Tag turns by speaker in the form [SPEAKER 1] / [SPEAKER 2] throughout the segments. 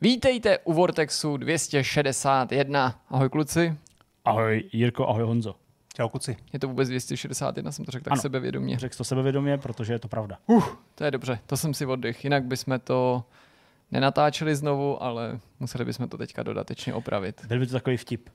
[SPEAKER 1] Vítejte u Vortexu 261. Ahoj kluci.
[SPEAKER 2] Ahoj Jirko, ahoj Honzo.
[SPEAKER 3] Čau kuci.
[SPEAKER 1] Je to vůbec 261, jsem to řekl tak
[SPEAKER 2] Ano.
[SPEAKER 1] sebevědomě.
[SPEAKER 2] Řekl to sebevědomě, protože je to pravda.
[SPEAKER 1] Uh, to je dobře, to jsem si oddych. Jinak bychom to nenatáčeli znovu, ale museli bychom to teďka dodatečně opravit.
[SPEAKER 2] Byl by to takový vtip.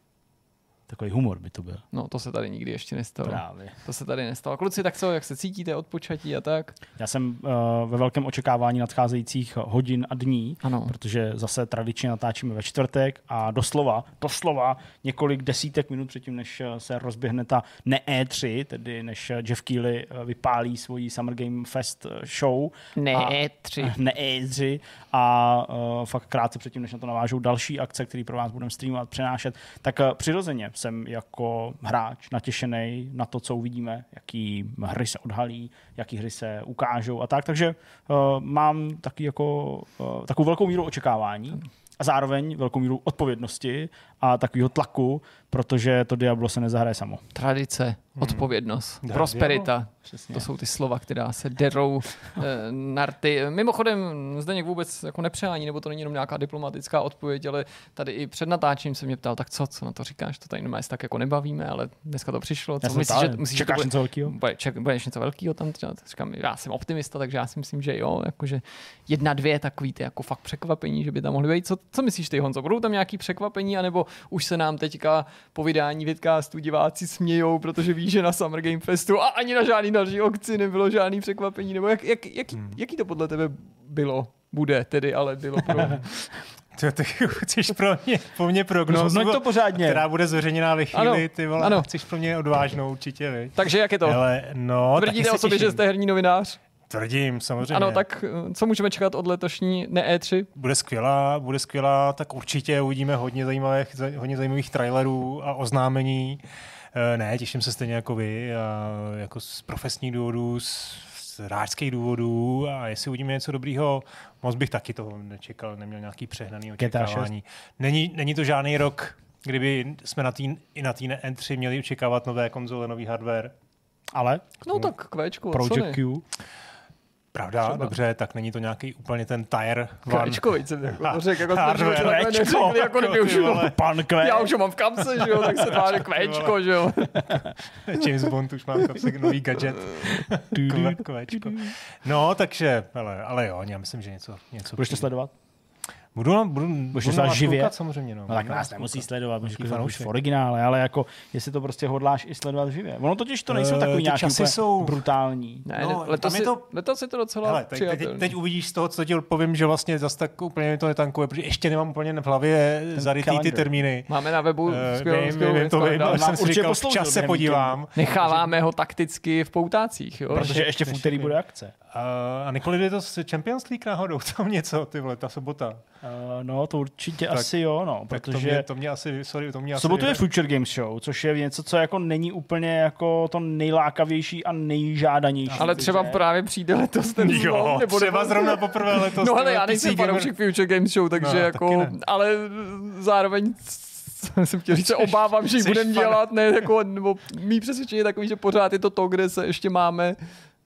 [SPEAKER 2] Takový humor by to byl.
[SPEAKER 1] No, to se tady nikdy ještě nestalo.
[SPEAKER 2] Právě.
[SPEAKER 1] To se tady nestalo. Kluci, tak co, jak se cítíte od počatí a tak?
[SPEAKER 2] Já jsem uh, ve velkém očekávání nadcházejících hodin a dní,
[SPEAKER 1] Ano.
[SPEAKER 2] protože zase tradičně natáčíme ve čtvrtek a doslova, doslova několik desítek minut předtím, než eh, se rozběhne ta ne E3, tedy než eh, Jeff eh, vypálí svoji Summer Game Fest show.
[SPEAKER 1] Ne,
[SPEAKER 2] A-
[SPEAKER 1] tři.
[SPEAKER 2] ne E3 a uh, fakt krátce předtím, než na to navážou další akce, které pro vás budeme streamovat, přenášet, tak uh, přirozeně jsem jako hráč natěšený na to, co uvidíme, jaký hry se odhalí, jaký hry se ukážou a tak, takže uh, mám taky jako, uh, takovou velkou míru očekávání a zároveň velkou míru odpovědnosti a takového tlaku, protože to Diablo se nezahraje samo.
[SPEAKER 1] Tradice, odpovědnost,
[SPEAKER 3] Dá
[SPEAKER 1] prosperita.
[SPEAKER 2] Přesně.
[SPEAKER 1] To jsou ty slova, která se derou eh, narty. Mimochodem, Zdeněk vůbec jako nepřehání, nebo to není jenom nějaká diplomatická odpověď, ale tady i před natáčením se mě ptal, tak co, co na to říkáš, to tady normálně se tak jako nebavíme, ale dneska to přišlo. Co myslíš, že, myslíš, že
[SPEAKER 2] čekáš
[SPEAKER 1] bude,
[SPEAKER 2] něco velkého?
[SPEAKER 1] bude, ček, budeš něco velkého tam třeba? Říkám, já jsem optimista, takže já si myslím, že jo, jakože jedna, dvě takový ty jako fakt překvapení, že by tam mohly být. Co, co myslíš ty, Honzo? Budou tam nějaký překvapení, anebo už se nám teďka po vydání vidcastu diváci smějou, protože ví, že na Summer Game Festu a ani na žádný další akci nebylo žádný překvapení, nebo jak, jak, jaký,
[SPEAKER 2] Hmm.
[SPEAKER 1] jaký to podle tebe bylo? Bude tedy, ale bylo pro...
[SPEAKER 3] Ty, ty chceš pro mě, po mně prognózu,
[SPEAKER 2] Zhodnoť to pořádně.
[SPEAKER 3] která bude zveřejněná ve chvíli,
[SPEAKER 1] Ano,
[SPEAKER 3] ty vole,
[SPEAKER 1] ano.
[SPEAKER 3] chceš pro mě odvážnou určitě, viď?
[SPEAKER 1] Takže jak je to?
[SPEAKER 3] Ale no,
[SPEAKER 1] Tvrdíte o sobě, že jste herní novinář?
[SPEAKER 3] Tvrdím, samozřejmě.
[SPEAKER 1] Ano, tak eh, co můžeme čekat od letošní ne E3?
[SPEAKER 3] Bude skvělá, bude skvělá, tak určitě uvidíme hodně zajímavých, za- hodně zajímavých trailerů a oznámení. Eh, Ne, těším se stejně jako vy, a jako z profesních důvodů, z, z hráčských důvodů a jestli uvidíme něco dobrýho, moc bych taky toho nečekal, neměl nějaký přehnaný očekávání. Není, není to žádný rok, kdyby jsme na tý, i na té N3 měli očekávat nové konzole, nový hardware.
[SPEAKER 2] Ale
[SPEAKER 1] No tak kvéčko,
[SPEAKER 2] Project
[SPEAKER 1] Sony.
[SPEAKER 2] Q,
[SPEAKER 3] Pravda,
[SPEAKER 1] Třeba.
[SPEAKER 3] dobře, tak není to nějaký úplně ten tire one.
[SPEAKER 1] Kvéčko, víc jsem jako to řekl, jako
[SPEAKER 3] Hardware,
[SPEAKER 1] jsme takhle
[SPEAKER 2] kvéčko,
[SPEAKER 1] jako kdyby už
[SPEAKER 2] pan Q.
[SPEAKER 1] já už ho mám v kapse, že jo, tak se tváří kvéčko, že jo.
[SPEAKER 3] James Bond už mám kapsek nový gadget. Kve, kvečko. No, takže, ale, ale jo, já myslím, že něco, něco
[SPEAKER 2] Budeš to sledovat?
[SPEAKER 3] Budu, budu,
[SPEAKER 2] Budeš
[SPEAKER 3] budu vás
[SPEAKER 2] živě?
[SPEAKER 3] koukat samozřejmě. No,
[SPEAKER 2] No tak nás nemusí
[SPEAKER 3] koukat.
[SPEAKER 2] sledovat, můžeš
[SPEAKER 3] Velký
[SPEAKER 2] to už
[SPEAKER 3] fanoušek.
[SPEAKER 2] v originále, ale jako, jestli to prostě hodláš i sledovat živě. Ono totiž to nejsou
[SPEAKER 3] Eh,
[SPEAKER 2] takový
[SPEAKER 3] ty
[SPEAKER 2] nějaký
[SPEAKER 3] časy jsou-
[SPEAKER 2] brutální.
[SPEAKER 1] Ne,
[SPEAKER 3] No,
[SPEAKER 1] letos,
[SPEAKER 3] je to-
[SPEAKER 1] to... letos je to docela
[SPEAKER 3] Hele, teď, teď, teď, uvidíš z toho, co ti odpovím, že vlastně zase tak úplně mi to netankuje, protože ještě nemám úplně v hlavě zarytý ty
[SPEAKER 2] kalendar.
[SPEAKER 3] termíny.
[SPEAKER 1] Máme na webu
[SPEAKER 3] Eh,
[SPEAKER 1] skvělou,
[SPEAKER 3] to vím, ale
[SPEAKER 2] Mám
[SPEAKER 3] jsem si říkal, včas se podívám.
[SPEAKER 1] Necháváme ho takticky v poutácích, jo.
[SPEAKER 2] Protože ještě v úterý bude akce.
[SPEAKER 3] A, a Nikoli, je to Champions League náhodou, tam něco, ty vole, ta sobota.
[SPEAKER 2] Uh, no, to určitě
[SPEAKER 3] Tak-
[SPEAKER 2] asi jo, no,
[SPEAKER 3] Tak to
[SPEAKER 2] protože
[SPEAKER 3] mě, to mě asi, sorry, to mě asi...
[SPEAKER 2] sobotu je Future Games Show, což je něco, co jako není úplně jako to nejlákavější a nejžádanější.
[SPEAKER 1] Ale třeba
[SPEAKER 2] že?
[SPEAKER 1] právě přijde letos ten
[SPEAKER 3] Jo,
[SPEAKER 1] zlom, nebo
[SPEAKER 3] třeba
[SPEAKER 1] nebo-
[SPEAKER 3] zrovna poprvé letos.
[SPEAKER 1] No ale já nejsem fanoušek Future Games Show, takže
[SPEAKER 3] No,
[SPEAKER 1] jako,
[SPEAKER 3] ne.
[SPEAKER 1] ale zároveň jsem chtěl říct, se obávám, že ji budeme dělat, ne, jako, nebo mý přesvědčení je takový, že pořád je to to, kde se ještě máme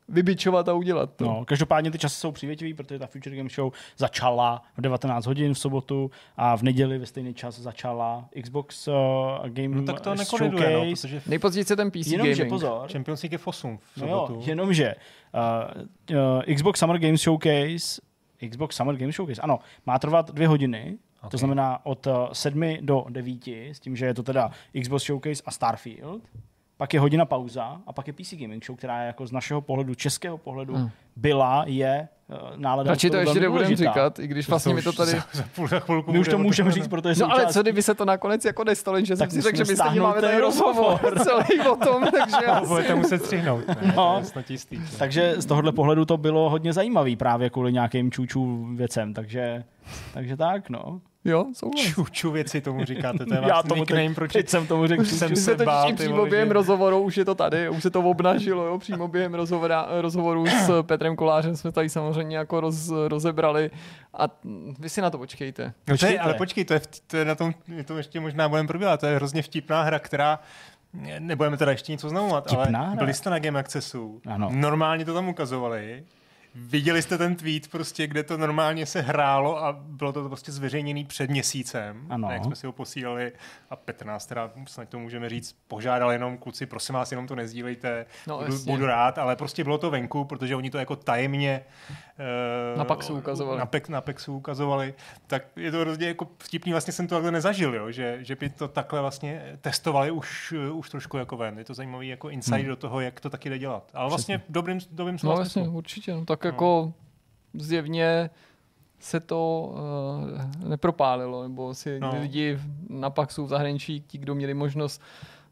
[SPEAKER 1] vybičovat a udělat to.
[SPEAKER 2] No, každopádně ty časy jsou přívětivý, protože ta Future Game Show začala v 19 hodin v sobotu a v neděli ve stejný čas začala Xbox uh, Game
[SPEAKER 3] No tak to
[SPEAKER 2] uh,
[SPEAKER 3] nekoliduje, no,
[SPEAKER 2] Showcase.
[SPEAKER 3] protože
[SPEAKER 1] Nejpozději se ten PC
[SPEAKER 2] Jenomže
[SPEAKER 1] gaming.
[SPEAKER 2] pozor,
[SPEAKER 3] Champions League je v 8 v
[SPEAKER 2] no jo,
[SPEAKER 3] sobotu.
[SPEAKER 2] jenomže uh, uh, Xbox Summer Games Showcase Xbox Summer Games Showcase, ano, má trvat dvě hodiny,
[SPEAKER 3] Ok.
[SPEAKER 2] to znamená od uh, 7 do 9, s tím, že je to teda Xbox Showcase a Starfield, pak je hodina pauza a pak je PC Gaming Show, která je jako z našeho pohledu, českého pohledu,
[SPEAKER 1] Hmm.
[SPEAKER 2] byla, je uh, nálada.
[SPEAKER 1] Radši to ještě nebudeme říkat, i když vlastně mi to tady...
[SPEAKER 3] Za, za půl za chvilku
[SPEAKER 2] My už to můžeme říct, protože
[SPEAKER 1] No ale co kdyby se to nakonec jako nestalo, že jsem
[SPEAKER 2] Tak
[SPEAKER 1] si řekl, že my
[SPEAKER 2] stáhnout
[SPEAKER 1] máme tady rozhovor celý o tom, takže
[SPEAKER 3] No,
[SPEAKER 1] asi...
[SPEAKER 3] budete muset střihnout. Ne,
[SPEAKER 2] No.
[SPEAKER 3] to jistý.
[SPEAKER 2] Takže z tohohle pohledu to bylo hodně zajímavý právě kvůli nějakým čůčů věcem, takže, takže tak, no.
[SPEAKER 1] Jo, souhlas.
[SPEAKER 3] Čuču věci tomu říkáte, to je
[SPEAKER 2] Já tomu
[SPEAKER 3] nickname,
[SPEAKER 2] teď,
[SPEAKER 3] proč
[SPEAKER 2] teď jsem tomu řekl
[SPEAKER 3] jsem se
[SPEAKER 1] totiž
[SPEAKER 3] bál,
[SPEAKER 1] přímo
[SPEAKER 3] vole,
[SPEAKER 1] během
[SPEAKER 3] že-
[SPEAKER 1] rozhovoru, už je to tady, už se to obnažilo, jo, přímo během rozhovora, rozhovoru s Petrem Kolářem jsme tady samozřejmě jako roz, rozebrali a vy si na to počkejte.
[SPEAKER 3] No to je,
[SPEAKER 2] Počkejte.
[SPEAKER 3] ale počkej, to je, to je na tom, my to ještě možná budeme probíhat, to je hrozně vtipná hra, která Nebudeme teda ještě nic oznamovat, ale
[SPEAKER 2] hra.
[SPEAKER 3] byli jste na Game Accessu.
[SPEAKER 2] Ano.
[SPEAKER 3] Normálně to tam ukazovali. Viděli jste ten tweet, prostě, kde to normálně se hrálo a bylo to prostě zveřejněný před měsícem,
[SPEAKER 2] Ano.
[SPEAKER 3] Jak jsme si ho posílali a Petr nás teda, snad to můžeme říct, požádal jenom, kluci, prosím vás, jenom to nezdílejte,
[SPEAKER 1] No,
[SPEAKER 3] budu,
[SPEAKER 1] jasně.
[SPEAKER 3] budu rád, ale prostě bylo to venku, protože oni to jako tajemně
[SPEAKER 1] Na Paxu ukazovali.
[SPEAKER 3] Na, Pex, na Pexu ukazovali, tak je to hrozně jako vtipný, vlastně jsem to takhle nezažil, jo, že, že by to takhle vlastně testovali už, už trošku jako ven. Je to zajímavý jako insight
[SPEAKER 2] Hmm.
[SPEAKER 3] do toho, jak to taky jde dělat. Ale vlastně v dobrým, dobrým
[SPEAKER 1] No jasně,
[SPEAKER 3] smyslu.
[SPEAKER 1] určitě. No, tak jako zjevně se to uh, nepropálilo, nebo si
[SPEAKER 3] No.
[SPEAKER 1] no. lidi na Paxu v zahraničí, ti, kdo měli možnost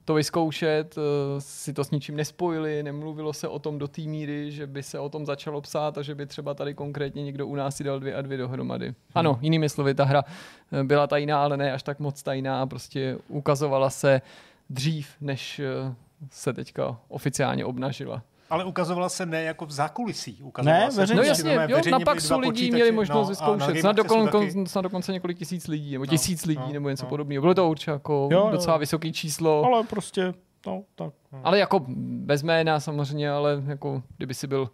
[SPEAKER 1] to vyzkoušet, uh, si to s ničím nespojili, nemluvilo se o tom do té míry, že by se o tom začalo psát a že by třeba tady konkrétně někdo u nás si dal dvě a dvě dohromady. Ano, jinými slovy, ta hra eh, byla tajná, ale ne až tak moc tajná, prostě ukazovala se dřív, než eh, se teďka oficiálně obnažila.
[SPEAKER 3] Ale ukazovala se ne jako v zákulisí. Ukazovala
[SPEAKER 2] Ne,
[SPEAKER 3] se
[SPEAKER 2] veřejně.
[SPEAKER 1] No
[SPEAKER 3] prostě
[SPEAKER 1] jasně, jo,
[SPEAKER 3] veřejně
[SPEAKER 1] na Paxu lidí měli možnost
[SPEAKER 3] No,
[SPEAKER 1] vyzkoušet. Snad, dokon,
[SPEAKER 3] taky.
[SPEAKER 1] snad dokonce několik tisíc lidí, nebo
[SPEAKER 3] No,
[SPEAKER 1] tisíc lidí,
[SPEAKER 3] no,
[SPEAKER 1] nebo něco
[SPEAKER 3] no.
[SPEAKER 1] podobného. Bylo to určitě jako
[SPEAKER 2] Jo, jo.
[SPEAKER 1] docela vysoké číslo.
[SPEAKER 2] Ale prostě, no, tak.
[SPEAKER 1] Ale jako bez jména samozřejmě, ale jako kdyby si byl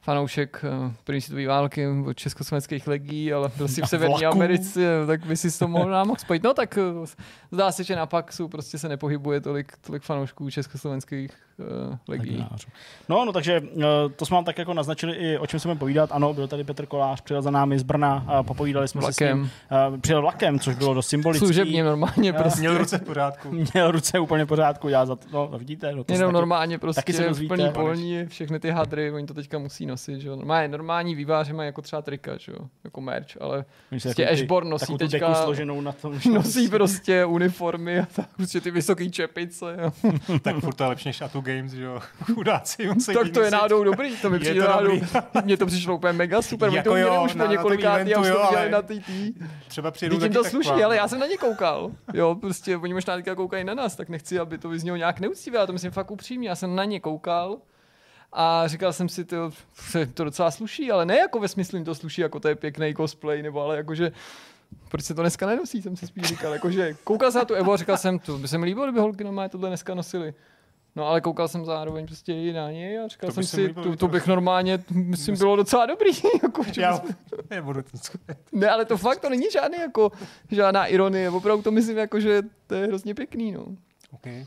[SPEAKER 1] fanoušek eh, první světové války od československých legí, ale byl si v Severní. Americe, tak by si to mohl mohl spojit. No tak eh, zdá se, že na Paxu prostě se nepohybuje tolik, tolik fanoušků československých legí.
[SPEAKER 2] Legionářů. No, no, takže eh, to jsme vám tak jako naznačili i o čem se budeme povídat. Ano, byl tady Petr Kolář, přijel za námi z Brna a popovídali jsme se s
[SPEAKER 1] Vlakem.
[SPEAKER 2] ním. Eh, Přijel vlakem, což bylo dost symbolický.
[SPEAKER 1] Služebně normálně prostě.
[SPEAKER 3] Měl ruce v pořádku.
[SPEAKER 2] Měl ruce úplně v pořádku, já za to, no, vidíte, no to
[SPEAKER 1] Jenom
[SPEAKER 2] taky-
[SPEAKER 1] normálně prostě
[SPEAKER 2] taky se
[SPEAKER 1] v
[SPEAKER 2] dozvíte.
[SPEAKER 1] plný polní, všechny ty hadry, oni to teďka musí nosit, že jo. Normálně, normální výváři mají jako třeba trika, že jo, jako merch, ale prostě
[SPEAKER 2] ty-
[SPEAKER 1] Ashborn nosí teďka-
[SPEAKER 2] složenou na tom.
[SPEAKER 1] nosí prostě uniformy a tak, prostě ty vysoké čepice. Jo.
[SPEAKER 3] tak furt to je lepší než Atu Games, že jo. Chudáci musí
[SPEAKER 1] tak to je náhodou dobrý, to mi přijde
[SPEAKER 3] to dobrý.
[SPEAKER 1] mně to přišlo úplně mega super,
[SPEAKER 3] Jako
[SPEAKER 1] to měli
[SPEAKER 3] jo,
[SPEAKER 1] už
[SPEAKER 3] na-
[SPEAKER 1] po několikátý a
[SPEAKER 3] eventu,
[SPEAKER 1] už to
[SPEAKER 3] ale-
[SPEAKER 1] na TT.
[SPEAKER 3] Třeba
[SPEAKER 1] jim
[SPEAKER 3] taky
[SPEAKER 1] to sluší, ale já jsem na ně koukal. Jo, prostě oni možná teďka koukají na nás, tak nechci, aby to vyznělo nějak neúctivě, já to myslím fakt upřímně. Já jsem na ně koukal a říkal jsem si, to, to docela sluší, ale ne jako ve smyslu jim to sluší, jako to je pěkný cosplay, nebo ale jakože proč se to dneska nenosí, jsem si spíš říkal. Jakože koukal jsem na tu Evo a říkal jsem, to by se mi líbilo, kdyby holky normálně tohle dneska nosily. No ale koukal jsem zároveň prostě i na něj a říkal
[SPEAKER 3] To
[SPEAKER 1] jsem si, to, to bych normálně, myslím, bylo docela dobrý. jako,
[SPEAKER 3] Já nebudu to
[SPEAKER 1] ne, ale to fakt to není žádný jako, žádná ironie, opravdu to myslím jako, že to je hrozně pěkný, no.
[SPEAKER 3] okay.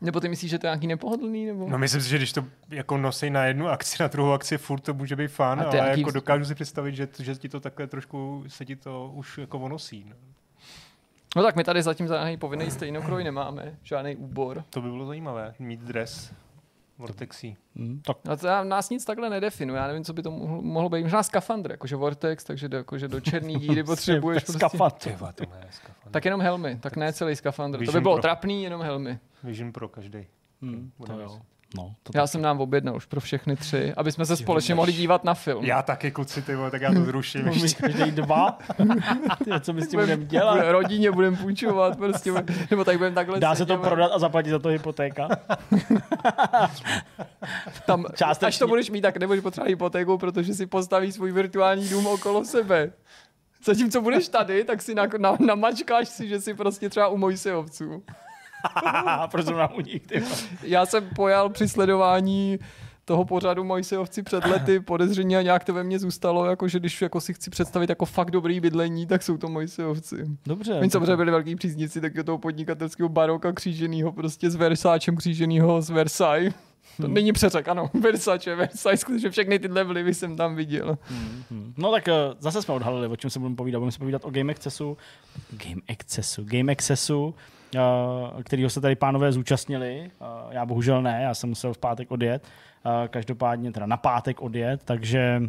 [SPEAKER 1] Nebo ty myslíš, že to je nějaký nepohodlný, nebo?
[SPEAKER 3] No myslím si, že když to jako nosí na jednu akci, na druhou akci, furt to může být fán, ale
[SPEAKER 1] nějaký-
[SPEAKER 3] jako dokážu si představit, že, že ti to takhle trošku se ti to už jako onosí. No.
[SPEAKER 1] No tak my tady zatím žádný povinný stejnokroj nemáme, žádný úbor.
[SPEAKER 3] To by bylo zajímavé, mít dres Vortexí.
[SPEAKER 2] Hm, tak
[SPEAKER 1] A to já- nás nic takhle nedefinuje, já nevím, co by to mohlo, mohlo být. Možná skafandr, jakože Vortex, takže do, jakože do černý díry potřebuješ prostě.
[SPEAKER 3] skafandr.
[SPEAKER 1] Tak jenom helmy, tak ne celý skafandr. To by bylo
[SPEAKER 3] Pro.
[SPEAKER 1] trapný, jenom helmy.
[SPEAKER 3] Vision pro každý.
[SPEAKER 2] Hm, to jo. No, to
[SPEAKER 1] Já jsem nám objednal už pro všechny tři, aby jsme se společně mohli dívat na film.
[SPEAKER 3] Já taky, kluci, ty vole, tak já to zruším. Ještě.
[SPEAKER 2] každý dva. Ty, co my s tím budeme dělat?
[SPEAKER 1] Bude- Rodině budeme půjčovat, prostě, nebo tak budeme takhle
[SPEAKER 2] Dá se to prodat a zaplatit za to hypotéka?
[SPEAKER 1] Tam,
[SPEAKER 2] Částečně.
[SPEAKER 1] až to budeš mít, tak nebudeš potřebovat hypotéku, protože si postavíš svůj virtuální dům okolo sebe. Zatímco budeš tady, tak si na, na, namačkáš si, že si prostě třeba u Mojsejovců.
[SPEAKER 2] Proč zrovna u nich, ty?
[SPEAKER 1] Já jsem pojal při sledování toho pořadu Mojsejovci před lety podezření a nějak to ve mně zůstalo, jako že když jako si chci představit jako fakt dobrý bydlení, tak jsou to Mojsejovci.
[SPEAKER 2] Dobře.
[SPEAKER 1] Oni samozřejmě byli velký příznici taky toho podnikatelského baroka kříženého, prostě s Versáčem kříženého z Versailles. To
[SPEAKER 2] Hmm.
[SPEAKER 1] není přeřek, ano. Versace, Versailles, skutečně všechny tyhle vlivy jsem tam viděl.
[SPEAKER 2] Hmm. No tak eh, zase jsme odhalili, o čem se budeme povídat. Budeme se povídat o Game Accessu. Game Accessu. Game Accessu, kterýho se tady pánové zúčastnili. Já bohužel ne, já jsem musel v pátek odjet. Každopádně teda na pátek odjet, takže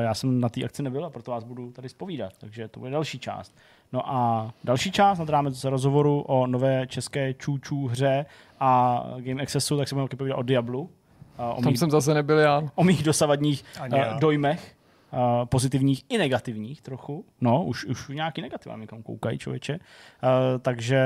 [SPEAKER 2] já jsem na té akci nebyl a proto vás budu tady spovídat. Takže to bude další část. No a další část nad rámec rozhovoru o nové české čůčů hře a Game Accessu, tak se budeme povídat o Diablu. O
[SPEAKER 1] Tam
[SPEAKER 2] mých
[SPEAKER 1] jsem zase nebyl já.
[SPEAKER 2] o mých dosavadních
[SPEAKER 3] Ani já.
[SPEAKER 2] uh, dojmech, uh, pozitivních i negativních trochu. No, už, už nějaký negativa někam koukají člověče. Uh, takže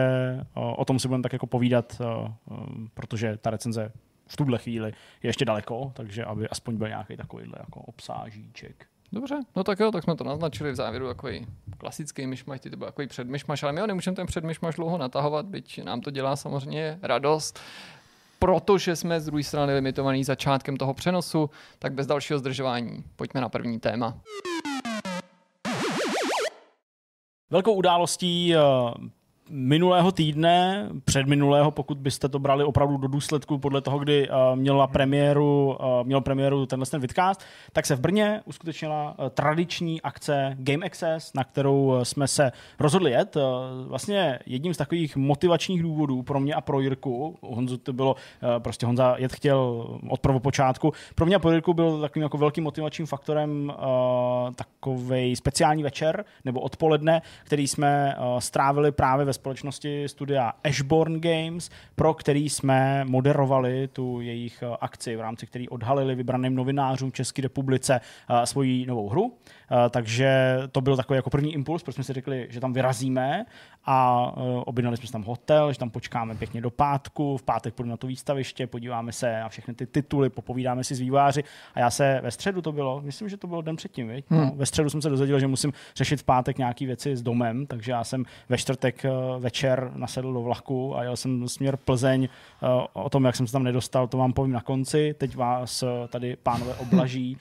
[SPEAKER 2] uh, o tom si budeme tak jako povídat, um, protože ta recenze v tuhle chvíli je ještě daleko, takže aby aspoň byl nějaký takovýhle jako obsážíček.
[SPEAKER 1] Dobře, no tak jo, tak jsme to naznačili v závěru takový klasický myšmaš, ty to byl takový předmyšmaš, ale my ho nemůžeme ten předmyšmaš dlouho natahovat, byť nám to dělá samozřejmě radost. Protože jsme z druhé strany limitovaný začátkem toho přenosu, tak bez dalšího zdržování pojďme na první téma.
[SPEAKER 2] Velkou událostí eh, minulého týdne, předminulého, pokud byste to brali opravdu do důsledku podle toho, kdy uh, měla premiéru, uh, měl premiéru tenhle ten vidcast, tak se v Brně uskutečnila uh, tradiční akce Game Access, na kterou jsme se rozhodli jet. Uh, vlastně jedním z takových motivačních důvodů pro mě a pro Jirku, Honzu to bylo, uh, prostě Honza jet chtěl od prvopočátku, pro mě a pro Jirku byl takovým jako velkým motivačním faktorem uh, takový speciální večer nebo odpoledne, který jsme uh, strávili právě ve společnosti studia Ashborn Games, pro který jsme moderovali tu jejich eh, akci, v rámci který odhalili vybraným novinářům v České republice uh, svoji novou hru. Uh, takže to byl takový jako první impuls, protože jsme si řekli, že tam vyrazíme a objednali jsme tam hotel, že tam počkáme pěkně do pátku, v pátek půjdeme na to výstaviště, podíváme se na všechny ty tituly, popovídáme si s výváři a já se ve středu to bylo, myslím, že to bylo den předtím, viď? Hmm. No, ve středu jsem se dozvěděl, že musím řešit v pátek nějaké věci s domem, takže já jsem ve čtvrtek večer nasedl do vlaku a jel jsem směr Plzeň. Eh, o tom, jak jsem se tam nedostal, to vám povím na konci. Teď vás eh, tady pánové oblaží.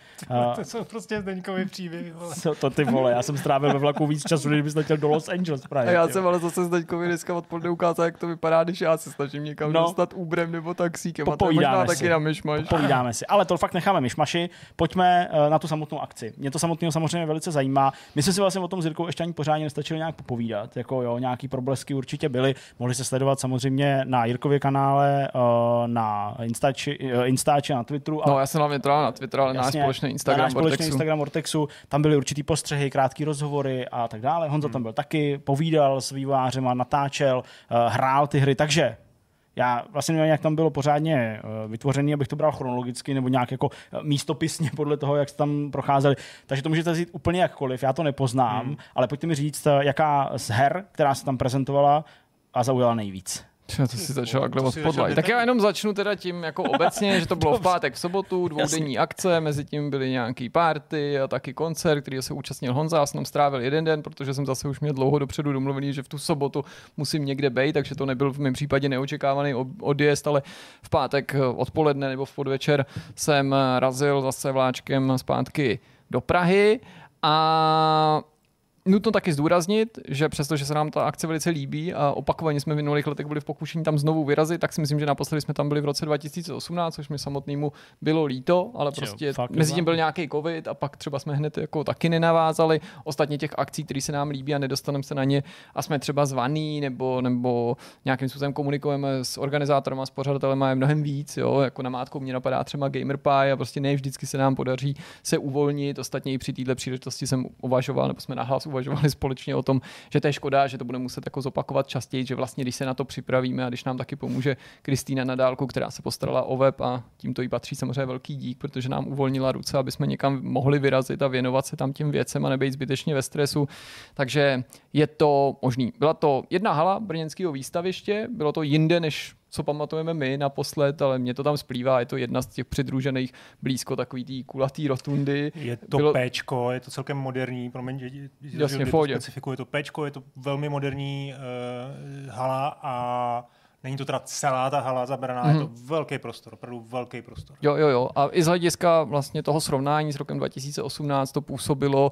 [SPEAKER 3] to jsou prostě Zdeňkovi příběhy.
[SPEAKER 2] Co to ty vole, já jsem strávil ve vlaku víc času, než bys chtěl do Los Angeles právě.
[SPEAKER 1] A já jsem ale zase Zdeňkovi dneska odpoledne ukázal, jak to vypadá, když já se snažím někam no, dostat úbrem nebo taxíkem. A to je možná si. taky na myšmaš.
[SPEAKER 2] Popovídáme si. Ale to fakt necháme myšmaši. Pojďme eh, na tu samotnou akci. Mě to samotného samozřejmě velice zajímá. My jsme si vlastně o tom s Jirkou ještě ani pořádně nestačili nějak popovídat. Jako jo, nějaký problesky určitě byly. Mohli se sledovat samozřejmě na Jirkově kanále, eh, na Instači, eh, Instači na Twitteru.
[SPEAKER 1] No, já jsem hlavně na Twitteru, ale náš společný Instagram náš
[SPEAKER 2] společný Instagram Vortexu. Tam byly určitý postřehy, krátké rozhovory a tak dále. Honza hmm. tam byl taky, povídal s vývářem a natáčel, eh, hrál ty hry, takže já vlastně nevím, jak tam bylo pořádně vytvořený, abych to bral chronologicky nebo nějak jako místopisně podle toho, jak jste tam procházeli. Takže to můžete říct úplně jakkoliv, já to nepoznám, hmm. ale pojďte mi říct, jaká z her, která se tam prezentovala, a zaujala nejvíc.
[SPEAKER 1] Čo, to si začal takhle od Tak já jenom začnu teda tím jako obecně, že to bylo v pátek, v sobotu, dvoudenní akce, mezi tím byly nějaký party a taky koncert, který se účastnil Honza, já jsem strávil jeden den, protože jsem zase už měl dlouho dopředu domluvený, že v tu sobotu musím někde být, takže to nebyl v mém případě neočekávaný odjezd, ale v pátek odpoledne nebo v podvečer jsem razil zase vláčkem zpátky do Prahy a Nutno taky zdůraznit, že přestože se nám ta akce velice líbí a opakovaně jsme v minulých letech byli v pokušení tam znovu vyrazit, tak si myslím, že naposledy jsme tam byli v roce 2018, což mi samotnému bylo líto, ale prostě jo, mezi tím byl nějaký covid a pak třeba jsme hned jako taky nenavázali. Ostatně těch akcí, které se nám líbí a nedostaneme se na ně a jsme třeba zvaný nebo, nebo nějakým způsobem komunikujeme s organizátorem a s pořadatelem je mnohem víc. Jo? Jako na mátku mě napadá třeba GamerPie a prostě ne vždycky se nám podaří se uvolnit. Ostatně i při této příležitosti jsem uvažoval, nebo jsme nahlas uvažovali společně o tom, že to je škoda, že to bude muset jako zopakovat častěji, že vlastně když se na to připravíme a když nám taky pomůže Kristýna Nadálku, která se postarala o web a tímto jí patří samozřejmě velký dík, protože nám uvolnila ruce, aby jsme někam mohli vyrazit a věnovat se tam těm věcem a nebejt zbytečně ve stresu. Takže je to možný. Byla to jedna hala brněnského výstaviště, bylo to jinde než co pamatujeme my naposled, ale mě to tam splývá, je to jedna z těch přidružených blízko takový tý kulatý rotundy.
[SPEAKER 3] Je to Bylo... péčko, je to celkem moderní, promiň, že, Jasně, že to specifikuje, je to péčko, je to velmi moderní uh, hala a Není to teda celá ta hala zabraná, mm. je to mhm. velký prostor, opravdu velký prostor.
[SPEAKER 1] Jo, jo, jo. A i z hlediska vlastně toho srovnání s rokem 2018 to působilo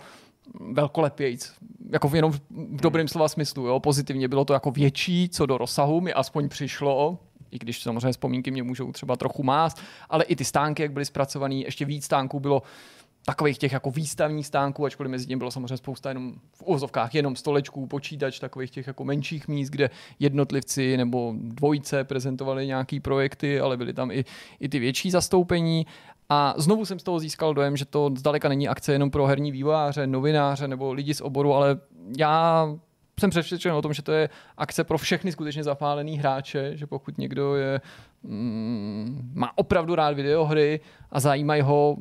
[SPEAKER 1] velkolepějíc, jako v jenom v dobrém slova smyslu, jo, pozitivně bylo to jako větší, co do rozsahu mi aspoň přišlo, i když samozřejmě vzpomínky mě můžou třeba trochu mást, ale i ty stánky, jak byly zpracované, ještě víc stánků bylo takových těch jako výstavních stánků, ačkoliv mezi tím bylo samozřejmě spousta jenom v úvozovkách jenom stolečků, počítač, takových těch jako menších míst, kde jednotlivci nebo dvojice prezentovali nějaký projekty, ale byly tam i, i ty větší zastoupení. A znovu jsem z toho získal dojem, že to zdaleka není akce jenom pro herní vývojáře, novináře nebo lidi z oboru, ale já jsem přesvědčen o tom, že to je akce pro všechny skutečně zapálený hráče, že pokud někdo je, mm, má opravdu rád videohry a zajímají ho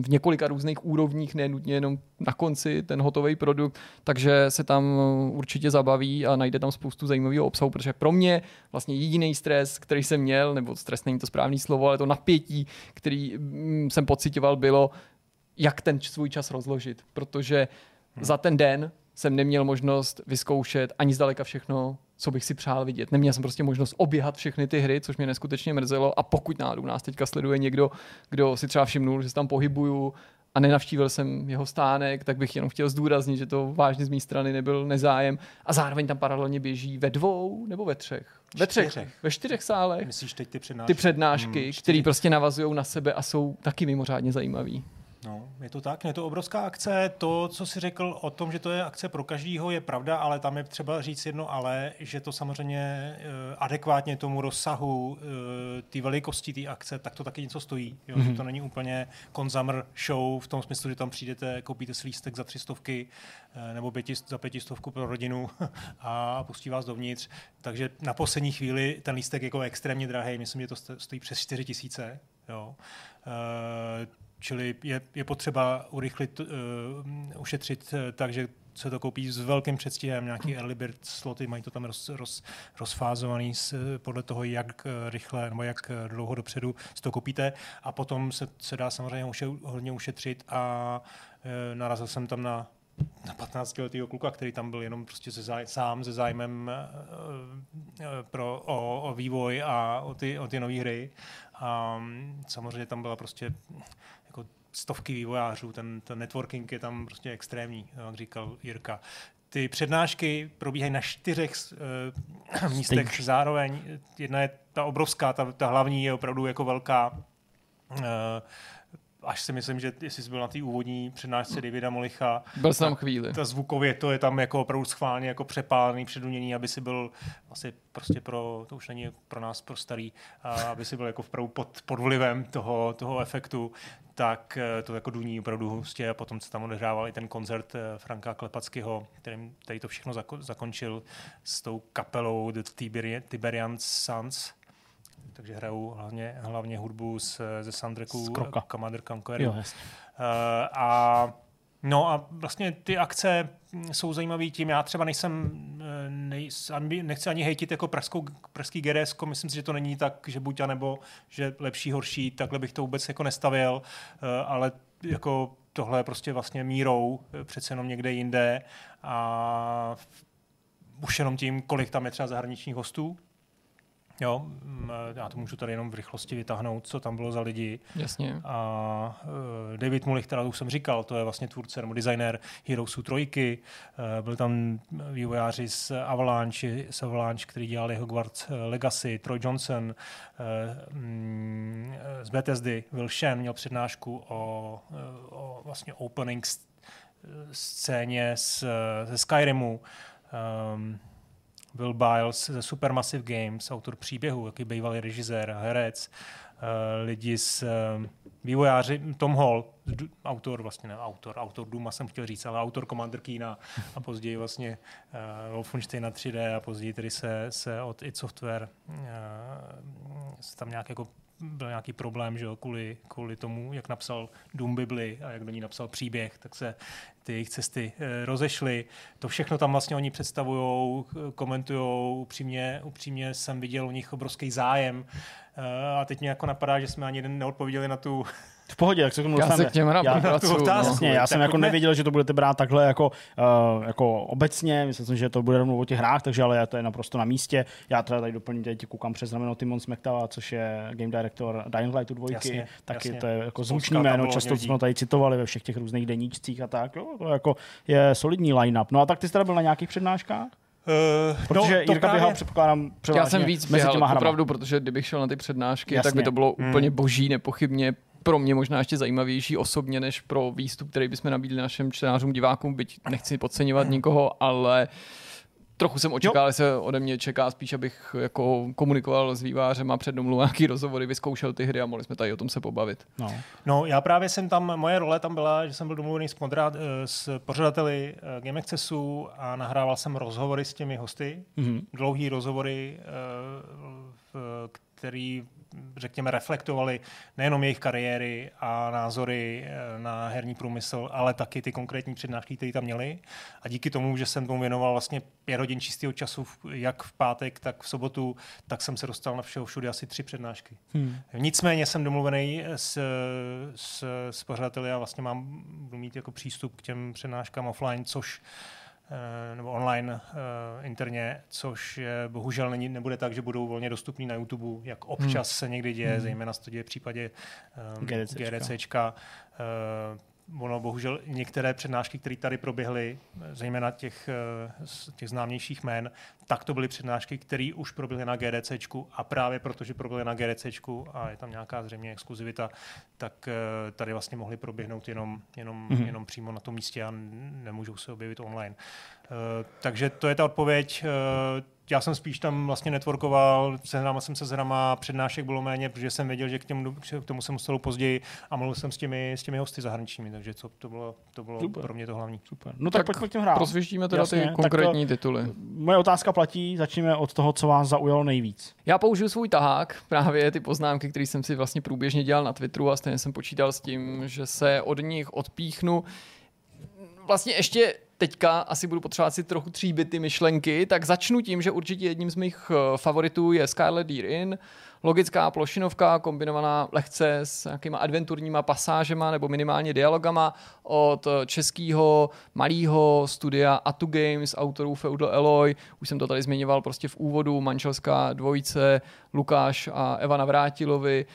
[SPEAKER 1] v několika různých úrovních, nenutně jenom na konci ten hotový produkt, takže se tam určitě zabaví a najde tam spoustu zajímavého obsahu, protože pro mě vlastně jediný stres, který jsem měl, nebo stres není to správný slovo, ale to napětí, který mm, jsem pocitoval, bylo, jak ten svůj čas rozložit, protože za ten den jsem neměl možnost vyzkoušet ani zdaleka všechno, co bych si přál vidět. Neměl jsem prostě možnost oběhat všechny ty hry, což mě neskutečně mrzelo. A pokud náhodou nás teďka sleduje někdo, kdo si třeba všimnul, že se tam pohybuju a nenavštívil jsem jeho stánek, tak bych jenom chtěl zdůraznit, že to vážně z mé strany nebyl nezájem. A zároveň tam paralelně běží ve dvou nebo ve třech? Ve třech,
[SPEAKER 3] Čtyřech.
[SPEAKER 1] ve čtyřech sálech.
[SPEAKER 3] Myslíš teď ty přednášky?
[SPEAKER 1] Ty přednášky,
[SPEAKER 3] Hmm,
[SPEAKER 1] které prostě navazují na sebe a jsou taky mimořádně zajímavý.
[SPEAKER 3] No, je to tak, je to obrovská akce. To, co jsi řekl o tom, že to je akce pro každýho, je pravda, ale tam je třeba říct jedno ale, že to samozřejmě uh, adekvátně tomu rozsahu, uh, té velikosti té akce, tak to taky něco stojí. Jo? Mm-hmm. Že to není úplně consumer show v tom smyslu, že tam přijdete, koupíte si lístek za tři stovky uh, nebo pěti, za pětistovku pro rodinu a pustí vás dovnitř. Takže na poslední chvíli ten lístek je jako extrémně drahý, myslím, že to stojí přes 4 tisíce. Jo. Uh, Čili je, je potřeba urychlit, uh, ušetřit uh, tak, že se to koupí s velkým předstihem, nějaký early bird sloty, mají to tam roz, roz, rozfázovaný s, podle toho, jak uh, rychle nebo jak uh, dlouho dopředu si to koupíte a potom se, se dá samozřejmě uše, hodně ušetřit a uh, narazil jsem tam na na 15 letého kluka, který tam byl jenom prostě se záj, sám se zájmem uh, pro, o, o vývoj a o ty, o ty nové hry. A um, samozřejmě tam byla prostě stovky vývojářů, ten, ten networking je tam prostě extrémní, jak říkal Jirka. Ty přednášky probíhají na čtyřech uh, místech Stage. zároveň. Jedna je ta obrovská, ta, ta hlavní je opravdu jako velká. Uh, až si myslím, že jestli jsi byl na té úvodní přednášce Davida Molicha.
[SPEAKER 1] Byl jsem tam chvíli.
[SPEAKER 3] Ta zvukově to je tam jako opravdu schválně jako přepálený, předuměný, aby si byl asi prostě pro, to už není pro nás pro starý, a aby si byl jako opravdu pod, pod vlivem toho, toho efektu, tak to jako duní opravdu hustě a potom se tam odehrával i ten koncert Franka Klepackého, kterým tady to všechno zako, zakončil s tou kapelou The Tiberian, Tiberian Sons. Takže hrajou hlavně, hlavně hudbu z, ze soundtracku Commander Conquer.
[SPEAKER 2] Jo,
[SPEAKER 3] uh, a No a vlastně ty akce jsou zajímavé tím, já třeba nejsem, nejsem nechci ani hejtit jako pražskou, pražský GDS, myslím si, že to není tak, že buď a nebo, že lepší, horší, takhle bych to vůbec jako nestavil, ale jako tohle je prostě vlastně mírou, přece jenom někde jinde a už jenom tím, kolik tam je třeba zahraničních hostů, Jo, já to můžu tady jenom v rychlosti vytáhnout, co tam bylo za lidi.
[SPEAKER 1] Jasně.
[SPEAKER 3] A uh, David Mulich, která už jsem říkal, to je vlastně tvůrce nebo designer Heroesů trojky. Uh, byl tam vývojáři z Avalanche, z Avalanche, který dělali Hogwarts Legacy, Troy Johnson, mm, z Bethesdy, Will Shen měl přednášku o, o vlastně opening scéně z, ze Skyrimu. Um, Will Biles ze Supermassive Games, autor příběhu, jaký bývalý režisér, herec, uh, lidi z uh, vývojáři, Tom Hall, autor, vlastně ne autor, autor Duma jsem chtěl říct, ale autor Commander Keena a později vlastně uh, Wolfensteina 3D a později tedy se, se od id Software uh, se tam nějak jako byl nějaký problém, že jo, kvůli, kvůli tomu, jak napsal Doom Bibli a jak do ní napsal příběh, tak se ty jejich cesty e, rozešly. To všechno tam vlastně oni představují, komentují, upřímně, upřímně jsem viděl u nich obrovský zájem e, a teď mě jako napadá, že jsme ani jeden neodpověděli na tu
[SPEAKER 2] v pohodě, tak se k tomu
[SPEAKER 1] Já se k těm
[SPEAKER 2] já,
[SPEAKER 1] já,
[SPEAKER 3] tu otázku.
[SPEAKER 2] Jasně, já jsem jako nevěděl, že to budete brát takhle jako, uh, jako obecně, myslím si, že to bude rovnou o těch hrách, takže ale to je naprosto na místě. Já teda tady doplním, teď koukám přes znameno Timon Smektava, což je game director Dying Lightu dvojky,
[SPEAKER 3] jasně,
[SPEAKER 2] taky
[SPEAKER 3] jasně.
[SPEAKER 2] to je jako zvučný jméno, často jsme tady citovali ve všech těch různých deníčcích a tak, jo, to jako je solidní line-up. No a tak ty jsi teda byl na nějakých přednáškách?
[SPEAKER 3] Uh,
[SPEAKER 2] Protože
[SPEAKER 3] no, to
[SPEAKER 2] Jirka
[SPEAKER 3] právě...
[SPEAKER 2] běhal, předpokládám,
[SPEAKER 1] Já jsem víc
[SPEAKER 2] mezi
[SPEAKER 1] běhal, opravdu, protože kdybych šel na ty přednášky,
[SPEAKER 2] Jasně.
[SPEAKER 1] tak by to bylo
[SPEAKER 3] Hmm.
[SPEAKER 1] úplně boží, nepochybně pro mě možná ještě zajímavější osobně, než pro výstup, který bychom nabídli našim čtenářům, divákům, byť nechci podceňovat nikoho, ale trochu jsem očekával, že se ode mě čeká spíš, abych jako komunikoval s vývářem a přednomluvil nějaký rozhovory, vyzkoušel ty hry a mohli jsme tady o tom se pobavit.
[SPEAKER 2] No.
[SPEAKER 3] No, já právě jsem tam, moje role tam byla, že jsem byl domluvený s, moderát, eh, s pořadateli eh, Game Accessu a nahrával jsem rozhovory s těmi hosty,
[SPEAKER 2] Mhm.
[SPEAKER 3] dlouhý rozhovory, eh, který řekněme, reflektovali nejenom jejich kariéry a názory eh, na herní průmysl, ale taky ty konkrétní přednášky, které tam měli. A díky tomu, že jsem tomu věnoval vlastně pět hodin čistého času, jak v pátek, tak v sobotu, tak jsem se dostal na všeho všude asi tři přednášky.
[SPEAKER 2] Hmm.
[SPEAKER 3] Nicméně jsem domluvený s, s, s pořadateli a vlastně mám budu mít jako přístup k těm přednáškám offline, což eh, nebo online eh, interně, což je, bohužel není, nebude tak, že budou volně dostupný na YouTube, jak občas se někdy děje,
[SPEAKER 2] Hmm.
[SPEAKER 3] zejména se to děje v případě um,
[SPEAKER 2] GDCčka.
[SPEAKER 3] GDCčka. Eh, ono bohužel některé přednášky, které tady proběhly, eh, zejména těch, eh, těch známějších jmén, tak to byly přednášky, které už proběhly na GDCčku a právě protože proběhly na GDCčku a je tam nějaká zřejmě exkluzivita, tak eh, tady vlastně mohly proběhnout jenom, jenom,
[SPEAKER 2] Mhm.
[SPEAKER 3] mm-hmm. jenom přímo na tom místě a nemůžou se objevit online. Eh, Takže to je ta odpověď. Eh, Já jsem spíš tam vlastně networkoval, sehnal jsem se s hrama, přednášek bylo méně, protože jsem věděl, že k tomu, k tomu jsem musel později a mluvil jsem s těmi, s těmi hosty zahraničními, takže co, to bylo, to bylo
[SPEAKER 2] Super.
[SPEAKER 3] pro mě to hlavní.
[SPEAKER 2] Super. No tak, tak pojďme k těm hrám.
[SPEAKER 1] Prosvěštíme teda
[SPEAKER 2] Jasně,
[SPEAKER 1] ty
[SPEAKER 2] tak
[SPEAKER 1] konkrétní tituly.
[SPEAKER 2] Moje otázka platí, začneme od toho, co vás zaujalo nejvíc.
[SPEAKER 1] Já použiju svůj tahák, právě ty poznámky, které jsem si vlastně průběžně dělal na Twitteru a stejně jsem počítal s tím, že se od nich odpíchnu. Vlastně ještě teďka asi budu potřebovat si trochu tříbit ty myšlenky, tak začnu tím, že určitě jedním z mých eh, favoritů je Scarlet Deer Inn, logická plošinovka kombinovaná lehce s nějakýma adventurníma pasážema nebo minimálně dialogama od českého malého studia Atu Games, autorů Feudal Alloy. Už jsem to tady zmiňoval prostě v úvodu, manželská dvojice Lukáš a Eva Navrátilovi.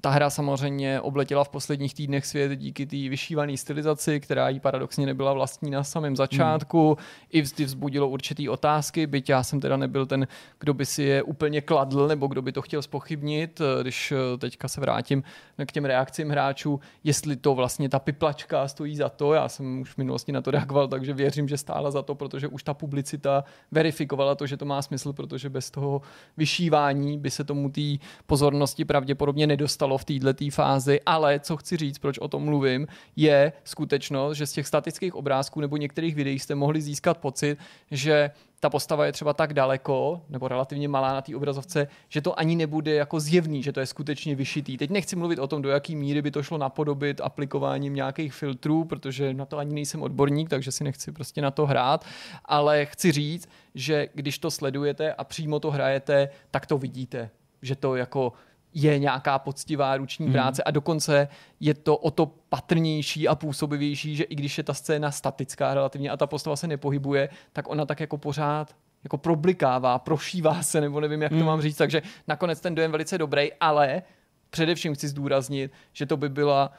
[SPEAKER 1] Ta hra samozřejmě obletěla v posledních týdnech svět díky té vyšívané stylizaci, která jí paradoxně nebyla vlastní na samém začátku. Hmm. I vždy vzbudilo určitý otázky, byť já jsem teda nebyl ten, kdo by si je úplně kladl, nebo kdo by to chtěl spochybnit, když eh, teďka se vrátím k těm reakcím hráčů, jestli to vlastně ta piplačka stojí za to. Já jsem už v minulosti na to reagoval, takže věřím, že stála za to, protože už ta publicita verifikovala to, že to má smysl, protože bez toho vyšívání by se tomu té pozornosti pravděpodobně nedostalo v této fázi. Ale co chci říct, proč o tom mluvím, je skutečnost, že z těch statických obrázků nebo některých videí jste mohli získat pocit, že ta postava je třeba tak daleko, nebo relativně malá na té obrazovce, že to ani nebude jako zjevný, že to je skutečně vyšitý. Teď nechci mluvit o tom, do jaký míry by to šlo napodobit aplikováním nějakých filtrů, protože na to ani nejsem odborník, takže si nechci prostě na to hrát, ale chci říct, že když to sledujete a přímo to hrajete, tak to vidíte, že to jako je nějaká poctivá ruční práce a dokonce je to o to patrnější a působivější, že i když je ta scéna statická relativně a ta postava se nepohybuje, tak ona tak jako pořád jako problikává, prošívá se, nebo nevím, jak to mám říct, takže nakonec ten dojem velice dobrý, ale především chci zdůraznit, že to by byla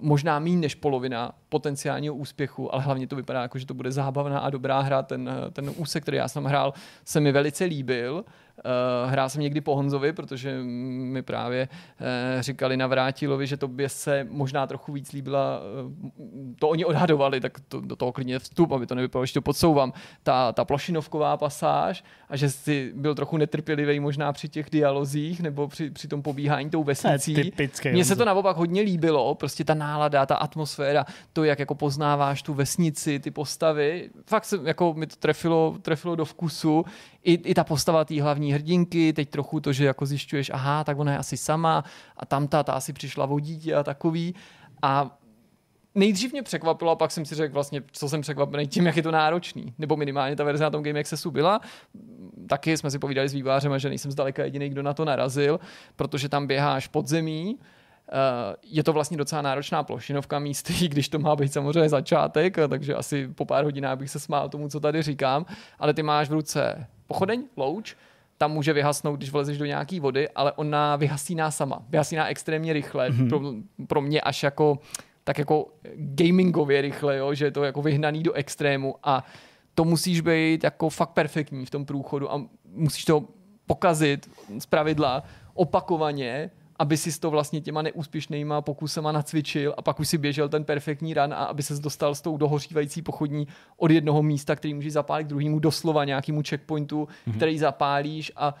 [SPEAKER 1] možná méně než polovina potenciálního úspěchu, ale hlavně to vypadá jako, že to bude zábavná a dobrá hra. Ten, ten úsek, který já jsem hrál, se mi velice líbil. Uh, hrál jsem někdy po Honzovi, protože mi právě uh, říkali na Vrátilovi, že to by se možná trochu víc líbila, uh, to oni odhadovali, tak to, do toho klidně vstup, aby to nevypadalo, že to podsouvám, ta, ta plošinovková pasáž a že jsi byl trochu netrpělivý možná při těch dialozích nebo při, při tom pobíhání tou vesnicí.
[SPEAKER 2] typické,
[SPEAKER 1] Mně se to naopak hodně líbilo, prostě ta nálada, ta atmosféra, to, jak jako poznáváš tu vesnici, ty postavy. Fakt se, jako mi to trefilo, trefilo do vkusu. I, I ta postava té hlavní hrdinky, teď trochu to, že jako zjišťuješ, aha, tak ona je asi sama a tamta, ta asi přišla o dítě a takový. A nejdřív mě překvapilo a pak jsem si řekl vlastně, co jsem překvapený tím, jak je to náročný. Nebo minimálně ta verze na tom Game Accessu byla. Taky jsme si povídali s vývářem, že nejsem zdaleka jediný, kdo na to narazil, protože tam běháš pod zemí, Uh, je to vlastně docela náročná plošinovka místy, když to má být samozřejmě začátek, takže asi po pár hodinách bych se smál tomu, co tady říkám, ale ty máš v ruce pochodeň, louč, tam může vyhasnout, když vlezeš do nějaké vody, ale ona vyhasíná sama. Vyhasíná extrémně rychle, mm-hmm. pro, pro mě až jako tak jako gamingově rychle, jo, že je to jako vyhnaný do extrému a to musíš být jako fakt perfektní v tom průchodu a musíš to pokazit z pravidla opakovaně, aby si to vlastně těma neúspěšnýma pokusama nacvičil a pak už si běžel ten perfektní run a aby se dostal s tou dohořívající pochodní od jednoho místa, který můžeš zapálit k druhému doslova nějakému checkpointu, mm-hmm. který zapálíš a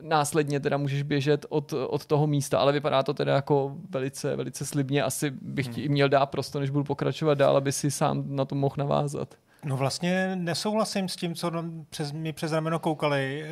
[SPEAKER 1] následně teda můžeš běžet od, od toho místa, ale vypadá to teda jako velice, velice slibně. Asi bych ti měl dát prostor, než budu pokračovat dál, aby si sám na to mohl navázat.
[SPEAKER 3] No vlastně nesouhlasím s tím, co přes, mi přes rameno koukali.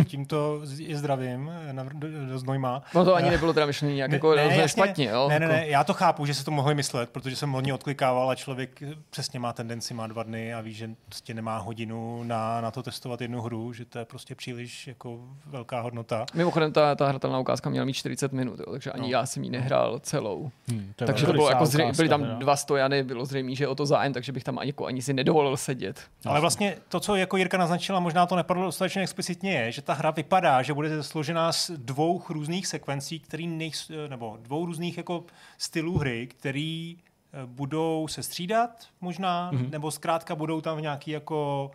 [SPEAKER 3] eh, Tímto je zdravím eh, na, do, do Znojma.
[SPEAKER 1] No to ani nebylo teda myšlený nějak jako ne,
[SPEAKER 3] jasně.
[SPEAKER 1] špatně, jo?
[SPEAKER 3] Ne, ne,
[SPEAKER 1] jako.
[SPEAKER 3] ne, já to chápu, že se to mohli myslet, protože jsem hodně odklikával a člověk přesně má tendenci, má dva dny a ví, že prostě nemá hodinu na, na to testovat jednu hru, že to je prostě příliš jako velká hodnota.
[SPEAKER 1] Mimochodem ta, ta hratelná ukázka měla mít 40 minut, jo, takže ani
[SPEAKER 3] No.
[SPEAKER 1] já jsem ji nehrál celou.
[SPEAKER 2] Hmm,
[SPEAKER 1] takže to bylo jako zřejmě, byly tam dva stojany, bylo zřejmě, že o to zájem, takže bych tam ani, jako, ani si nedovolil sedět.
[SPEAKER 3] Ale vlastně to, co jako Jirka naznačila, možná to nepadlo dostatečně explicitně, je, že ta hra vypadá, že bude složená z dvou různých sekvencí, který nejs, nebo dvou různých jako stylů hry, který eh, budou se střídat možná, mm-hmm. nebo zkrátka budou tam v nějaký jako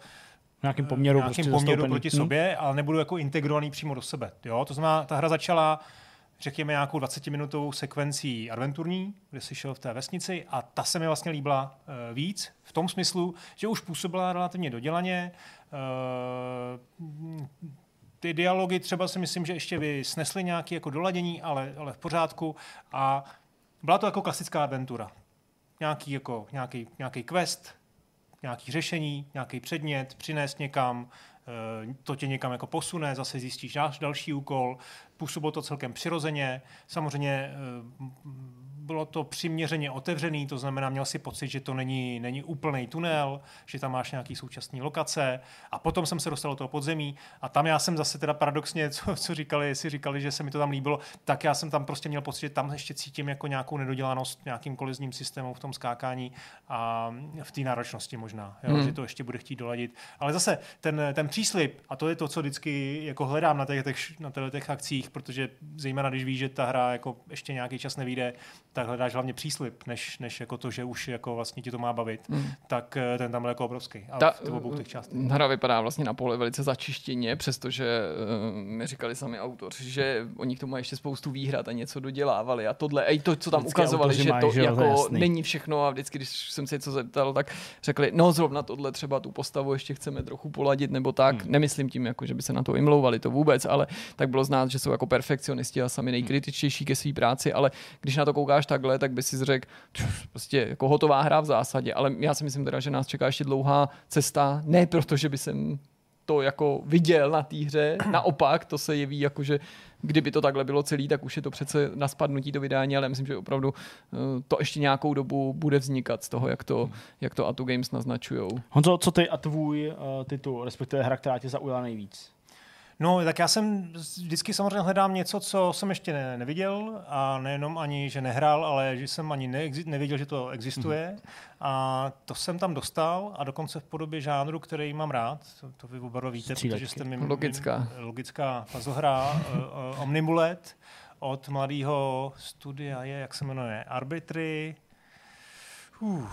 [SPEAKER 2] v nějakým poměru,
[SPEAKER 3] nějakým
[SPEAKER 2] prostě
[SPEAKER 3] poměru proti sobě, ale nebudou jako integrovaný přímo do sebe. Jo? To znamená, ta hra začala řekněme, nějakou 20-minutovou sekvencí adventurní, kde si šel v té vesnici a ta se mi vlastně líbila uh, víc, v tom smyslu, že už působila relativně dodělaně. Uh, ty dialogy třeba si myslím, že ještě by snesly nějaké jako doladění, ale, ale v pořádku. A byla to jako klasická adventura. Nějaký, jako, nějaký, nějaký quest, nějaký řešení, nějaký předmět, přinést někam, eh, to tě někam jako posune, zase zjistíš další úkol, působilo to celkem přirozeně. Samozřejmě bylo to přiměřeně otevřený, to znamená, měl si pocit, že to není, není úplný tunel, že tam máš nějaký současný lokace a potom jsem se dostal do toho podzemí a tam já jsem zase teda paradoxně, co, co říkali, si říkali, že se mi to tam líbilo, tak já jsem tam prostě měl pocit, že tam ještě cítím jako nějakou nedodělanost nějakým kolizním systémem v tom skákání a v té náročnosti možná, jo, hmm. že to ještě bude chtít doladit. Ale zase ten, ten příslip, a to je to, co vždycky jako hledám na těch, na těch akcích, protože zejména když víš, že ta hra jako ještě nějaký čas nevíde, tak hledáš hlavně příslip, než, než jako to, že už jako vlastně ti to má bavit, mm. tak eh, ten tam je jako obrovský. A Ta, v obou těch částech.
[SPEAKER 1] Hra vypadá vlastně na pole velice začištěně, přestože uh, mi říkali sami autoři, že oni k tomu ještě spoustu výhrad a něco dodělávali a tohle, i to, co tam vždycky ukazovali, že to že jako není všechno a vždycky, když jsem se něco zeptal, tak řekli, no zrovna tohle třeba tu postavu ještě chceme trochu poladit nebo tak. Hmm. Nemyslím tím, jako, že by se na to imlouvali, to vůbec, ale tak bylo znát, že jsou jako perfekcionisti a sami nejkritičtější ke své práci, ale když na to koukáš takhle, tak by si řekl, prostě jako hotová hra v zásadě, ale já si myslím teda, že nás čeká ještě dlouhá cesta, ne proto, že by jsem to jako viděl na té hře, naopak to se jeví jako, že kdyby to takhle bylo celý, tak už je to přece na spadnutí to vydání, ale myslím, že opravdu uh, to ještě nějakou dobu bude vznikat z toho, jak to, jak to Atu Games naznačujou.
[SPEAKER 2] Honzo, co ty a tvůj uh, titul, respektive hra, která tě zaujala nejvíc?
[SPEAKER 3] No, tak já jsem vždycky samozřejmě hledám něco, co jsem ještě ne, neviděl a nejenom ani, že nehrál, ale že jsem ani ne, nevěděl, že to existuje. Mm-hmm. A to jsem tam dostal a dokonce v podobě žánru, který mám rád. To, to vy oba víte, Střílečky. protože jste mi...
[SPEAKER 1] Logická.
[SPEAKER 3] Logická puzzle hra, uh, uh, Omnimulet od mladého studia je, jak se jmenuje, Arbitry, uh, uh,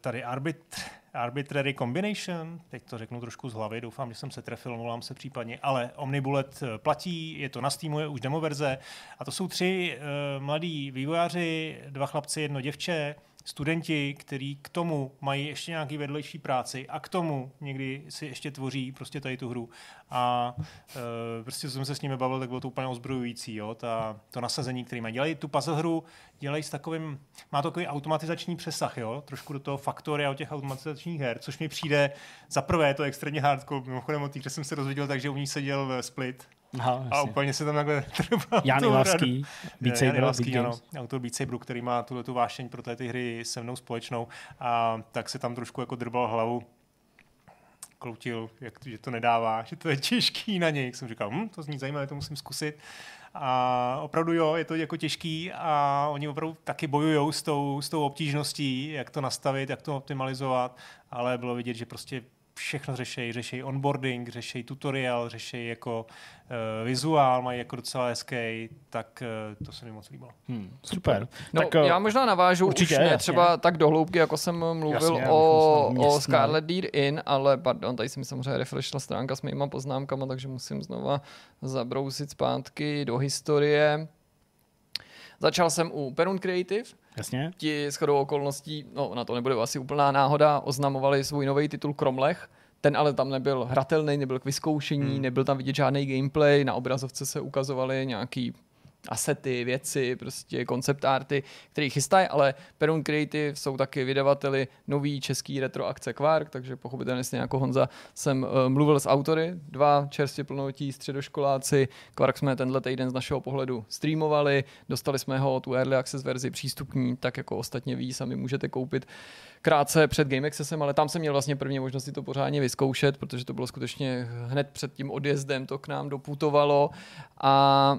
[SPEAKER 3] tady Arbitr, Arbitrary Combination, teď to řeknu trošku z hlavy, doufám, že jsem se trefil, volám se případně, ale Omnibullet eh, platí, je to na Steamu, je už demo verze a to jsou tři uh, mladí vývojáři, dva chlapci, jedno děvče, studenti, kteří k tomu mají ještě nějaký vedlejší práci a k tomu někdy si ještě tvoří prostě tady tu hru. A e, prostě jsem se s nimi bavil, tak bylo to úplně ozbrojující, jo, ta, to nasazení, který mají. Dělají tu puzzle hru, dělají s takovým, má to takový automatizační přesah, jo, trošku do toho faktoria o těch automatizačních her, což mi přijde, za prvé je to extrémně hardcore, mimochodem o té, jsem se dozvěděl, takže u ní seděl Split, Aha, a úplně se tam takhle
[SPEAKER 2] trvá. Jan Ilavský, Beat Saber,
[SPEAKER 3] Ilavský, ano, autor Beat Saberu, který má tuhle tu vášeň pro ty hry se mnou společnou a tak se tam trošku jako drbal hlavu kloutil, jak, že to nedává, že to je těžký na něj. Jsem říkal, hm, to zní zajímavé, to musím zkusit. A opravdu jo, je to jako těžký a oni opravdu taky bojují s tou, s tou obtížností, jak to nastavit, jak to optimalizovat, ale bylo vidět, že prostě všechno řeší, řeší onboarding, řeší tutorial, řeší jako uh, vizuál, mají jako docela hezký, tak uh, to se mi moc líbilo.
[SPEAKER 2] Hmm, super.
[SPEAKER 1] No, tak, uh, já možná navážu určitě, už ne jasně. třeba tak dohloubky, jako jsem mluvil jasně, o, o Scarlet Deer Inn, ale pardon, tady se mi samozřejmě refreshla stránka s mýma poznámkama, takže musím znova zabrousit zpátky do historie. Začal jsem u Perun Creative,
[SPEAKER 2] Jasně.
[SPEAKER 1] Ti shodou okolností, no na to nebude asi úplná náhoda, oznamovali svůj nový titul Kromlech, ten ale tam nebyl hratelný, nebyl k vyzkoušení, hmm. nebyl tam vidět žádný gameplay, na obrazovce se ukazovaly nějaký asety, věci, prostě koncept arty, který chystají, ale Perun Creative jsou taky vydavateli nový český retro akce Quark, takže pochopitelně stejně jako Honza jsem uh, mluvil s autory, dva čerstvě plnotí středoškoláci, Quark jsme tenhle týden z našeho pohledu streamovali, dostali jsme ho tu Early Access verzi přístupní, tak jako ostatně ví, sami můžete koupit krátce před Game Accessem, ale tam jsem měl vlastně první možnosti to pořádně vyzkoušet, protože to bylo skutečně hned před tím odjezdem, to k nám doputovalo. A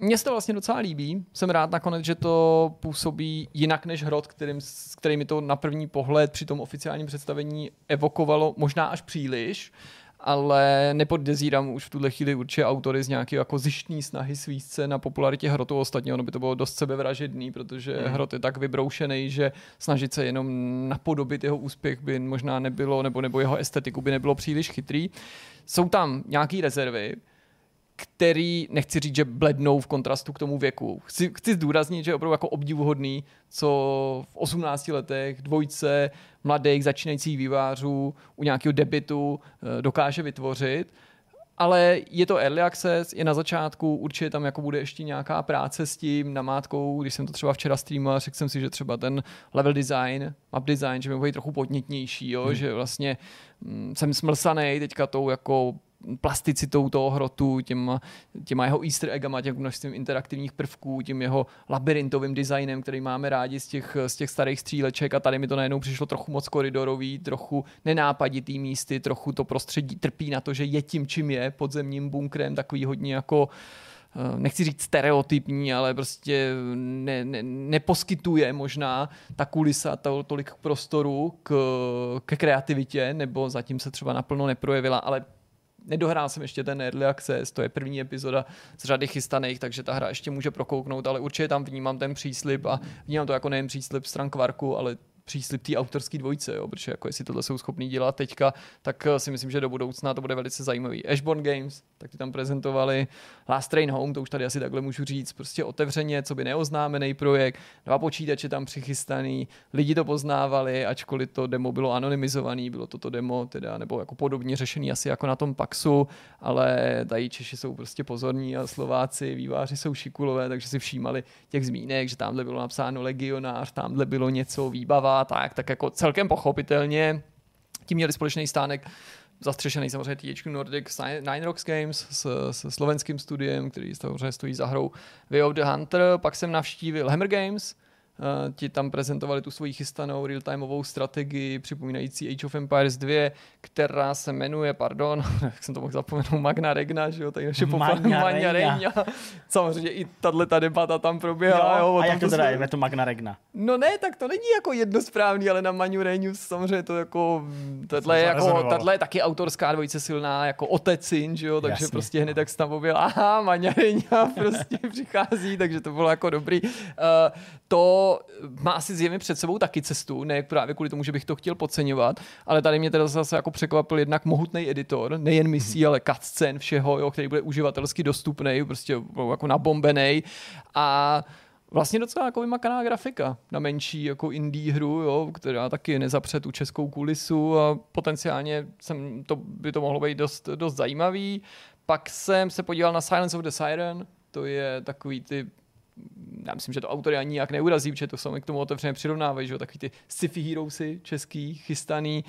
[SPEAKER 1] mně se to vlastně docela líbí. Jsem rád nakonec, že to působí jinak než hrot, kterým, s kterými to na první pohled při tom oficiálním představení evokovalo možná až příliš ale nepodezírám už v tuhle chvíli určitě autory z nějaké jako zjištní snahy svíst se na popularitě hrotu. Ostatně ono by to bylo dost sebevražedný, protože hmm. hrot je tak vybroušený, že snažit se jenom napodobit jeho úspěch by možná nebylo, nebo, nebo jeho estetiku by nebylo příliš chytrý. Jsou tam nějaké rezervy, který, nechci říct, že blednou v kontrastu k tomu věku. Chci, chci zdůraznit, že je opravdu jako obdivuhodný, co v 18 letech dvojce mladých začínajících vývářů u nějakého debitu eh, dokáže vytvořit. Ale je to early access, je na začátku, určitě tam jako bude ještě nějaká práce s tím namátkou, když jsem to třeba včera streamoval, řekl jsem si, že třeba ten level design, map design, že by byl trochu podnětnější, jo? Hmm. že vlastně hm, jsem smlsaný teďka tou jako plasticitou toho hrotu, těma, těma jeho easter eggama, těm množstvím interaktivních prvků, tím jeho labirintovým designem, který máme rádi z těch, z těch starých stříleček. A tady mi to najednou přišlo trochu moc koridorový, trochu nenápaditý místy, trochu to prostředí trpí na to, že je tím, čím je, podzemním bunkrem, takový hodně jako eh, nechci říct stereotypní, ale prostě ne, ne, neposkytuje možná ta kulisa to, tolik prostoru k, ke kreativitě, nebo zatím se třeba naplno neprojevila, ale nedohrál jsem ještě ten Early Access, to je první epizoda z řady chystaných, takže ta hra ještě může prokouknout, ale určitě tam vnímám ten příslip a vnímám to jako nejen příslip stran Kvarku, ale příslip té autorské dvojce, jo, protože jako jestli tohle jsou schopní dělat teďka, tak eh, si myslím, že do budoucna to bude velice zajímavý. Ashborn Games, tak ty tam prezentovali Last Train Home, to už tady asi takhle můžu říct, prostě otevřeně, co by neoznámený projekt, dva počítače tam přichystaný, lidi to poznávali, ačkoliv to demo bylo anonymizovaný, bylo toto demo teda, nebo jako podobně řešený asi jako na tom Paxu, ale tady Češi jsou prostě pozorní a Slováci, výváři jsou šikulové, takže si všímali těch zmínek, že tamhle bylo napsáno legionář, tamhle bylo něco výbava, tak, tak jako celkem pochopitelně tím měli společný stánek zastřešený samozřejmě THQ Nordic Nine Rocks Games s, s slovenským studiem, který samozřejmě stojí za hrou Way of the Hunter. Pak jsem navštívil Hammer Games, ti tam prezentovali tu svoji chystanou real-timeovou strategii připomínající Age of Empires 2, která se jmenuje, pardon, jak jsem to mohl zapomenout, Magna Regna, že jo, tady naše
[SPEAKER 2] Magna, Magna Regna.
[SPEAKER 1] Samozřejmě i tahle ta debata tam proběhla.
[SPEAKER 2] Jo, jo, a jak to teda je, to Magna Regna?
[SPEAKER 1] No ne, tak to není jako jednosprávný, ale na Magna Regna samozřejmě to jako, tato je, jako, tato je taky autorská dvojice silná, jako otec syn, že jo, takže Jasně. prostě hned tak se tam objel, aha, Magna Regna prostě přichází, takže to bylo jako dobrý. Uh, to má asi zjevně před sebou taky cestu, ne právě kvůli tomu, že bych to chtěl podceňovat, ale tady mě teda zase jako překvapil jednak mohutný editor, nejen misí, mm-hmm. ale cutscene všeho, jo, který bude uživatelsky dostupný, prostě jako nabombený a vlastně docela jako vymakaná grafika na menší jako indie hru, jo, která taky nezapře tu českou kulisu a potenciálně jsem, to, by to mohlo být dost, dost zajímavý. Pak jsem se podíval na Silence of the Siren, to je takový ty já myslím, že to autory ani nějak neurazí, protože to sami k tomu otevřeně přirovnávají, že jo, takový ty sci-fi heroesy český, chystaný,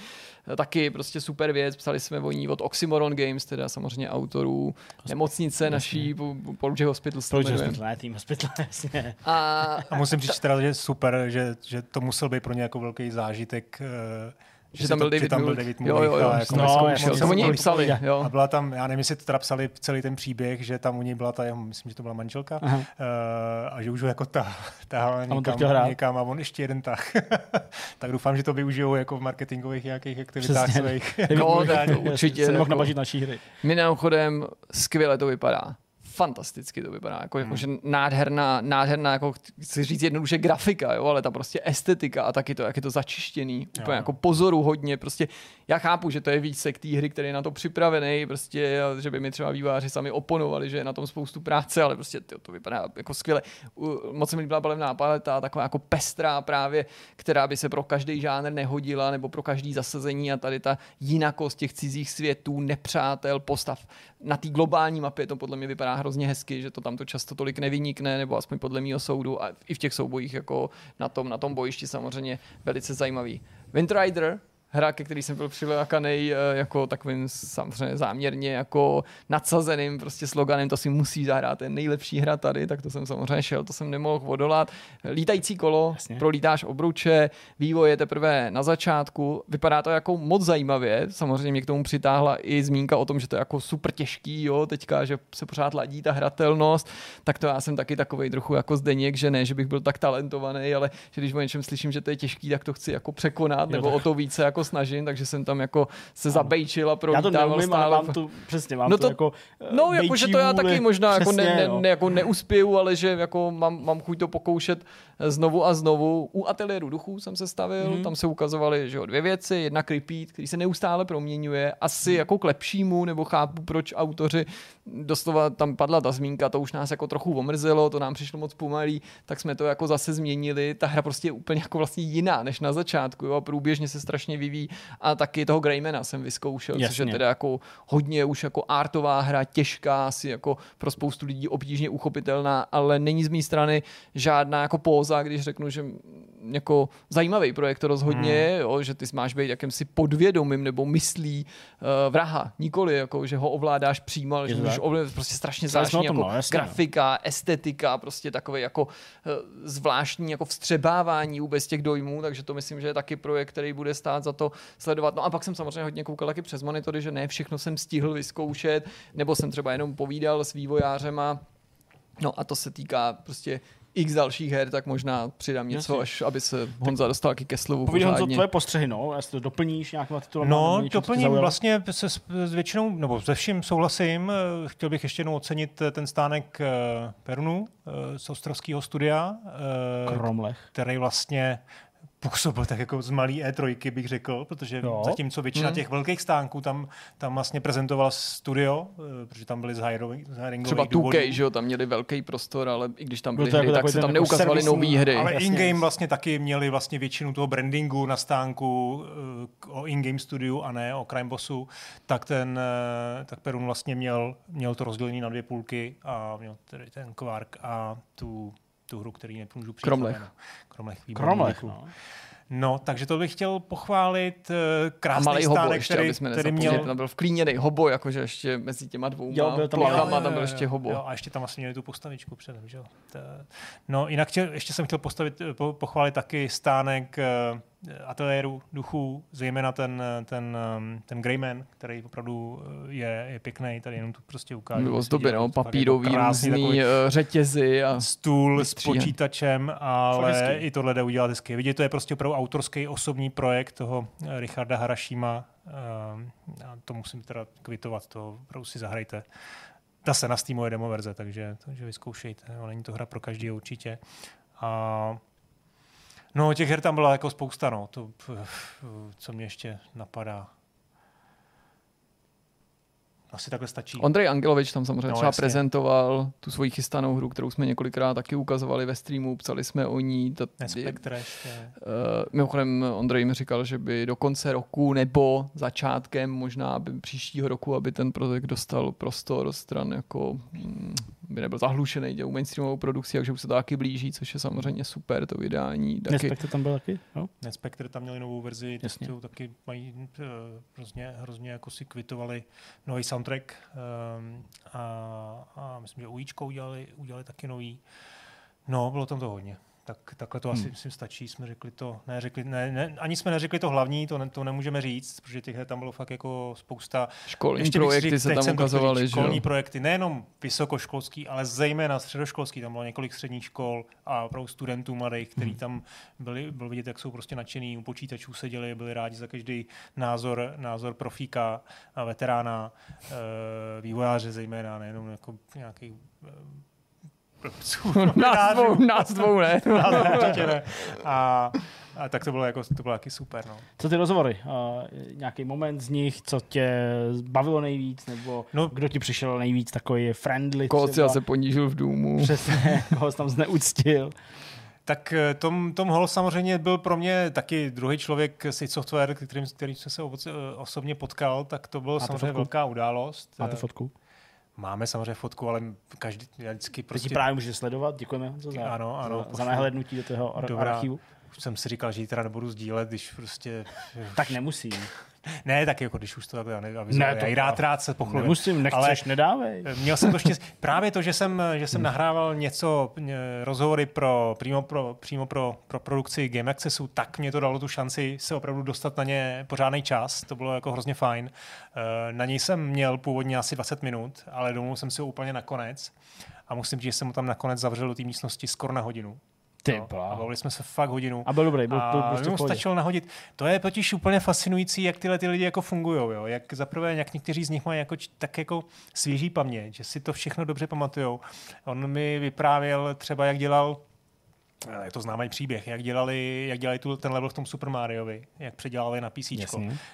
[SPEAKER 1] taky prostě super věc, psali jsme o ní od Oxymoron Games, teda samozřejmě autorů Hospital. nemocnice jasně. naší, Project Hospital.
[SPEAKER 2] Project Hospital, ne, Team Hospital, jasně.
[SPEAKER 3] A, a musím říct teda, že super, že, že to musel být pro ně jako velký zážitek uh,
[SPEAKER 1] že, že tam byl David,
[SPEAKER 3] tam byl David Mullich.
[SPEAKER 1] Jo, jo, jo.
[SPEAKER 3] Jako
[SPEAKER 1] no, no, to oni psali. Jo.
[SPEAKER 3] A byla tam, já nevím, jestli teda psali celý ten příběh, že tam u něj byla ta jeho, myslím, že to byla manželka, uh, a že už ho jako ta, tahal někam, někam a on ještě jeden tah. tak doufám, že to využijou jako v marketingových nějakých aktivitách Přesně. svých.
[SPEAKER 1] no, tak to určitě.
[SPEAKER 2] Se nemohl jako, naší hry.
[SPEAKER 1] Mimochodem, skvěle to vypadá fantasticky to vypadá, jako, jako hmm. že nádherná, nádherná, jako chci říct jednoduše grafika, jo, ale ta prostě estetika a taky to, jak je to začištěný, jo. úplně jako pozoru hodně, prostě já chápu, že to je výsek té hry, který je na to připravený, prostě, že by mi třeba výváři sami oponovali, že je na tom spoustu práce, ale prostě to, to vypadá jako skvěle. Moc se mi líbila balevná paleta, taková jako pestrá právě, která by se pro každý žánr nehodila, nebo pro každý zasazení a tady ta jinakost těch cizích světů, nepřátel, postav. Na té globální mapě to podle mě vypadá hrozně hezky, že to tam to často tolik nevynikne, nebo aspoň podle mého soudu a i v těch soubojích jako na tom, na tom bojišti samozřejmě velice zajímavý. Wind Rider hra, ke který jsem byl přilákaný eh, jako takovým samozřejmě záměrně jako nadsazeným prostě sloganem, to si musí zahrát, je nejlepší hra tady, tak to jsem samozřejmě šel, to jsem nemohl odolat. Lítající kolo, Jasně. prolítáš obruče, vývoj je teprve na začátku, vypadá to jako moc zajímavě, samozřejmě mě k tomu přitáhla i zmínka o tom, že to je jako super těžký, jo, teďka, že se pořád ladí ta hratelnost, tak to já jsem taky takový trochu jako zdeněk, že ne, že bych byl tak talentovaný, ale že když o něčem slyším, že to je těžký, tak to chci jako překonat, jo, nebo tak. o to více jako snažím, takže jsem tam jako se ano. zabejčil a prolítával
[SPEAKER 2] Já to neumím, stále. mám tu, přesně, mám
[SPEAKER 1] no
[SPEAKER 2] to, to jako
[SPEAKER 1] No, jako, že to já taky možná přesně, jako, ne, ne, ne, jako neuspěju, ale že jako mám, mám chuť to pokoušet znovu a znovu. U ateliéru duchů jsem se stavil, mm. tam se ukazovaly že jo, dvě věci, jedna repeat, který se neustále proměňuje, asi mm. jako k lepšímu, nebo chápu, proč autoři doslova tam padla ta zmínka, to už nás jako trochu omrzelo, to nám přišlo moc pomalý, tak jsme to jako zase změnili. Ta hra prostě je úplně jako vlastně jiná než na začátku, jo, a průběžně se strašně vyvíjí a taky toho Greymana jsem vyzkoušel, Jasně. což je teda jako hodně už jako artová hra, těžká, asi jako pro spoustu lidí obtížně uchopitelná, ale není z mé strany žádná jako póza, když řeknu, že jako zajímavý projekt rozhodně, hmm. jo, že ty máš být jakýmsi podvědomím nebo myslí uh, vraha, nikoli jako, že ho ovládáš přímo, ale že můžeš ovlivnit prostě strašně zvláštní jako no, grafika, estetika, prostě takové jako uh, zvláštní jako vstřebávání vůbec těch dojmů, takže to myslím, že je taky projekt, který bude stát za to sledovat. No a pak jsem samozřejmě hodně koukal taky přes monitory, že ne všechno jsem stihl vyzkoušet, nebo jsem třeba jenom povídal s vývojářem a No a to se týká prostě x dalších her, tak možná přidám něco, Jasně. až aby se Honza dostal ke slovu.
[SPEAKER 2] Povídej Honzo, tvoje postřehy, no, jestli to doplníš nějakým titulem.
[SPEAKER 3] No, doplním vlastně se s, s většinou, nebo se vším souhlasím. Chtěl bych ještě jednou ocenit ten stánek uh, Perunu uh, z Ostrovského studia.
[SPEAKER 2] Kromlech.
[SPEAKER 3] Který vlastně působil tak jako z malý E3, bych řekl, protože jo. zatímco většina hmm. těch velkých stánků tam, tam vlastně prezentovala studio, eh, protože tam byly z hiringových
[SPEAKER 1] Třeba 2K, že jo, tam měli velký prostor, ale i když tam byly hry, jako tak se tam jako neukazovaly nové hry.
[SPEAKER 3] Ale in-game vlastně taky měli vlastně většinu toho brandingu na stánku uh, o in-game studiu a ne o Crime Bossu, tak ten, uh, tak Perun vlastně měl, měl to rozdělení na dvě půlky a měl tedy ten Quark a tu tu hru, který nepomůžu přijít.
[SPEAKER 1] Kromlech.
[SPEAKER 3] Kromlech,
[SPEAKER 2] Kromlech, no.
[SPEAKER 3] No, takže to bych chtěl pochválit. Eh, krásný malý stánek, hobo ještě, který, aby jsme který měl...
[SPEAKER 1] Tam byl vklíněný hobo, jakože ještě mezi těma dvou jo, byl tam, plachama, jo, tam byl ještě hobo.
[SPEAKER 3] Jo, a ještě tam vlastně měli tu postavičku předem, že jo. No, jinak chtěl, ještě jsem chtěl postavit, po, pochválit taky stánek eh, ateliéru duchů, zejména ten, ten, ten Greyman, který opravdu je, je pěkný, tady jenom tu prostě ukážu.
[SPEAKER 1] Bylo zdobě, no, papírový, jako různý řetězy a
[SPEAKER 3] stůl s počítačem, ale i tohle jde udělat hezky. Vidíte, to je prostě opravdu autorský osobní projekt toho Richarda Harašima. Já to musím teda kvitovat, to opravdu si zahrajte. Ta se na Steamu je demo verze, takže, takže vyzkoušejte. No, není to hra pro každý určitě. A No, těch her tam byla jako spousta, no. To, co mě ještě napadá asi takhle stačí.
[SPEAKER 1] Ondrej Angelovič tam samozřejmě no, třeba jasně. prezentoval tu svoji chystanou hru, kterou jsme několikrát taky ukazovali ve streamu, psali jsme o ní.
[SPEAKER 3] To, Nespectre ještě. Uh,
[SPEAKER 1] mimochodem Ondrej mi říkal, že by do konce roku nebo začátkem možná aby příštího roku, aby ten projekt dostal prostor stran jako mm, by nebyl zahlušený dělou mainstreamovou produkci, takže už se to taky blíží, což je samozřejmě super, to vydání.
[SPEAKER 2] Taky. Nespectre tam byl taky?
[SPEAKER 3] No? Nespectre tam měli novou verzi, to taky mají uh, hrozně, hrozně jako si kvitovali nový sound soundtrack um, a, a myslím, že UIčko udělali, udělali taky nový. No, bylo tam to hodně tak takhle to asi hmm. myslím stačí. Jsme řekli to, ne, řekli, ne, ne, ani jsme neřekli to hlavní, to, ne, to nemůžeme říct, protože těch tam bylo fakt jako spousta.
[SPEAKER 1] Školní Ještě projekty říct, se tam ukazovaly.
[SPEAKER 3] Školní že? projekty, nejenom vysokoškolský, ale zejména středoškolský. Tam bylo několik středních škol a opravdu studentů mladých, kteří hmm. tam byli, bylo vidět, jak jsou prostě nadšený, u počítačů seděli, byli rádi za každý názor, názor profíka a veterána, e, vývojáře zejména, nejenom jako nějaký
[SPEAKER 1] nás dvou, nás dvou ne.
[SPEAKER 3] nás určitě ne. A, a tak to bylo, jako, to bylo taky super. No.
[SPEAKER 2] Co ty rozhovory? Uh, nějaký moment z nich, co tě bavilo nejvíc, nebo no, kdo ti přišel nejvíc takový friendly?
[SPEAKER 1] Koho třeba se ponížil v důmu.
[SPEAKER 2] Přesně, koho jsi tam zneuctil.
[SPEAKER 3] Tak eh, Tom, Tom Hall samozřejmě byl pro mě taky druhý člověk z Software, kterým, kterým jsem se osobně potkal, tak to byl Máte samozřejmě fotku? velká událost.
[SPEAKER 2] Máte fotku?
[SPEAKER 3] Máme samozřejmě fotku, ale každý vždycky
[SPEAKER 2] prostě... Teď právě můžeš sledovat, děkujeme za,
[SPEAKER 3] ano, ano,
[SPEAKER 2] za, za nahlédnutí do toho ar- Dobrá. archivu.
[SPEAKER 3] už jsem si říkal, že ji teda nebudu sdílet, když prostě...
[SPEAKER 2] Tak nemusí.
[SPEAKER 3] Ne, tak jako když už to takhle
[SPEAKER 2] Ne,
[SPEAKER 3] avizuji.
[SPEAKER 2] to-
[SPEAKER 3] Já rád, rád se pochlubím.
[SPEAKER 2] Nemusím, nechceš,
[SPEAKER 3] Ale
[SPEAKER 2] nedávej.
[SPEAKER 3] Měl jsem to štěstí. Právě to, že jsem, že jsem nahrával něco, eh, rozhovory pro, přímo, pro, přímo pro, pro produkci Game Accessu, tak mě to dalo tu šanci se opravdu dostat na ně pořádný čas. To bylo jako hrozně fajn. Eh, Na něj jsem měl původně asi 20 minut, ale domluvil jsem si ho úplně nakonec. A musím říct, že jsem mu tam nakonec zavřel do té místnosti skoro na hodinu.
[SPEAKER 2] Ty
[SPEAKER 3] No, a bavili jsme se fakt hodinu.
[SPEAKER 2] A byl dobrý, byl, byl prostě
[SPEAKER 3] mu stačilo nahodit. To je totiž úplně fascinující, jak tyhle ty lidi jako fungují. Jo? Jak zaprvé, jak někteří z nich mají jako, tak jako svěží paměť, že si to všechno dobře pamatujou. On mi vyprávěl třeba, jak dělal eh, je to známý příběh, jak dělali, jak dělali tu, ten level v tom Super Mariovi, jak předělali na PC.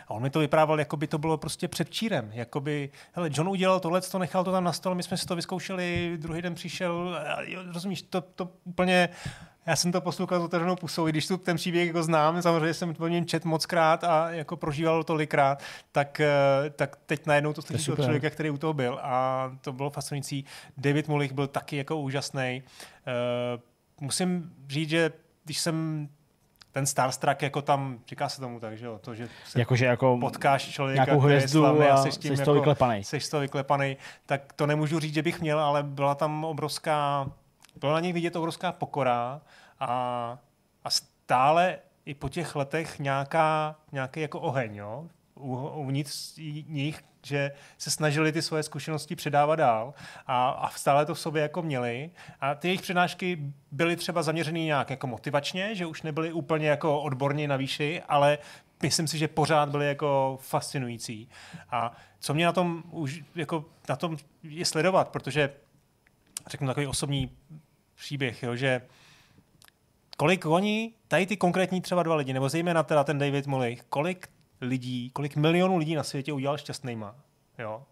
[SPEAKER 3] A on mi to vyprávěl, jako by to bylo prostě předčírem. Jakoby, hele, John udělal tohle, to nechal to tam na stole, my jsme si to vyzkoušeli, druhý den přišel, a jo, rozumíš, to, to úplně, já jsem to poslouchal s otevřenou pusou, i když tu ten příběh jako znám, samozřejmě jsem o něm čet moc krát a jako prožíval tolikrát, tak, eh, tak teď najednou to slyšíš od člověka, který u toho byl a to bylo fascinující. David Mulich byl taky jako úžasný. Musím říct, že když jsem ten Starstruck jako tam, říká se tomu tak, že jo, to, že se
[SPEAKER 2] Jakože jako
[SPEAKER 3] potkáš člověka,
[SPEAKER 2] nějakou
[SPEAKER 3] který je
[SPEAKER 2] hvězdu
[SPEAKER 3] slavný
[SPEAKER 2] a
[SPEAKER 3] seš tím
[SPEAKER 2] jsi z toho
[SPEAKER 3] jako-
[SPEAKER 2] vyklepanej.
[SPEAKER 3] Seš toho vyklepaný, tak to nemůžu říct, že bych měl, ale byla tam obrovská, byla na něj vidět obrovská pokora a, a stále i po těch letech nějaká, nějaký jako oheň, jo? U- uvnitř nich, že se snažili ty svoje zkušenosti předávat dál a, a stále to v sobě jako měli. A ty jejich přednášky byly třeba zaměřený nějak jako motivačně, že už nebyly úplně jako odborně na výši, ale myslím si, že pořád byly jako fascinující. A co mě na tom už jako na tom je sledovat, protože řeknu takový osobní příběh, jo, že kolik oni, tady ty konkrétní třeba dva lidi, nebo zejména teda ten David Molich, kolik lidí, kolik milionů lidí na světě udělal šťastnýma, jo?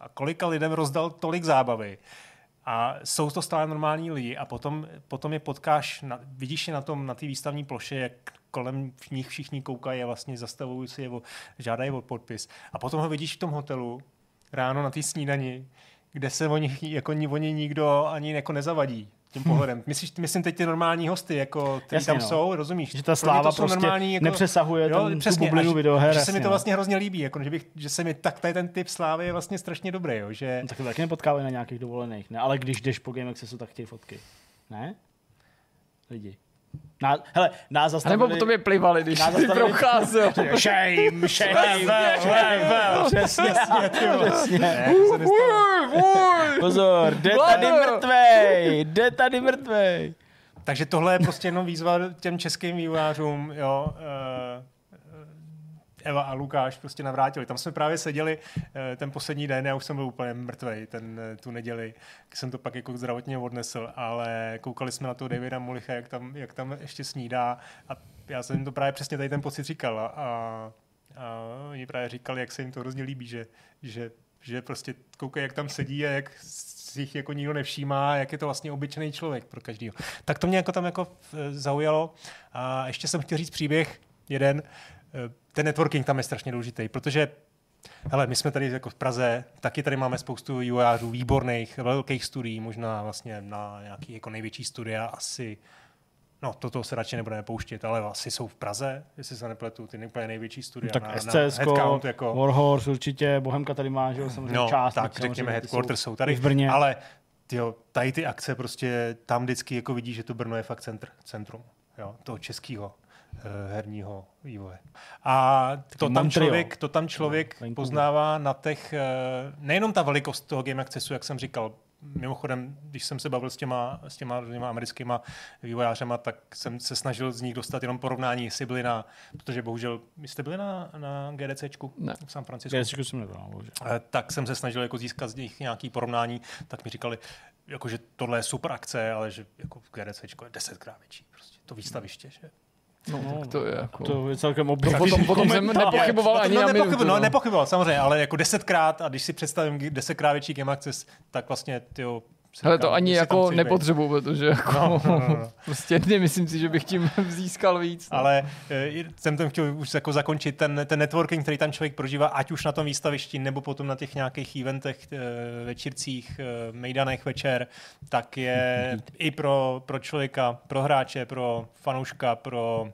[SPEAKER 3] A kolika lidem rozdal tolik zábavy. A jsou to stále normální lidi a potom, potom je potkáš, na, vidíš je na tom, na té výstavní ploše, jak kolem nich všichni koukají a vlastně zastavují si je, o, žádají o podpis. A potom ho vidíš v tom hotelu ráno na té snídani, kde se o nich, jako o ně nikdo ani jako nezavadí tím pohledem. Myslíš, myslím teď ty normální hosty, jako,
[SPEAKER 2] Jasně,
[SPEAKER 3] tam
[SPEAKER 2] no.
[SPEAKER 3] jsou, rozumíš?
[SPEAKER 2] Že ta sláva
[SPEAKER 3] to
[SPEAKER 2] prostě
[SPEAKER 3] normální, jako,
[SPEAKER 2] nepřesahuje ten, tu
[SPEAKER 3] přesně,
[SPEAKER 2] bublinu
[SPEAKER 3] a že-
[SPEAKER 2] videoher.
[SPEAKER 3] Že se mi to
[SPEAKER 2] no.
[SPEAKER 3] vlastně hrozně líbí, jako, že, bych, že se mi tak tady ten typ slávy je vlastně strašně dobrý, jo, že
[SPEAKER 2] No, tak to taky nepotkávají na nějakých dovolených, ne? Ale když jdeš po Game Accessu, tak chtějí fotky. Ne? Lidi. Ná, hele, nás
[SPEAKER 1] A
[SPEAKER 2] zastavili...
[SPEAKER 1] nebo po tobě plivali, když
[SPEAKER 2] Nás zastavili-
[SPEAKER 1] procházel.
[SPEAKER 2] Shame, shame,
[SPEAKER 3] Level,
[SPEAKER 2] Přesně, přesně.
[SPEAKER 3] nestalo.
[SPEAKER 2] Pozor, jde tady mrtvej, jde tady mrtvej.
[SPEAKER 3] Takže tohle je prostě jenom výzva těm českým vývojářům, jo, eh, Eva a Lukáš prostě navrátili. Tam jsme právě seděli eh, ten poslední den, já už jsem byl úplně mrtvej ten, eh, tu neděli, jsem to pak jako zdravotně odnesl, ale koukali jsme na toho Davida Molicha, jak tam, jak tam ještě snídá a já jsem to právě přesně tady ten pocit říkal a, a, a oni právě říkali, jak se jim to hrozně líbí, že, že, že prostě koukají, jak tam sedí a jak si jich jako nikdo nevšímá, jak je to vlastně obyčejný člověk pro každýho. Tak to mě jako tam jako eh, zaujalo. A ještě jsem chtěl říct příběh jeden. Ten networking tam je strašně důležitý, protože Hele, my jsme tady jako v Praze, taky tady máme spoustu vývojářů výborných, velkých studií, možná vlastně na nějaký jako největší studia asi No, toto se radši nebudeme pouštět, ale asi jsou v Praze, jestli se nepletu, ty úplně největší studia
[SPEAKER 2] Tak
[SPEAKER 3] na,
[SPEAKER 2] SCS,
[SPEAKER 3] na jako,
[SPEAKER 2] Warhorse určitě, Bohemka tady má, že jo, samozřejmě
[SPEAKER 3] no,
[SPEAKER 2] část.
[SPEAKER 3] tak řekněme, headquarters jsou tady,
[SPEAKER 2] v Brně.
[SPEAKER 3] ale tyjo, tady ty akce prostě, tam vždycky jako vidí, že to Brno je fakt centr, centrum jo, toho českého herního vývoje. A to tam, člověk, to tam člověk
[SPEAKER 2] No, Vancouver.
[SPEAKER 3] poznává na těch, eh, nejenom ta velikost toho Game Accessu, jak jsem říkal, Mimochodem, když jsem se bavil s těma, s těma, těma americkýma vývojářema, tak jsem se snažil z nich dostat jenom porovnání, jestli byli na, protože bohužel, vy jste byli na, na GDCčku
[SPEAKER 1] Ne.
[SPEAKER 3] v San Francisku?
[SPEAKER 2] GSčku jsem nebyl, bohužel.
[SPEAKER 3] Eh, tak jsem se snažil jako získat z nich nějaký porovnání, tak mi říkali, jako, že tohle je super akce, ale že jako GDC je desetkrát větší. Prostě to výstaviště, že?
[SPEAKER 1] No, tak to je jako...
[SPEAKER 2] To je celkem
[SPEAKER 1] To
[SPEAKER 2] obrovský
[SPEAKER 1] potom, potom jsem nepochyboval ani
[SPEAKER 3] no,
[SPEAKER 1] na
[SPEAKER 3] nepochyboval,
[SPEAKER 1] minutu.
[SPEAKER 3] no,
[SPEAKER 1] no.
[SPEAKER 3] nepochyboval, samozřejmě, ale jako desetkrát, a když si představím desetkrát větší Game Access, tak vlastně tyjo,
[SPEAKER 1] Ale to ani jako nepotřebuji, protože jako,
[SPEAKER 3] No, no, no, no.
[SPEAKER 1] prostě nemyslím si, že bych tím získal víc. no.
[SPEAKER 3] Ale eh, jsem tam chtěl už jako zakončit ten, ten networking, který tam člověk prožívá, ať už na tom výstavišti, nebo potom na těch nějakých eventech, eh, večírcích, eh, mejdanech večer, tak je i pro, pro člověka, pro hráče, pro fanouška, pro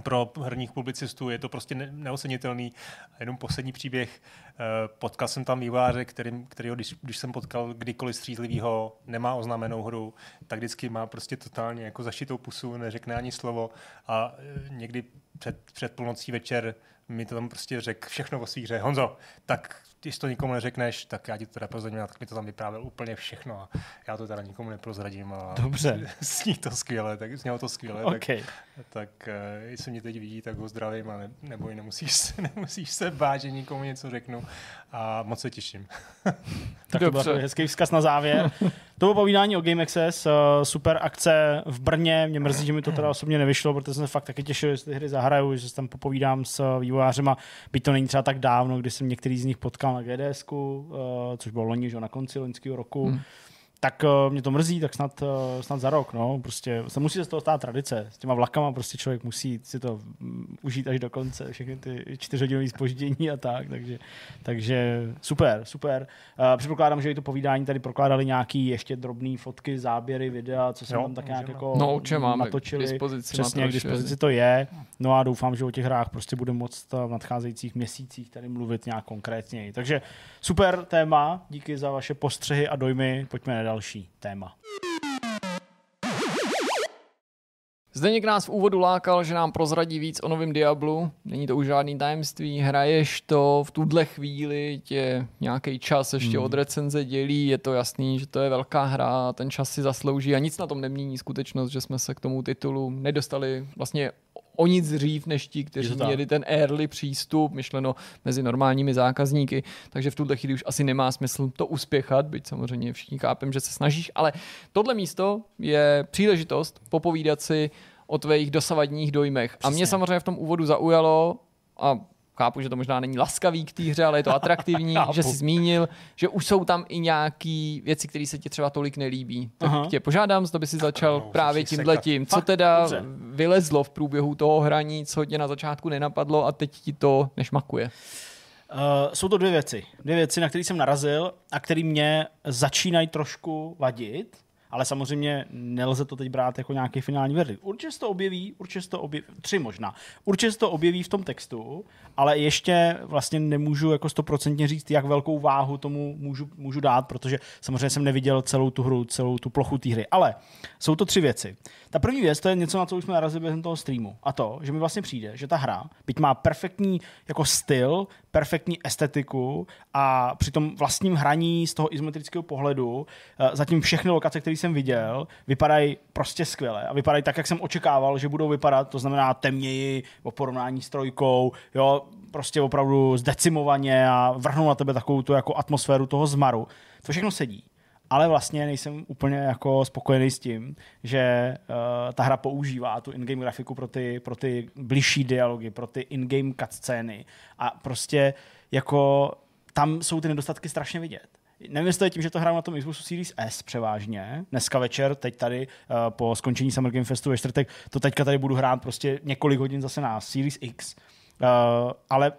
[SPEAKER 3] pro herních publicistů je to prostě ne- neocenitelný. A Jenom poslední příběh. Eh, Potkal jsem tam vývojáře, kterým, kterýho, když, když jsem potkal kdykoliv střízlivýho, nemá oznámenou hru, tak vždycky má prostě totálně jako zašitou pusu, neřekne ani slovo a eh, někdy před, před půlnocí večer mi to tam prostě řekl všechno o svých hře. Honzo, tak když to nikomu neřekneš, tak já ti to teda prozradím, a tak mi to tam vyprávěl úplně všechno a já to teda nikomu neprozradím. A
[SPEAKER 2] Dobře.
[SPEAKER 3] Zní to skvěle, tak znělo to skvěle.
[SPEAKER 2] OK.
[SPEAKER 3] Tak, tak uh, jestli mě teď vidí, tak ho zdravím a ne, neboj, nemusíš se, nemusíš se bát, že nikomu něco řeknu a moc se těším.
[SPEAKER 2] Tak to byl hezký vzkaz na závěr. To bylo povídání o Game Access, uh, super akce v Brně. Mě mrzí, že mi to teda osobně nevyšlo, protože jsem se fakt taky těšil, že si ty hry zahraju, že se tam popovídám s vývojářema. Byť to není třeba tak dávno, kdy jsem některý z nich potkal na GDS, uh, což bylo loni, že na konci loňského roku.
[SPEAKER 1] Hmm.
[SPEAKER 2] Tak uh, mě to mrzí, tak snad, uh, snad za rok, no. Prostě se musí se z toho stát tradice. S těma vlakama prostě člověk musí si to mm, užít až do konce, všechny ty čtyřhodinové spoždění a tak, takže, takže super, super. Uh, předpokládám, že i to povídání tady prokládali nějaký ještě drobné fotky, záběry, videa, co
[SPEAKER 3] Jo,
[SPEAKER 2] tam tak nějak
[SPEAKER 3] můžeme.
[SPEAKER 2] jako
[SPEAKER 1] No, určitě máme k
[SPEAKER 2] natočili.
[SPEAKER 1] dispozici.
[SPEAKER 2] Přesně, k
[SPEAKER 1] Matroš,
[SPEAKER 2] dispozici to je. No a doufám, že o těch hrách prostě budeme moct v nadcházejících měsících tady mluvit nějak konkrétněji. Takže super téma, díky za vaše postřehy a dojmy. Pojďme na další téma.
[SPEAKER 1] Zdeněk nás v úvodu lákal, že nám prozradí víc o novém Diablu. Není to už žádný tajemství, hraješ to v tuhle chvíli, tě nějaký čas ještě
[SPEAKER 2] Hmm.
[SPEAKER 1] od recenze dělí, je to jasný, že to je velká hra, ten čas si zaslouží a nic na tom nemění skutečnost, že jsme se k tomu titulu nedostali vlastně o nic dřív než ti, kteří měli ten early přístup, myšleno mezi normálními zákazníky, takže v tuhle chvíli už asi nemá smysl to uspěchat, byť samozřejmě všichni chápem, že se snažíš, ale tohle místo je příležitost popovídat si o tvých dosavadních dojmech. A
[SPEAKER 2] Přesně.
[SPEAKER 1] mě samozřejmě v tom úvodu zaujalo a chápu, že to možná není laskavý k té hře, ale je to atraktivní, že jsi zmínil, že už jsou tam i nějaké věci, které se ti třeba tolik nelíbí. Tak
[SPEAKER 2] Aha.
[SPEAKER 1] tě požádám, zda by si začal
[SPEAKER 3] No,
[SPEAKER 1] právě tímhle tím. Co
[SPEAKER 2] Fakt?
[SPEAKER 1] teda
[SPEAKER 2] Dobře.
[SPEAKER 1] vylezlo v průběhu toho hraní, co tě na začátku nenapadlo a teď ti to nešmakuje.
[SPEAKER 2] Uh, jsou to dvě věci. Dvě věci, na které jsem narazil a které mě začínají trošku vadit, ale samozřejmě nelze to teď brát jako nějaký finální verdikt. Určitě se to objeví, určitě se to objeví, tři možná. Určitě se to objeví v tom textu, ale ještě vlastně nemůžu jako stoprocentně říct, jak velkou váhu tomu můžu, můžu dát, protože samozřejmě jsem neviděl celou tu hru, celou tu plochu té hry. Ale jsou to tři věci. Ta první věc, to je něco, na co už jsme narazili během toho streamu. A to, že mi vlastně přijde, že ta hra, byť má perfektní jako styl, perfektní estetiku a při tom vlastním hraní z toho izometrického pohledu, eh, zatím všechny lokace, které jsem viděl, vypadají prostě skvěle a vypadají tak, jak jsem očekával, že budou vypadat, to znamená temněji, o porovnání s trojkou, jo, prostě opravdu zdecimovaně a vrhnou na tebe takovou tu jako atmosféru toho zmaru. To všechno sedí. Ale vlastně nejsem úplně jako spokojený s tím, že uh, ta hra používá tu in-game grafiku pro ty, pro ty bližší dialogy, pro ty in-game cutscény a prostě jako tam jsou ty nedostatky strašně vidět. Nevím, jestli to je tím, že to hraju na tom Xboxu Series S převážně. Dneska večer, teď tady uh, po skončení Summer Game Festu ve čtvrtek, to teďka tady budu hrát prostě několik hodin zase na Series X. Uh, ale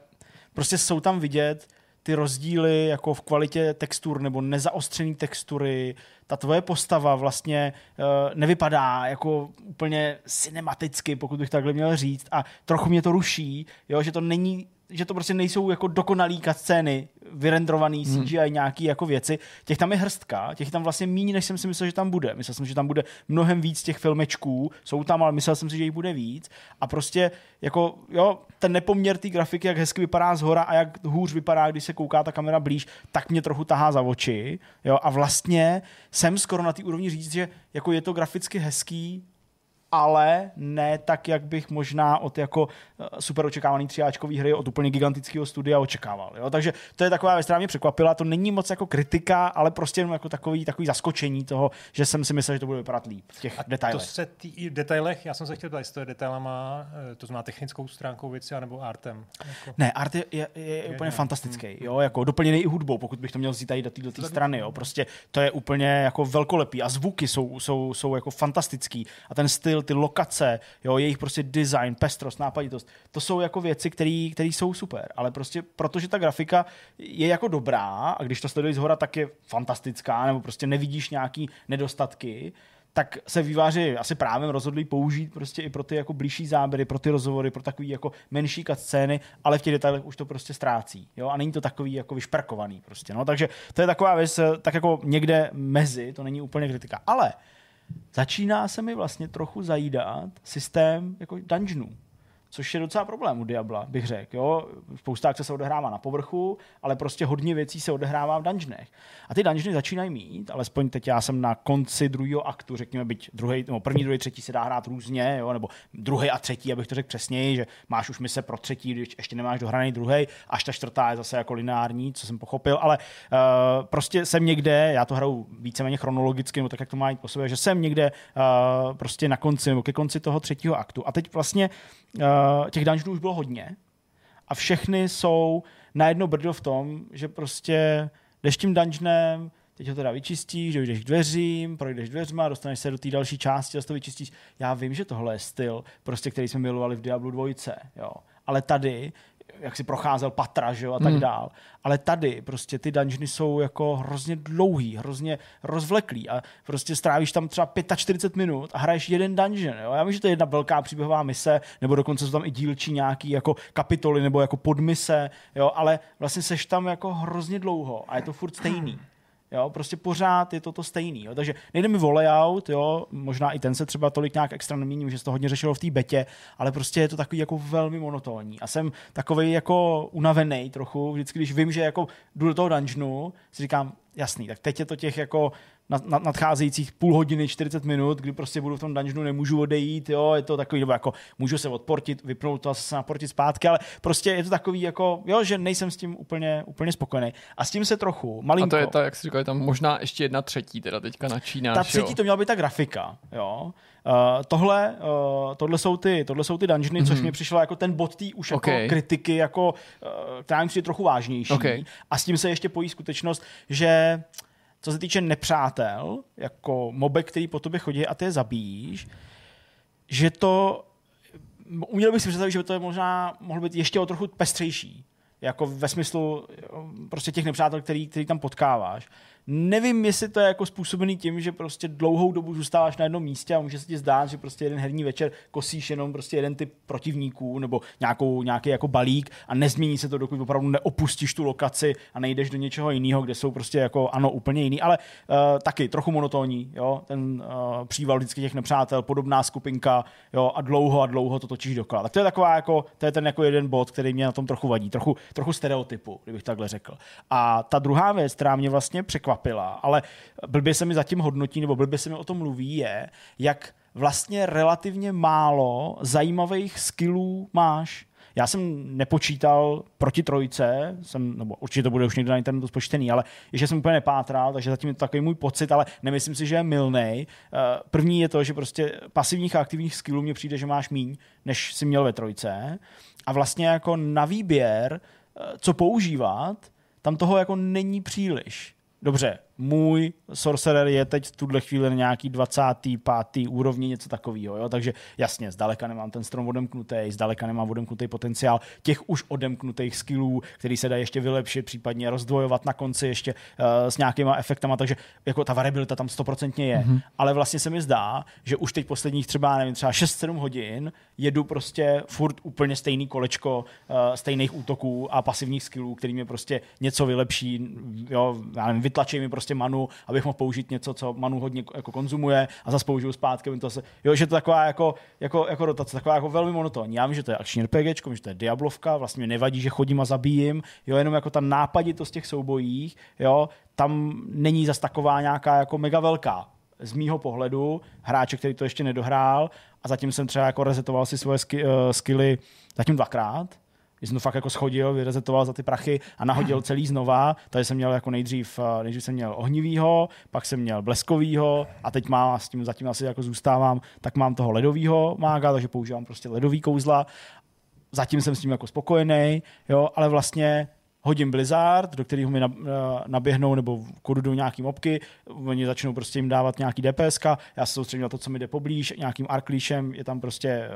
[SPEAKER 2] prostě jsou tam vidět ty rozdíly jako v kvalitě textur nebo nezaostřené textury. Ta tvoje postava vlastně uh, nevypadá jako úplně cinematicky, pokud bych takhle měl říct. A trochu mě to ruší, jo, že to není že to prostě nejsou jako dokonalý scény, vyrendrovaný CGI nějaký jako věci. Těch tam je hrstka, těch je tam vlastně méně, než jsem si myslel, že tam bude. Myslel jsem, že tam bude mnohem víc těch filmečků, jsou tam, ale myslel jsem si, že jich bude víc. A prostě jako, jo, ten nepoměr té grafiky, jak hezky vypadá z hora a jak hůř vypadá, když se kouká ta kamera blíž, tak mě trochu tahá za oči. Jo, a vlastně jsem skoro na té úrovni říct, že jako je to graficky hezký, ale ne tak, jak bych možná od jako eh, super očekávaný třiáčkový hry od úplně gigantického studia očekával. Jo? Takže to je taková věc, která mě překvapila. To není moc jako kritika, ale prostě jenom jako takový, takový zaskočení toho, že jsem si myslel, že to bude vypadat líp v těch
[SPEAKER 3] A
[SPEAKER 2] detailech.
[SPEAKER 3] To se tý, detailech, já jsem se chtěl ptát, jestli to je detailama, eh, to znamená technickou stránkou věci, anebo artem. Jako.
[SPEAKER 2] Ne, art je, je, je, je úplně
[SPEAKER 3] je.
[SPEAKER 2] fantastický, jo, jako doplněný i hudbou, pokud bych to měl vzít tady do této strany, jo, prostě to je úplně jako velkolepý a zvuky jsou, jsou, jsou jako fantastický a ten styl, ty lokace, jo, jejich prostě design, pestrost, nápaditost, to jsou jako věci, které jsou super, ale prostě protože ta grafika je jako dobrá a když to sleduješ z hora, tak je fantastická, nebo prostě nevidíš nějaký nedostatky, tak se výváři asi právě rozhodli použít prostě i pro ty jako blížší záběry, pro ty rozhovory, pro takový jako menší scény, ale v těch detailech už to prostě ztrácí. Jo? A není to takový jako vyšperkovaný prostě. No? Takže to je taková věc, tak jako někde mezi, to není úplně kritika. Ale začíná se mi vlastně trochu zajídat systém jako dungeonů což je docela problém u Diabla, bych řekl. Jo? Spousta akce se odehrává na povrchu, ale prostě hodně věcí se odehrává v dungeonech. A ty dungeony začínají mít, alespoň teď já jsem na konci druhého aktu, řekněme, byť druhý, nebo první, druhý, třetí se dá hrát různě, jo? nebo druhý a třetí, abych to řekl přesněji, že máš už mise pro třetí, když ještě nemáš dohraný druhý, až ta čtvrtá je zase jako lineární, co jsem pochopil, ale uh, prostě jsem někde, já to hraju víceméně chronologicky, nebo tak, jak to má jít po sobě, že jsem někde uh, prostě na konci, nebo ke konci toho třetího aktu. A teď vlastně uh, těch dungeonů už bylo hodně a všechny jsou na jedno brdo v tom, že prostě jdeš tím dungeonem, teď ho teda vyčistíš, dojdeš k dveřím, projdeš dveřma, dostaneš se do té další části, zase to vyčistíš. Já vím, že tohle je styl, prostě, který jsme milovali v Diablo 2, jo. Ale tady jak si procházel patra, že jo, a tak hmm. dál. Ale tady prostě ty dungeony jsou jako hrozně dlouhý, hrozně rozvleklý a prostě strávíš tam třeba 45 minut a hraješ jeden dungeon, jo. Já vím, že to je jedna velká příběhová mise, nebo dokonce jsou tam i dílčí nějaký jako kapitoly nebo jako podmise, jo, ale vlastně seš tam jako hrozně dlouho a je to furt stejný. Jo, prostě pořád je to to stejný. Jo. Takže nejde mi o layout, jo, možná i ten se třeba tolik nějak extra nemění, že se to hodně řešilo v té betě, ale prostě je to takový jako velmi monotónní. A jsem takový jako unavený trochu, vždycky, když vím, že jako jdu do toho dungeonu, si říkám, jasný, tak teď je to těch jako nadcházejících půl hodiny, 40 minut, kdy prostě budu v tom dungeonu, nemůžu odejít, jo, je to takový, nebo jako můžu se odportit, vypnout to a se naportit zpátky, ale prostě je to takový jako, jo, že nejsem s tím úplně, úplně spokojený. A s tím se trochu, malinko.
[SPEAKER 1] A to je ta, jak jsi říkal, je tam možná ještě jedna třetí, teda teďka načínáš,
[SPEAKER 2] Ta třetí
[SPEAKER 1] jo?
[SPEAKER 2] to měla být ta grafika, jo. Uh, tohle, uh, tohle, jsou ty, tohle jsou ty dungeony, mm-hmm. což mi přišlo jako ten bod tý už okay. jako kritiky, jako, uh, která mi přijde trochu vážnější. Okay. A s tím se ještě pojí skutečnost, že co se týče nepřátel, jako mobek, který po tobě chodí a ty je zabíjíš, že to uměl bych si představit, že by to je možná mohlo být ještě o trochu pestřejší. Jako ve smyslu prostě těch nepřátel, který, který tam potkáváš. Nevím, jestli to je jako způsobený tím, že prostě dlouhou dobu zůstáváš na jednom místě a může se ti zdát, že prostě jeden herní večer kosíš jenom prostě jeden typ protivníků nebo nějakou, nějaký jako balík a nezmění se to, dokud opravdu neopustíš tu lokaci a nejdeš do něčeho jiného, kde jsou prostě jako ano úplně jiný, ale uh, taky trochu monotónní, jo, ten uh, příval vždycky těch nepřátel, podobná skupinka, jo, a dlouho a dlouho to točíš dokola. Tak to je taková jako, to je ten jako jeden bod, který mě na tom trochu vadí, trochu, trochu stereotypu, kdybych takhle řekl. A ta druhá věc, která mě vlastně překvapila, překvapila, ale blbě se mi zatím hodnotí, nebo blbě se mi o tom mluví, je, jak vlastně relativně málo zajímavých skillů máš. Já jsem nepočítal proti trojce, jsem, nebo určitě to bude už někde na internetu spočtený, ale ještě jsem úplně nepátral, takže zatím je to takový můj pocit, ale nemyslím si, že je milný. Eh, první je to, že prostě pasivních a aktivních skillů mně přijde, že máš míň, než si měl ve trojce. A vlastně jako na výběr, eh, co používat, tam toho jako není příliš. Dobře, můj Sorcerer je teď v tuhle chvíli na nějaký 25. úrovni, něco takového, jo? takže jasně, zdaleka nemám ten strom odemknutý, zdaleka nemám odemknutý potenciál těch už odemknutých skillů, který se dá ještě vylepšit, případně rozdvojovat na konci ještě uh, s nějakýma efektama, takže jako ta variabilita tam stoprocentně je, mm-hmm. ale vlastně se mi zdá, že už teď posledních třeba, nevím, třeba 6-7 hodin jedu prostě furt úplně stejný kolečko uh, stejných útoků a pasivních skillů, který mě prostě něco vylepší, jo, já nevím, vytlačí mi prostě manu, abych mohl použít něco, co manu hodně jako konzumuje a zase použiju zpátky. To se, jo, že to taková jako, jako, jako rotace, taková jako velmi monotónní. Já vím, že to je akční RPG, že to je Diablovka, vlastně nevadí, že chodím a zabíjím, jo, jenom jako ta nápaditost těch soubojích, jo, tam není zas taková nějaká jako mega velká z mýho pohledu hráče, který to ještě nedohrál a zatím jsem třeba jako resetoval si svoje sk- uh, skilly zatím dvakrát, když jsem to fakt jako schodil, vyrezetoval za ty prachy a nahodil celý znova. Tady jsem měl jako nejdřív, eh, nejdřív jsem měl ohnivýho, pak jsem měl bleskovýho a teď mám, s tím zatím asi jako zůstávám, tak mám toho ledovýho mága, takže používám prostě ledový kouzla. Zatím jsem s tím jako spokojený, jo, ale vlastně hodím Blizzard, do kterého mi eh, naběhnou nebo do nějaký mobky, oni začnou prostě jim dávat nějaký DPS, já se soustředím na to, co mi jde poblíž, nějakým arklíšem je tam prostě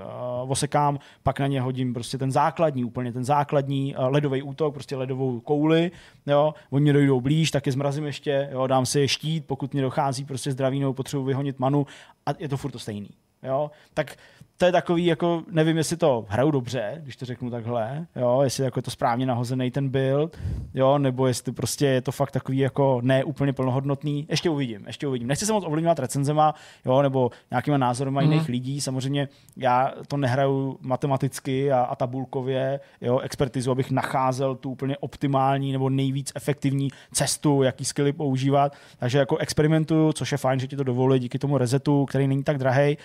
[SPEAKER 2] uh, osekám, pak na ně hodím prostě ten základní, úplně ten základní uh, ledový útok, prostě ledovou kouli, jo, oni mě dojdou blíž, tak je zmrazím ještě, jo, dám si štít, pokud mě dochází prostě zdraví potřebuji vyhonit manu a je to furt to stejný. Jo? Tak to je takový, jako nevím, jestli to hraju dobře, když to řeknu takhle, jo, jestli jako je to správně nahozený ten build, jo, nebo jestli prostě je to fakt takový jako ne úplně plnohodnotný. Ještě uvidím, ještě uvidím. Nechci se moc ovlivňovat recenzema, jo, nebo nějakýma názory mm. jiných lidí. Samozřejmě já to nehraju matematicky a, a tabulkově, jo, expertizu, abych nacházel tu úplně optimální nebo nejvíc efektivní cestu, jaký skilly používat. Takže jako experimentuju, což je fajn, že ti to dovolí díky tomu resetu, který není tak drahý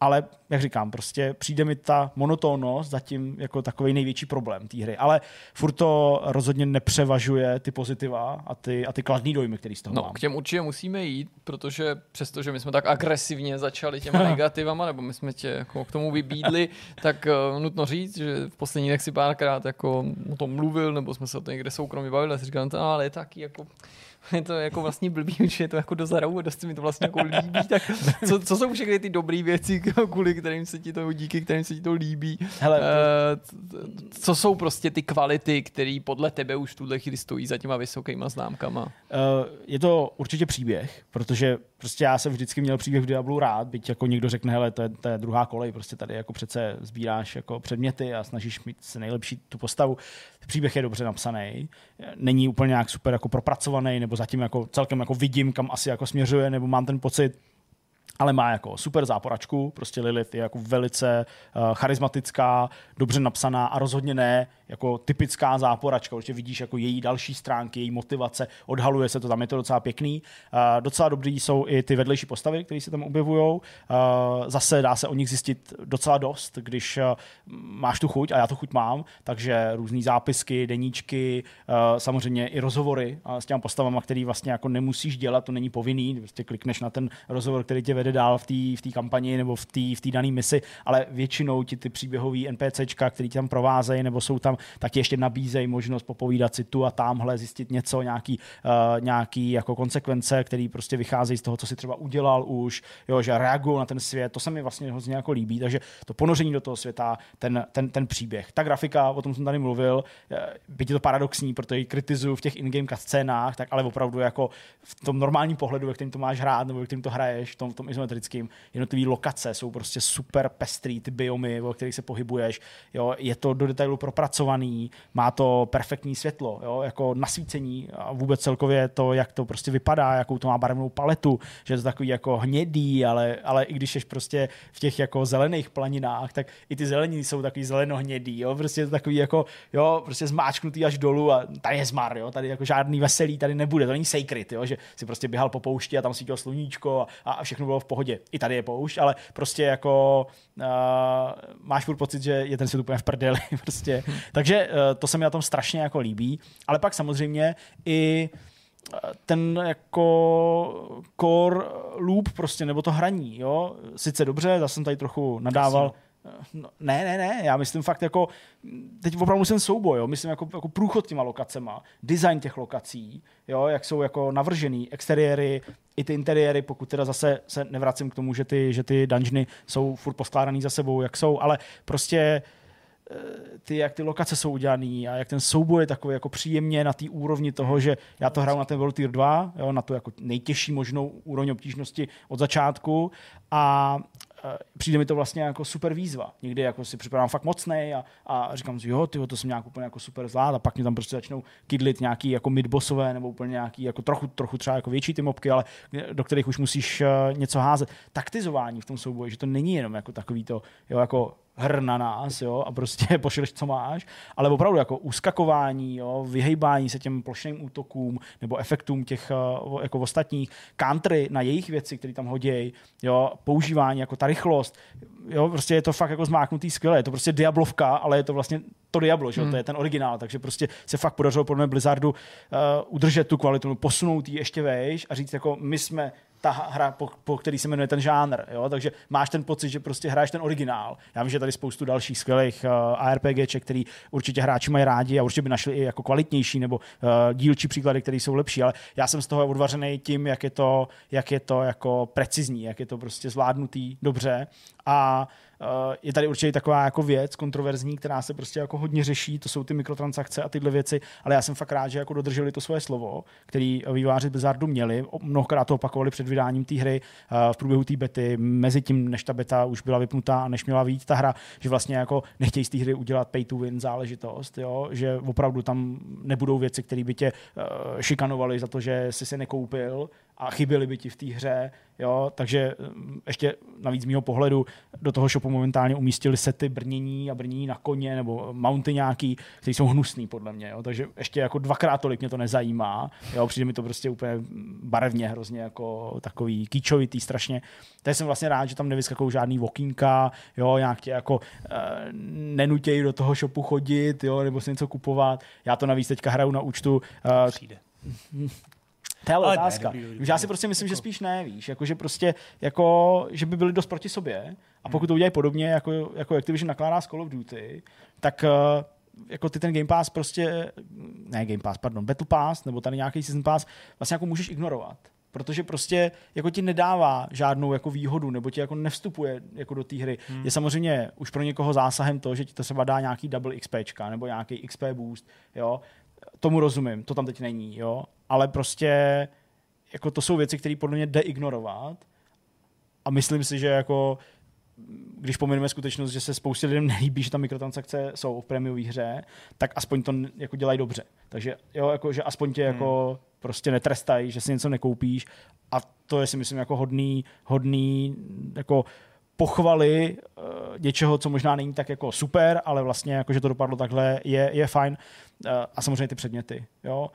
[SPEAKER 2] ale jak říkám, prostě přijde mi ta monotónnost zatím jako takový největší problém té hry. Ale furt to rozhodně nepřevažuje ty pozitiva a ty, a ty kladný dojmy, který z toho
[SPEAKER 1] no,
[SPEAKER 2] mám.
[SPEAKER 1] k těm určitě musíme jít, protože přestože my jsme tak agresivně začali těma negativama, nebo my jsme tě jako k tomu vybídli, tak uh, nutno říct, že v posledních dnech si párkrát jako o tom mluvil, nebo jsme se o tom někde soukromě bavili a si říkal, no, ale je taky jako je to jako vlastně blbý, že je to jako do zarou a dost mi to vlastně jako líbí. Tak co, co jsou všechny ty dobré věci, kvůli kterým se ti to, díky kterým se ti to líbí? Hele, uh, co jsou prostě ty kvality, které podle tebe už v tuhle chvíli stojí za těma vysokýma známkama? Uh,
[SPEAKER 2] je to určitě příběh, protože prostě já jsem vždycky měl příběh v Diablu rád, byť jako někdo řekne, hele, to je, to je druhá kolej, prostě tady jako přece sbíráš jako předměty a snažíš mít se nejlepší tu postavu. Příběh je dobře napsaný, není úplně nějak super jako propracovaný, nebo zatím jako celkem jako vidím, kam asi jako směřuje, nebo mám ten pocit, ale má jako super záporačku, prostě Lilith je jako velice uh, charismatická, dobře napsaná a rozhodně ne jako typická záporačka, určitě vidíš jako její další stránky, její motivace, odhaluje se to, tam je to docela pěkný. Uh, docela dobrý jsou i ty vedlejší postavy, které se tam objevují. Uh, zase dá se o nich zjistit docela dost, když uh, máš tu chuť, a já tu chuť mám, takže různé zápisky, deníčky, uh, samozřejmě i rozhovory uh, s těmi postavami, který vlastně jako nemusíš dělat, to není povinný, prostě klikneš na ten rozhovor, který tě vede dál v té v kampani nebo v té v dané misi, ale většinou ti ty příběhové NPCčka, který tě tam provázejí nebo jsou tam, tak ještě nabízejí možnost popovídat si tu a tamhle, zjistit něco, nějaký, uh, nějaký jako konsekvence, které prostě vycházejí z toho, co si třeba udělal už, jo, že reagují na ten svět, to se mi vlastně hrozně jako líbí, takže to ponoření do toho světa, ten, ten, ten příběh. Ta grafika, o tom jsem tady mluvil, byť je to paradoxní, protože ji kritizuju v těch in-game scénách, tak ale opravdu jako v tom normálním pohledu, ve kterém to máš hrát nebo ve kterém to hraješ, v tom, v tom izometrickým, jednotlivé lokace jsou prostě super pestrý, ty biomy, o kterých se pohybuješ, jo, je to do detailu propracovaný, má to perfektní světlo, jo, jako nasvícení a vůbec celkově to, jak to prostě vypadá, jakou to má barevnou paletu, že je to takový jako hnědý, ale, ale i když jsi prostě v těch jako zelených planinách, tak i ty zelení jsou takový zelenohnědý, jo, prostě je to takový jako, jo, prostě zmáčknutý až dolů a tady je zmar, jo, tady jako žádný veselý tady nebude, to není sacred, jo, že si prostě běhal po poušti a tam svítilo sluníčko a, a všechno bylo v pohodě. I tady je poušť, ale prostě jako uh, máš furt pocit, že je ten svět úplně v prdeli. prostě. Takže uh, to se mi na tom strašně jako líbí. Ale pak samozřejmě i eh, ten jako core loop prostě, nebo to hraní, jo. Sice dobře, zase jsem tady trochu nadával. Jasně No, ne, ne, ne, já myslím fakt jako, teď opravdu myslím souboj, jo? myslím jako, jako průchod těma lokacema, design těch lokací, jo? jak jsou jako navržený, exteriéry, i ty interiéry, pokud teda zase se nevracím k tomu, že ty, že ty dungeony jsou furt poskládaný za sebou, jak jsou, ale prostě eh, ty, jak ty lokace jsou udělané a jak ten souboj je takový jako příjemně na té úrovni toho, že já to hraju na ten World Tier 2, jo, na tu jako nejtěžší možnou úroveň obtížnosti od začátku a přijde mi to vlastně jako super výzva. Někdy jako si připadám fakt mocnej a, a říkám si, jo, tyjo, to jsem nějak úplně jako super zvlád a pak mě tam prostě začnou kydlit nějaký jako midbossové nebo úplně nějaký jako trochu, trochu třeba jako větší ty mobky, ale do kterých už musíš uh, něco házet. Taktizování v tom souboji, že to není jenom jako takový to, jo, jako hr na nás, jo, a prostě pošleš, co máš, ale opravdu jako uskakování, jo, vyhejbání se těm plošným útokům nebo efektům těch uh, jako ostatních, country na jejich věci, které tam hodějí, jo, používání, jako ta rychlost, jo, prostě je to fakt jako zmáknutý skvěle, je to prostě Diablovka, ale je to vlastně to Diablo, že? Hmm. to je ten originál, takže prostě se fakt podařilo podle mě Blizzardu uh, udržet tu kvalitu, posunout ji ještě vejš a říct jako my jsme ta hra, po, po který se jmenuje ten žánr. Jo? Takže máš ten pocit, že prostě hraješ ten originál. Já vím, že tady spoustu dalších skvělých uh, ARPGček, který určitě hráči mají rádi a určitě by našli i jako kvalitnější nebo uh, dílčí příklady, které jsou lepší, ale já jsem z toho odvařený tím, jak je to, jak je to jako precizní, jak je to prostě zvládnutý dobře a Eh, je tady určitě taková jako věc kontroverzní, která se prostě jako hodně řeší, to jsou ty mikrotransakce a tyhle věci, ale já jsem fakt rád, že jako dodrželi to svoje slovo, který výváři Blizzardu měli, mnohokrát to opakovali před vydáním té hry eh, v průběhu té bety, mezi tím, než ta beta už byla vypnutá a než měla vyjít ta hra, že vlastně jako nechtějí z té hry udělat pay to win záležitost, jo? že opravdu tam nebudou věci, které by tě uh, šikanovaly za to, že jsi se nekoupil a chyběly by ti v té hře, jo, takže mm, ještě navíc z mého pohledu do toho shopu momentálně umístili sety brnění a brnění na koně nebo mounty nějaký, které jsou hnusný podle mě, jo, takže ještě jako dvakrát tolik mě to nezajímá, jo, přijde mi to prostě úplně barevně hrozně jako takový kýčovitý strašně, takže jsem vlastně rád, že tam nevyskakují žádný vokínka, jo, nějak tě jako e, nenutějí do toho shopu chodit, jo, nebo si něco kupovat, já to navíc teďka hraju na účtu.
[SPEAKER 3] E, Přijde.
[SPEAKER 2] To je ale otázka. Ne, dobrý, dobrý, já si prostě myslím, jako... že spíš ne, víš, jako, že prostě, jako, že by byli dost proti sobě a pokud to udělají podobně, jako, jako Activision nakládá s Call of Duty, tak uh, jako ty ten Game Pass prostě, ne Game Pass, pardon, Battle Pass, nebo tady nějaký Season Pass, vlastně jako můžeš ignorovat protože prostě jako ti nedává žádnou jako výhodu, nebo ti jako nevstupuje jako do té hry. Hmm. Je samozřejmě už pro někoho zásahem to, že ti to třeba dá nějaký double XP, nebo nějaký XP boost, jo. Tomu rozumím, to tam teď není, jo ale prostě jako to jsou věci, které podle mě jde ignorovat a myslím si, že jako když pomineme skutečnost, že se spoustě lidem nelíbí, že tam mikrotransakce jsou v prémiové hře, tak aspoň to jako dělají dobře. Takže jo, jako, že aspoň tě jako hmm. jako prostě netrestají, že si něco nekoupíš a to je si myslím jako hodný, hodný jako pochvaly uh, něčeho, co možná není tak jako super, ale vlastně jako, že to dopadlo takhle, je, je fajn. Uh, a samozřejmě ty předměty. Jo.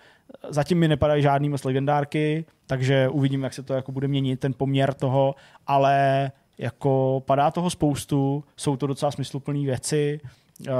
[SPEAKER 2] Zatím mi nepadají žádný moc legendárky, takže uvidím, jak se to jako bude měnit, ten poměr toho, ale jako padá toho spoustu, jsou to docela smysluplné věci, uh,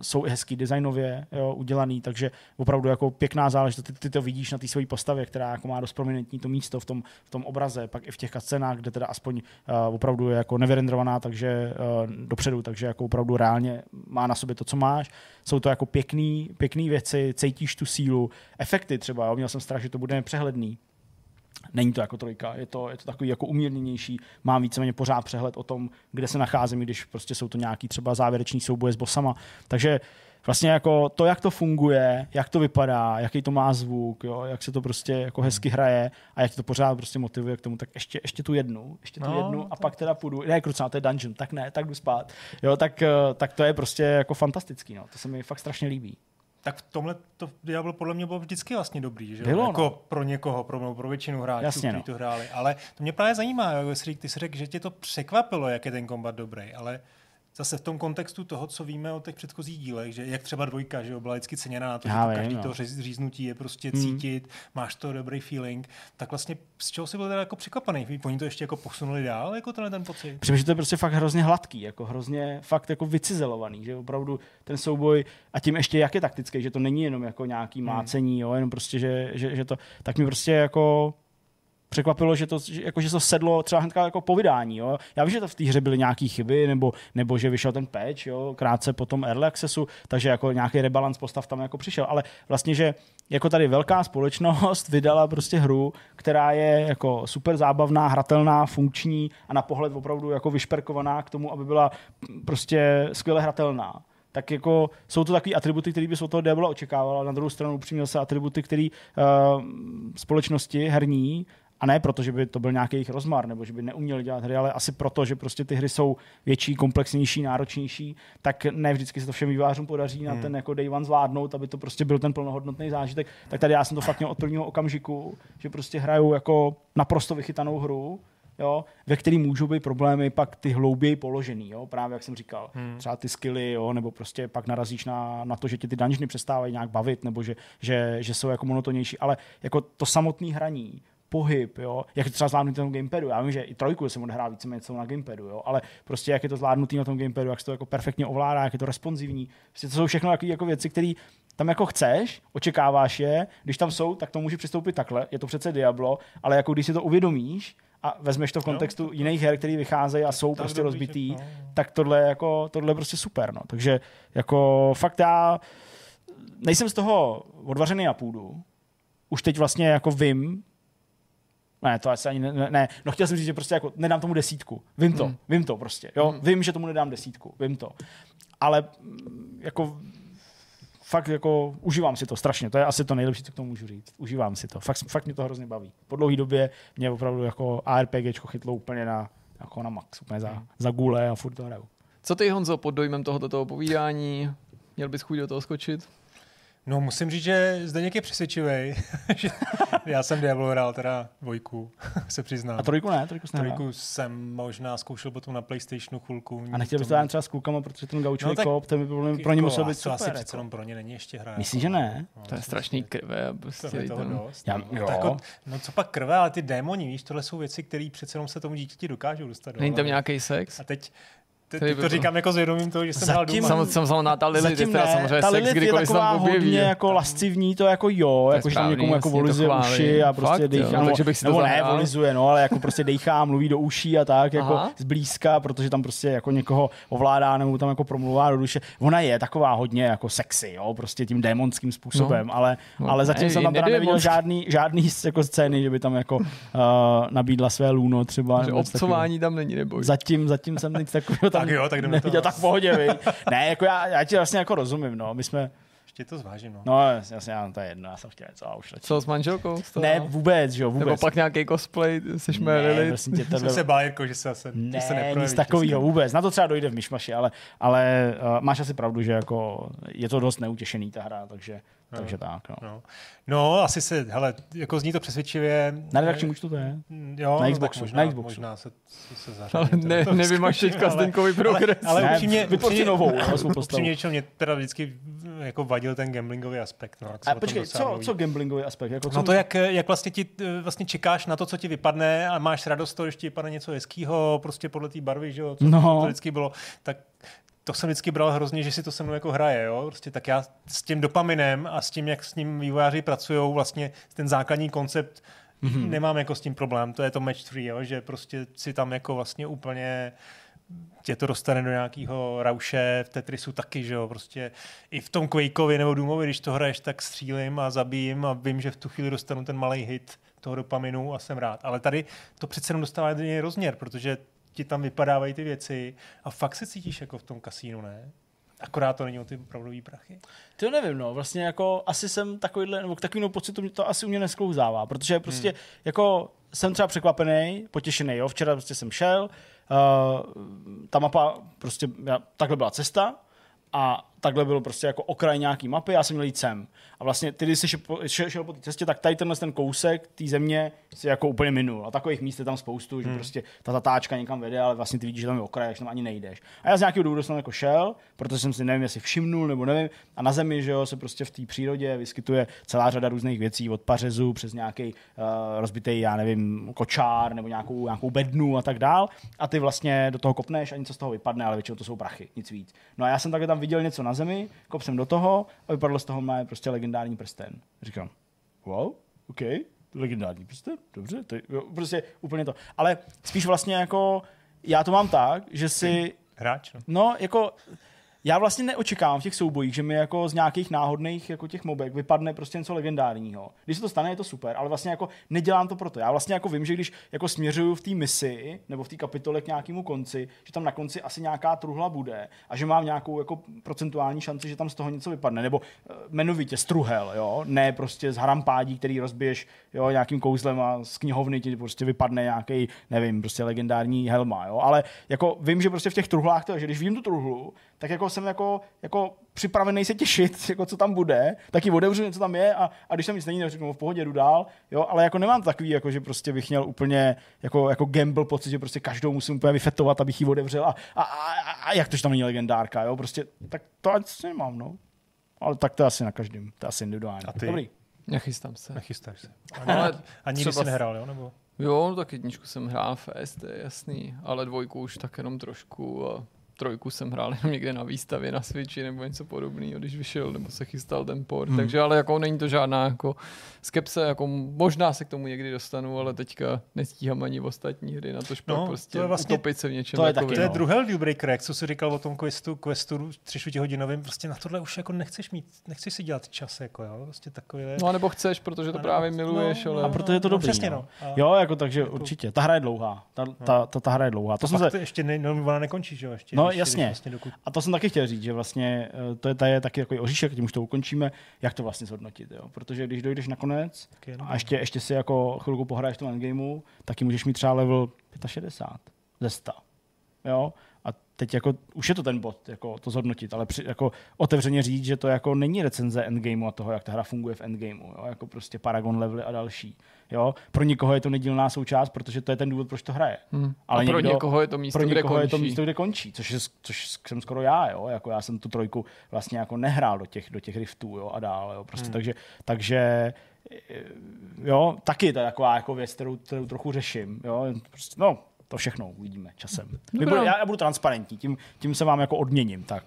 [SPEAKER 2] jsou i hezký designově jo, udělaný, takže opravdu jako pěkná záležitost. Ty, ty to vidíš na té své postavě, která jako má dost prominentní to místo v tom, v tom obraze, pak i v těch scénách, kde teda aspoň uh, opravdu je jako nevyrendrovaná, takže uh, dopředu, takže jako opravdu reálně má na sobě to, co máš. Jsou to jako pěkný, pěkný věci, cítíš tu sílu, efekty třeba, jo, měl jsem strach, že to bude nepřehledný, Není to jako trojka, je to, je to takový jako umírněnější, mám víceméně pořád přehled o tom, kde se nacházím, když prostě jsou to nějaký třeba závěreční souboje s bosama. Takže vlastně jako to, jak to funguje, jak to vypadá, jaký to má zvuk, jo, jak se to prostě jako hezky hraje a jak to pořád prostě motivuje k tomu, tak ještě, ještě tu jednu, ještě tu no, jednu a tak. pak teda půjdu, ne, krucná, to je dungeon, tak ne, tak jdu spát. Jo, tak, eh, tak to je prostě jako fantastický, no, to se mi fakt strašně líbí
[SPEAKER 3] tak v tomhle to Diablo podle mě bylo vždycky vlastně dobrý, že
[SPEAKER 2] Bylo,
[SPEAKER 3] jako
[SPEAKER 2] no.
[SPEAKER 3] pro někoho, pro, pro většinu hráčů, kteří
[SPEAKER 2] no.
[SPEAKER 3] to hráli. Ale to mě právě zajímá, jak jsi, ty jsi řekl, že tě to překvapilo, jak je ten kombat dobrý, ale zase v tom kontextu toho, co víme o těch předchozích dílech, že jak třeba dvojka, že byla vždycky ceněná na to, Já že to každý no. to říznutí je prostě hmm. cítit, máš to dobrý feeling, tak vlastně z čeho jsi byl teda jako překvapený? Oni to ještě jako posunuli dál, jako tenhle ten pocit?
[SPEAKER 2] Přemýšlím, že to je prostě fakt hrozně hladký, jako hrozně fakt jako vycizelovaný, že opravdu ten souboj a tím ještě jak je taktický, že to není jenom jako nějaký hmm. mácení, jo, jenom prostě, že, že, že to, tak mi prostě jako překvapilo, že to, že, jako, že to sedlo třeba hnedka jako po vydání. Jo. Já vím, že to v té hře byly nějaké chyby, nebo, nebo že vyšel ten patch jo, krátce po tom early accessu, takže jako nějaký rebalance postav tam jako přišel. Ale vlastně, že jako tady velká společnost vydala prostě hru, která je jako super zábavná, hratelná, funkční a na pohled opravdu jako vyšperkovaná k tomu, aby byla prostě skvěle hratelná tak jako jsou to takové atributy, které bys od toho Diabla očekával. Na druhou stranu upřímně se atributy, které uh, společnosti herní a ne proto, že by to byl nějaký jejich rozmar, nebo že by neuměli dělat hry, ale asi proto, že prostě ty hry jsou větší, komplexnější, náročnější, tak ne vždycky se to všem vývářům podaří hmm. na ten jako day one zvládnout, aby to prostě byl ten plnohodnotný zážitek. Tak tady já jsem to fakt měl od prvního okamžiku, že prostě hraju jako naprosto vychytanou hru, jo, ve který můžou být problémy pak ty hlouběji položený, jo, právě jak jsem říkal. Hmm. Třeba ty skilly, jo, nebo prostě pak narazíš na, na to, že ti ty dungeony přestávají nějak bavit, nebo že, že, že jsou jako monotonější, ale jako to samotné hraní, pohyb, jo, jak třeba zvládnutý na tom gamepadu. Já vím, že i trojku jsem odehrál víceméně celou na gamepadu, jo, ale prostě jak je to zvládnutý na tom gamepadu, jak se to jako perfektně ovládá, jak je to responsivní. Prostě to jsou všechno jako, jako věci, které tam jako chceš, očekáváš je, když tam jsou, tak to může přistoupit takhle, je to přece Diablo, ale jako když si to uvědomíš a vezmeš to v kontextu jo. jiných her, které vycházejí a jsou prostě rozbitý, no. tak tohle je jako, tohle je prostě super, no. Takže jako fakt já nejsem z toho odvařený na půdu, už teď vlastně jako vím, ne, to asi ani ne, ne, ne. No chtěl jsem říct, že prostě jako nedám tomu desítku. Vím to, hmm. vím to prostě. Jo? Hmm. Vím, že tomu nedám desítku, vím to. Ale mm, jako fakt jako užívám si to strašně. To je asi to nejlepší, co k tomu můžu říct. Užívám si to. Fakt, fakt mě to hrozně baví. Po dlouhé době mě opravdu jako ARPG chytlo úplně na, jako na max, úplně za, hmm. za gule a furt to hraju.
[SPEAKER 1] Co ty, Honzo, pod dojmem tohoto povídání? Měl bys chuť do toho skočit?
[SPEAKER 3] No musím říct, že Zdeněk je přesvědčivý. já jsem Diablo hrál teda dvojku, se přiznám.
[SPEAKER 2] A trojku ne? Trojku,
[SPEAKER 3] trojku jsem možná zkoušel potom na Playstationu chvilku.
[SPEAKER 2] A nechtěl bys to třeba s klukama, protože ten gaučový no, kop, ten by byl pro ně musel být super.
[SPEAKER 3] Asi jako. přece pro ně není ještě hra.
[SPEAKER 2] Myslíš, že ne?
[SPEAKER 1] No, to je strašný krve. Prostě
[SPEAKER 3] to je toho dost.
[SPEAKER 2] Já, no, jo.
[SPEAKER 3] Jako, no co pak krve, ale ty démoni, víš, tohle jsou věci, které přece jenom se tomu dítěti dokážou dostat.
[SPEAKER 1] Není tam nějaký sex?
[SPEAKER 3] A teď, ty, to říkám jako s vědomím toho, že jsem hrál
[SPEAKER 1] doma. Sam, jsem samozřejmě ta Lilith,
[SPEAKER 2] Zatím teda
[SPEAKER 1] samozřejmě ta
[SPEAKER 2] sex,
[SPEAKER 1] kdykoliv
[SPEAKER 2] je taková hodně jako lascivní, to jako jo, jako že tam někomu jako volizuje uši a prostě dejchá, no, takže bych si nebo ne, volizuje, no, ale jako prostě dejchá, mluví do uší a tak, jako zblízka, protože tam prostě jako někoho ovládá nebo tam jako promluvá do duše. Ona je taková hodně jako sexy, jo, prostě tím démonským způsobem, no. ale, no, ale zatím jsem tam teda neviděl žádný, žádný jako scény, že by tam jako uh, nabídla své lůno třeba.
[SPEAKER 1] Že obcování tam není, nebo
[SPEAKER 2] Zatím, zatím jsem nic takového tam
[SPEAKER 3] tak jo, tak neviděl,
[SPEAKER 2] tak v pohodě, vy. Ne, jako já, já ti vlastně jako rozumím, no. My jsme,
[SPEAKER 3] ještě to zvážím. No,
[SPEAKER 2] no jasně, já, to je jedno, já jsem chtěl něco a už letí.
[SPEAKER 1] Co s manželkou?
[SPEAKER 2] Z ne, vůbec, že jo, vůbec.
[SPEAKER 1] Nebo pak nějaký cosplay, jsi ne,
[SPEAKER 3] prosím tě, tohle... se bál, Jirko, že se, asi,
[SPEAKER 2] ne,
[SPEAKER 3] se
[SPEAKER 2] neprojeví. nic takového vůbec. Na to třeba dojde v myšmaši, ale, ale uh, máš asi pravdu, že jako je to dost neutěšený ta hra, takže No. Takže tak. No.
[SPEAKER 3] no. no, asi se, hele, jako zní to přesvědčivě.
[SPEAKER 2] Na redakčním účtu to je.
[SPEAKER 3] Jo,
[SPEAKER 2] na Xboxu.
[SPEAKER 3] Možná,
[SPEAKER 2] na Xboxu.
[SPEAKER 3] možná se, se
[SPEAKER 1] zařadí. Ale ne, nevymaš teďka Zdenkovi progres.
[SPEAKER 3] Ale, ale upřímně,
[SPEAKER 2] upřímně, novou,
[SPEAKER 3] upřímně něčem mě teda vždycky jako vadil ten gamblingový aspekt. No,
[SPEAKER 2] a počkej, co, co gamblingový aspekt? Jako
[SPEAKER 3] co no to, jak, jak vlastně ti vlastně čekáš na to, co ti vypadne a máš radost to, že ti vypadne něco hezkýho, prostě podle té barvy, že jo, co no. to vždycky bylo, tak to jsem vždycky bral hrozně, že si to se mnou jako hraje, jo? Prostě tak já s tím dopaminem a s tím, jak s ním vývojáři pracují, vlastně ten základní koncept mm-hmm. nemám jako s tím problém. To je to match 3, jo? že prostě si tam jako vlastně úplně tě to dostane do nějakého rauše, v Tetrisu taky, že jo, prostě i v tom Quakeovi nebo Doomovi, když to hraješ, tak střílím a zabijím a vím, že v tu chvíli dostanu ten malý hit toho dopaminu a jsem rád. Ale tady to přece jenom dostává jiný rozměr, protože ti tam vypadávají ty věci a fakt se cítíš jako v tom kasínu, ne? Akorát to není o ty opravdový prachy.
[SPEAKER 2] To nevím, no. Vlastně jako asi jsem takovýhle, nebo k takovému pocitu to asi u mě nesklouzává, protože prostě hmm. jako jsem třeba překvapený, potěšený, jo. Včera prostě jsem šel, uh, ta mapa prostě, já, takhle byla cesta a takhle bylo prostě jako okraj nějaký mapy, já jsem měl jít sem. A vlastně ty, když jsi šel, šel po té cestě, tak tady tenhle ten kousek té země si jako úplně minul. A takových míst je tam spoustu, že hmm. prostě ta zatáčka někam vede, ale vlastně ty vidíš, že tam je okraj, že tam ani nejdeš. A já z nějakého důvodu jsem jako šel, protože jsem si nevím, jestli všimnul nebo nevím. A na zemi, že jo, se prostě v té přírodě vyskytuje celá řada různých věcí, od pařezu přes nějaký uh, rozbitý, já nevím, kočár nebo nějakou, nějakou bednu a tak dál. A ty vlastně do toho kopneš a něco z toho vypadne, ale většinou to jsou prachy, nic víc. No a já jsem takhle tam viděl něco na zemi, kop jsem do toho a vypadlo z toho má prostě legendární prsten. Říkám, wow, OK, legendární prsten, dobře, to je, prostě úplně to. Ale spíš vlastně jako, já to mám tak, že si...
[SPEAKER 3] Hráč, no.
[SPEAKER 2] No, jako já vlastně neočekávám v těch soubojích, že mi jako z nějakých náhodných jako těch mobek vypadne prostě něco legendárního. Když se to stane, je to super, ale vlastně jako nedělám to proto. Já vlastně jako vím, že když jako směřuju v té misi nebo v té kapitole k nějakému konci, že tam na konci asi nějaká truhla bude a že mám nějakou jako procentuální šanci, že tam z toho něco vypadne. Nebo uh, jmenovitě struhel, jo, ne prostě z harampádí, který rozbiješ jo, nějakým kouzlem a z knihovny ti prostě vypadne nějaký, nevím, prostě legendární helma, jo. Ale jako vím, že prostě v těch truhlách to, že když vidím tu truhlu, tak jako jsem jako, jako připravený se těšit, jako co tam bude, taky otevřu, něco tam je a, a když tam nic není, tak řeknu, v pohodě jdu dál, jo, ale jako nemám takový, jako že prostě bych měl úplně jako, jako gamble pocit, že prostě každou musím úplně vyfetovat, abych ji otevřel a, a, a, a jak to, že tam není legendárka, jo, prostě, tak to asi nemám, no. Ale tak to je asi na každém, to je asi individuální.
[SPEAKER 3] A ty?
[SPEAKER 2] Dobrý.
[SPEAKER 1] Nechystám se.
[SPEAKER 3] Nechystáš se.
[SPEAKER 1] Ale
[SPEAKER 3] A nikdy
[SPEAKER 1] třeba
[SPEAKER 3] jsi nehrál, jo? Nebo?
[SPEAKER 1] Jo, no tak jedničku jsem hrál fest, to je jasný, ale dvojku už tak jenom trošku a trojku jsem hrál jenom někde na výstavě na Switchi nebo něco podobného, když vyšel nebo se chystal ten port, hmm. takže ale jako není to žádná jako skepse, jako možná se k tomu někdy dostanu, ale teďka nestíhám ani v ostatní hry, na to špak
[SPEAKER 3] No,
[SPEAKER 1] prostě
[SPEAKER 3] to je vlastně-
[SPEAKER 1] utopit se v něčem
[SPEAKER 2] to je
[SPEAKER 1] takovým.
[SPEAKER 2] taky,
[SPEAKER 3] To je
[SPEAKER 2] no.
[SPEAKER 3] druhý deal breaker, jak co jsi říkal o tom questu, questu tři hodinovým, prostě na tohle už jako nechceš mít, nechceš si dělat čas, jako jo, prostě takový
[SPEAKER 1] No a nebo chceš, protože to
[SPEAKER 3] A
[SPEAKER 1] právě
[SPEAKER 3] nebo-
[SPEAKER 1] miluješ,
[SPEAKER 3] no,
[SPEAKER 1] ale...
[SPEAKER 2] A proto je to
[SPEAKER 3] no,
[SPEAKER 2] dobrý.
[SPEAKER 3] přesně,
[SPEAKER 2] no.
[SPEAKER 3] no. A-
[SPEAKER 2] Jo, jako takže určitě. Ta hra je dlouhá. Ta, ta, ta, ta hra je dlouhá. To jsem
[SPEAKER 3] Pak
[SPEAKER 2] se,
[SPEAKER 3] to ještě ne, no, ona nekončí, že jo? Ještě,
[SPEAKER 2] No,
[SPEAKER 3] ještě,
[SPEAKER 2] jasně.
[SPEAKER 3] Vlastně dokud,
[SPEAKER 2] a to jsem taky chtěl říct, že vlastně eh, to je, to je taky takový oříšek, tím už to ukončíme, jak to vlastně zhodnotit. Jo? Protože když dojdeš nakonec
[SPEAKER 3] taky jenom,
[SPEAKER 2] a ještě, ještě si jako chvilku pohraješ v tom endgameu, taky můžeš mít třeba level 65 ze 100. Jo? A teď jako, už je to ten bod, jako to zhodnotit, ale při, jako otevřeně říct, že to jako není recenze endgameu a toho, jak ta hra funguje v endgameu, jo? jako prostě Paragon levely a další. Jo? Pro někoho je to nedílná součást, protože to je ten důvod, proč to hraje.
[SPEAKER 1] Hmm.
[SPEAKER 2] Ale
[SPEAKER 1] a pro
[SPEAKER 2] někdo-
[SPEAKER 1] někoho je to místo,
[SPEAKER 2] pro
[SPEAKER 1] kde končí.
[SPEAKER 2] je to místo, kde končí, což, je, což jsem skoro já, jo? Jako já jsem tu trojku vlastně jako nehrál do těch, do těch riftů jo? a dál, jo? Prostě, hmm. takže, takže eh, jo, taky to je taková jako věc, kterou, kterou trochu řeším, jo? Prostě, no, to všechno uvidíme časem. Budu, já, já, budu transparentní, tím, tím se vám jako odměním, tak.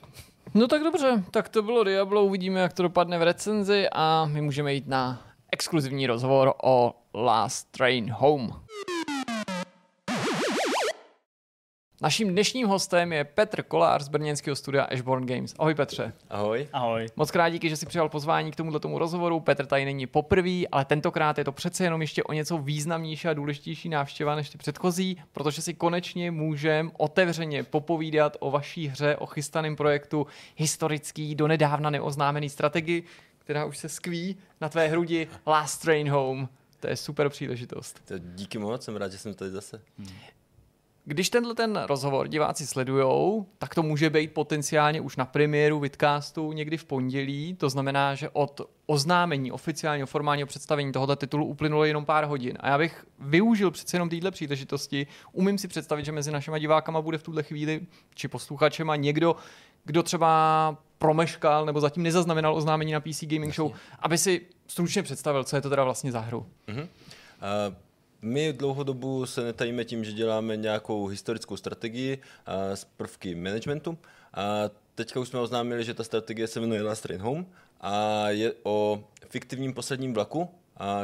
[SPEAKER 1] No tak dobře, tak to bylo Diablo, uvidíme, jak to dopadne v recenzi a my můžeme jít na exkluzivní rozhovor o Last Train Home. Naším dnešním hostem je Petr Kolář z brněnského studia Ashborn Games. Ahoj Petře.
[SPEAKER 4] Ahoj.
[SPEAKER 2] Ahoj.
[SPEAKER 1] Moc krát díky, že jsi přijal pozvání k tomuto tomu rozhovoru. Petr tady není poprvý, ale tentokrát je to přece jenom ještě o něco významnější a důležitější návštěva než ty předchozí, protože si konečně můžeme otevřeně popovídat o vaší hře, o chystaném projektu historický, donedávna neoznámený strategii, která už se skví na tvé hrudi Last Train Home. To je super příležitost.
[SPEAKER 4] To díky moc, jsem rád, že jsem tady zase.
[SPEAKER 1] Když tenhle ten rozhovor diváci sledujou, tak to může být potenciálně už na premiéru Vidcastu někdy v pondělí. To znamená, že od oznámení oficiálního formálního představení tohoto titulu uplynulo jenom pár hodin. A já bych využil přece jenom téhle příležitosti. Umím si představit, že mezi našimi divákama bude v tuhle chvíli, či posluchačema, někdo, kdo třeba promeškal nebo zatím nezaznamenal oznámení na PC Gaming Show, aby si stručně představil, co je to teda vlastně za hru.
[SPEAKER 4] Mhm. A my dlouhou dobu se netajíme tím, že děláme nějakou historickou strategii z prvky managementu. A teďka už jsme oznámili, že ta strategie se jmenuje Last Train Home a je o fiktivním posledním vlaku,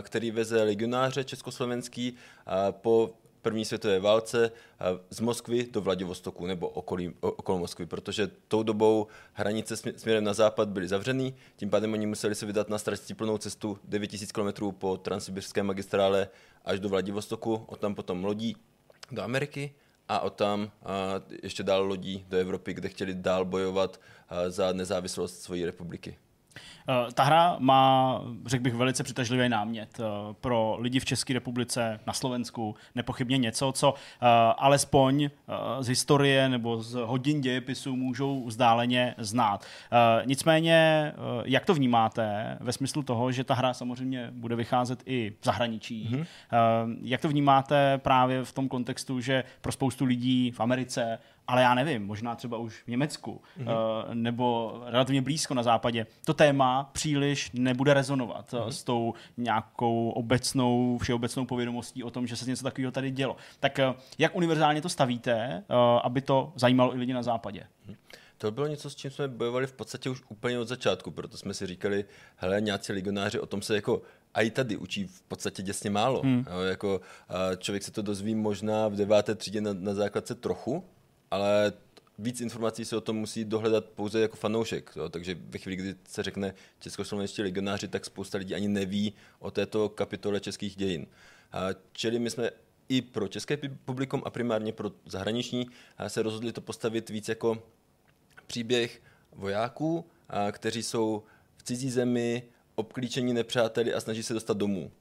[SPEAKER 4] který veze legionáře československý po první světové válce z Moskvy do Vladivostoku nebo okolí, okolo Moskvy, protože tou dobou hranice smě- směrem na západ byly zavřený, tím pádem oni museli se vydat na plnou cestu 9000 km po transsibirské magistrále až do Vladivostoku, od tam potom lodí do Ameriky a od tam ještě dál lodí do Evropy, kde chtěli dál bojovat za nezávislost své republiky.
[SPEAKER 2] Uh, ta hra má, řekl bych, velice přitažlivý námět uh, pro lidi v České republice, na Slovensku, nepochybně něco, co uh, alespoň z historie nebo z hodin dějepisu můžou vzdáleně znát. Nicméně, jak to vnímáte ve smyslu toho, že ta hra samozřejmě bude vycházet i v zahraničí? Mm-hmm. Jak to vnímáte právě v tom kontextu, že pro spoustu lidí v Americe ale já nevím, možná třeba už v Německu mm-hmm. uh, nebo relativně blízko na západě, to téma příliš nebude rezonovat mm-hmm. s tou nějakou obecnou, všeobecnou povědomostí o tom, že se něco takového tady dělo. Tak uh, jak univerzálně to stavíte, uh, aby to zajímalo i lidi na západě?
[SPEAKER 4] To bylo něco, s čím jsme bojovali v podstatě už úplně od začátku, proto jsme si říkali, hele, nějací legionáři o tom se jako a i tady učí v podstatě děsně málo. Hmm. Jo, jako, člověk se to dozví možná v deváté třídě na, na základce trochu, ale víc informací se o tom musí dohledat pouze jako fanoušek. Jo? Takže ve chvíli, kdy se řekne českoslovenští legionáři, tak spousta lidí ani neví o této kapitole českých dějin. A čili my jsme i pro české publikum a primárně pro zahraniční se rozhodli to postavit víc jako příběh vojáků, kteří jsou v cizí zemi, obklíčení nepřáteli a snaží se dostat domů.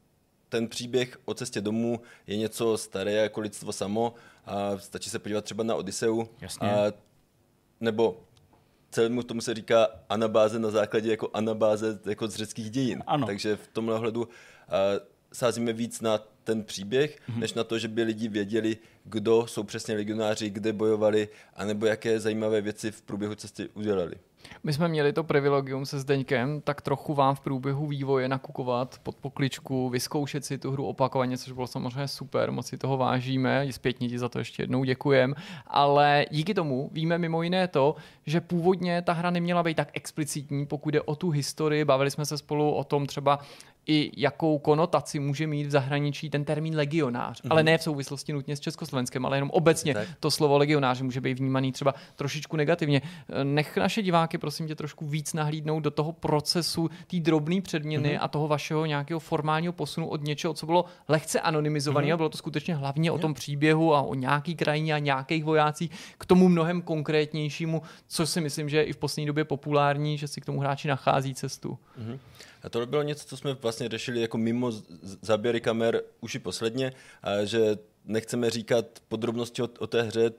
[SPEAKER 4] Ten příběh o cestě domů je něco staré jako lidstvo samo. A stačí se podívat třeba na Odiseu.
[SPEAKER 2] Jasně.
[SPEAKER 4] A, nebo celému tomu se říká anabáze na základě jako anabáze jako z řeckých dějin.
[SPEAKER 2] Ano.
[SPEAKER 4] Takže v tomhle ohledu uh, sázíme víc na ten příběh, mm-hmm. než na to, že by lidi věděli, kdo jsou přesně legionáři, kde bojovali, anebo jaké zajímavé věci v průběhu cesty udělali.
[SPEAKER 1] My jsme měli to privilegium se Zdeňkem tak trochu vám v průběhu vývoje nakukovat pod pokličku, vyzkoušet si tu hru opakovaně, což bylo samozřejmě super, moc si toho vážíme, zpětně ti za to ještě jednou děkujem, ale díky tomu víme mimo jiné to, že původně ta hra neměla být tak explicitní, pokud jde o tu historii, bavili jsme se spolu o tom třeba, i jakou konotaci může mít v zahraničí ten termín legionář. Mm-hmm. Ale ne v souvislosti nutně s Československem, ale jenom obecně tak. to slovo legionář může být vnímaný třeba trošičku negativně. Nech naše diváky, prosím tě, trošku víc nahlídnout do toho procesu té drobné předměny mm-hmm. a toho vašeho nějakého formálního posunu od něčeho, co bylo lehce anonymizované mm-hmm. a bylo to skutečně hlavně o tom příběhu a o nějaký krajině a nějakých vojácích k tomu mnohem konkrétnějšímu, co si myslím, že je i v poslední době populární, že si k tomu hráči nachází cestu. Mm-hmm.
[SPEAKER 4] A to bylo něco, co jsme vlastně řešili jako mimo záběry kamer už i posledně, a že nechceme říkat podrobnosti o, o té hře,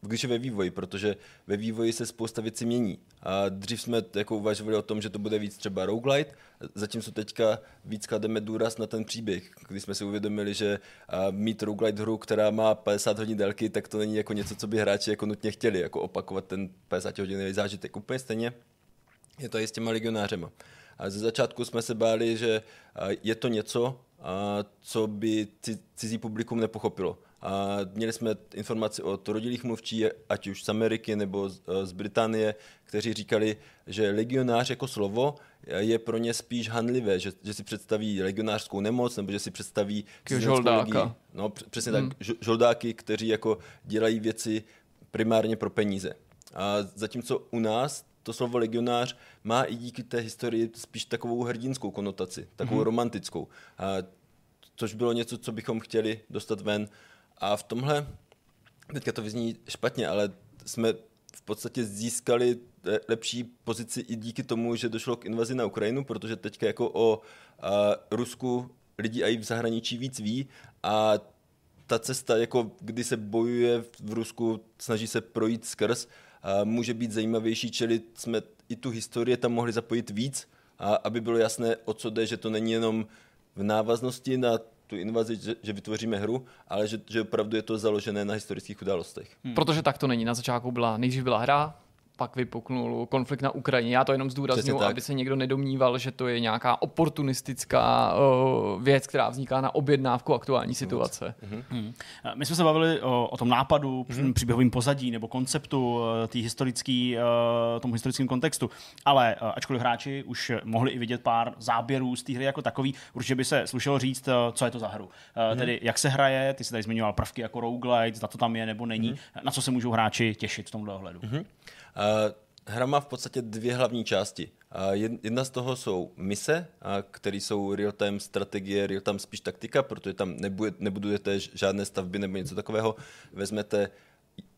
[SPEAKER 4] když je ve vývoji, protože ve vývoji se spousta věcí mění. A dřív jsme jako uvažovali o tom, že to bude víc třeba roguelite, zatímco teďka víc klademe důraz na ten příběh, když jsme si uvědomili, že mít roguelite hru, která má 50 hodin délky, tak to není jako něco, co by hráči jako nutně chtěli, jako opakovat ten 50 hodinový zážitek. Úplně stejně je to i s těma legionářema. A ze začátku jsme se báli, že je to něco, co by cizí publikum nepochopilo. A měli jsme informaci od rodilých mluvčí, ať už z Ameriky nebo z, z Británie, kteří říkali, že legionář jako slovo je pro ně spíš hanlivé, že, že si představí legionářskou nemoc, nebo že si představí
[SPEAKER 1] žoldáka.
[SPEAKER 4] No, přesně hmm. tak, žoldáky, kteří jako dělají věci primárně pro peníze. A zatímco u nás to slovo legionář má i díky té historii spíš takovou hrdinskou konotaci, takovou mm-hmm. romantickou. A což bylo něco, co bychom chtěli dostat ven. A v tomhle, teďka to vyzní špatně, ale jsme v podstatě získali lepší pozici i díky tomu, že došlo k invazi na Ukrajinu, protože teďka jako o a, Rusku lidi i v zahraničí víc ví a ta cesta, jako kdy se bojuje v Rusku, snaží se projít skrz, může být zajímavější, čili jsme i tu historii tam mohli zapojit víc, a aby bylo jasné, o co jde, že to není jenom v návaznosti na tu invazi, že, že vytvoříme hru, ale že, že opravdu je to založené na historických událostech.
[SPEAKER 1] Hmm. Protože tak to není. Na začátku byla, nejdřív byla hra, pak vypuknul konflikt na Ukrajině. Já to jenom zdůraznuju, aby se někdo nedomníval, že to je nějaká oportunistická uh, věc, která vzniká na objednávku aktuální situace.
[SPEAKER 2] Mm-hmm. Hmm. My jsme se bavili o, o tom nápadu, mm-hmm. příběhovým pozadí nebo konceptu, tý historický, uh, tomu historickém kontextu, ale uh, ačkoliv hráči už mohli i vidět pár záběrů z té hry jako takový, určitě by se slušelo říct, uh, co je to za hru. Uh, mm-hmm. Tedy jak se hraje, ty jsi tady zmiňoval prvky jako roguelite, zda to tam je nebo není, mm-hmm. na co se můžou hráči těšit v tomhle ohledu. Mm-hmm.
[SPEAKER 4] Hra má v podstatě dvě hlavní části. Jedna z toho jsou mise, které jsou real-time strategie, real-time spíš taktika, protože tam nebudujete žádné stavby nebo něco takového. Vezmete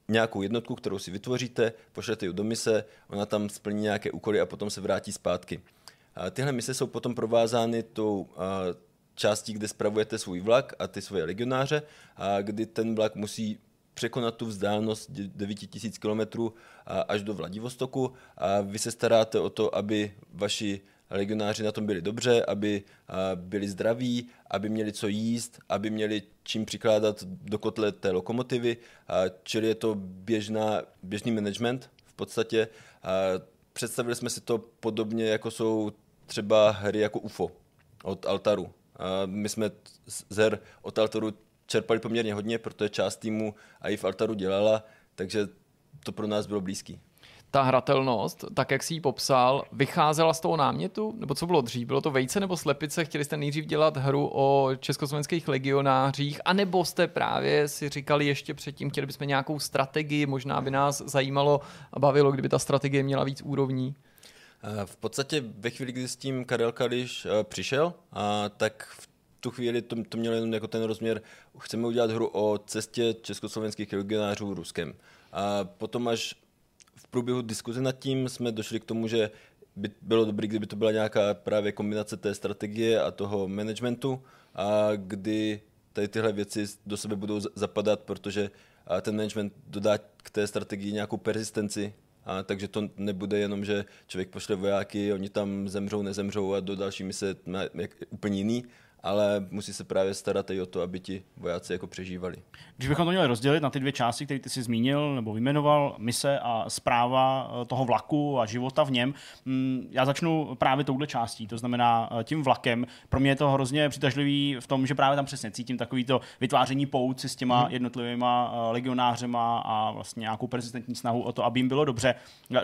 [SPEAKER 4] nějakou jednotku, kterou si vytvoříte, pošlete ji do mise, ona tam splní nějaké úkoly a potom se vrátí zpátky. Tyhle mise jsou potom provázány tou částí, kde spravujete svůj vlak a ty svoje legionáře, kdy ten vlak musí překonat tu vzdálenost 9000 km až do Vladivostoku a vy se staráte o to, aby vaši legionáři na tom byli dobře, aby byli zdraví, aby měli co jíst, aby měli čím přikládat do kotle té lokomotivy, čili je to běžná, běžný management v podstatě. Představili jsme si to podobně, jako jsou třeba hry jako UFO od Altaru. My jsme z her od Altaru čerpali poměrně hodně, protože část týmu a i v Altaru dělala, takže to pro nás bylo blízký.
[SPEAKER 1] Ta hratelnost, tak jak jsi ji popsal, vycházela z toho námětu? Nebo co bylo dřív? Bylo to vejce nebo slepice? Chtěli jste nejdřív dělat hru o československých legionářích? A nebo jste právě si říkali ještě předtím, chtěli bychom nějakou strategii? Možná by nás zajímalo a bavilo, kdyby ta strategie měla víc úrovní?
[SPEAKER 4] V podstatě ve chvíli, kdy s tím Karel Kališ eh, přišel, tak v tu chvíli to, to mělo jenom jako ten rozměr, chceme udělat hru o cestě československých legionářů Ruskem. A potom až v průběhu diskuze nad tím jsme došli k tomu, že by bylo dobré, kdyby to byla nějaká právě kombinace té strategie a toho managementu, a kdy tady tyhle věci do sebe budou zapadat, protože ten management dodá k té strategii nějakou persistenci a takže to nebude jenom, že člověk pošle vojáky, oni tam zemřou, nezemřou a do další mise jak, úplně jiný, ale musí se právě starat i o to, aby ti vojáci jako přežívali.
[SPEAKER 2] Když bychom to měli rozdělit na ty dvě části, které ty jsi zmínil nebo vyjmenoval, mise a zpráva eh, toho vlaku a života v něm, mm, já začnu právě touhle částí, to znamená eh, tím vlakem. Pro mě je to hrozně přitažlivý v tom, že právě tam přesně cítím takový to vytváření pouci s těma mhm. jednotlivýma eh, legionářema a vlastně nějakou persistentní snahu o to, aby jim bylo dobře.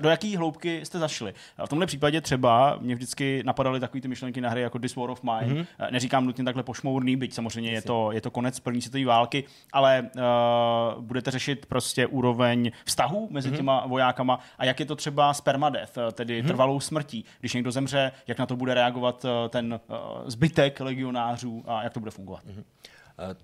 [SPEAKER 2] Do jaký hloubky jste zašli? V tomhle případě třeba mě vždycky napadaly takové ty myšlenky na hry jako This War of Mine. Mm-hmm. Neříkám nutně takhle pošmourný, byť samozřejmě je to, je to konec první světové války, ale uh, budete řešit prostě úroveň vztahů mezi mm-hmm. těma vojákama a jak je to třeba s permadeath, eh, tedy mm-hmm. trvalou smrtí. Když někdo zemře, jak na to bude reagovat uh, ten uh, zbytek legionářů a jak to bude fungovat. Mm-hmm.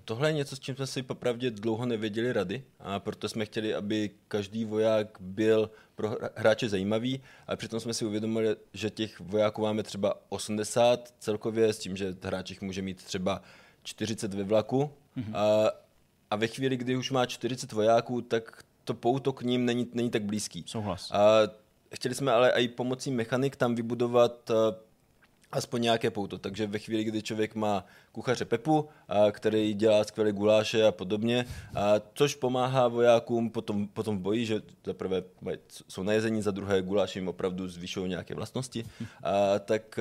[SPEAKER 4] Tohle je něco, s čím jsme si popravdě dlouho nevěděli rady a proto jsme chtěli, aby každý voják byl pro hráče zajímavý a přitom jsme si uvědomili, že těch vojáků máme třeba 80 celkově, s tím, že hráč jich může mít třeba 40 ve vlaku mm-hmm. a, a ve chvíli, kdy už má 40 vojáků, tak to pouto k ním není, není tak blízký.
[SPEAKER 2] Souhlas.
[SPEAKER 4] A chtěli jsme ale i pomocí mechanik tam vybudovat aspoň nějaké pouto. Takže ve chvíli, kdy člověk má kuchaře Pepu, který dělá skvělé guláše a podobně, a, což pomáhá vojákům potom, potom v boji, že za prvé jsou najezení, za druhé guláše jim opravdu zvyšují nějaké vlastnosti, a, tak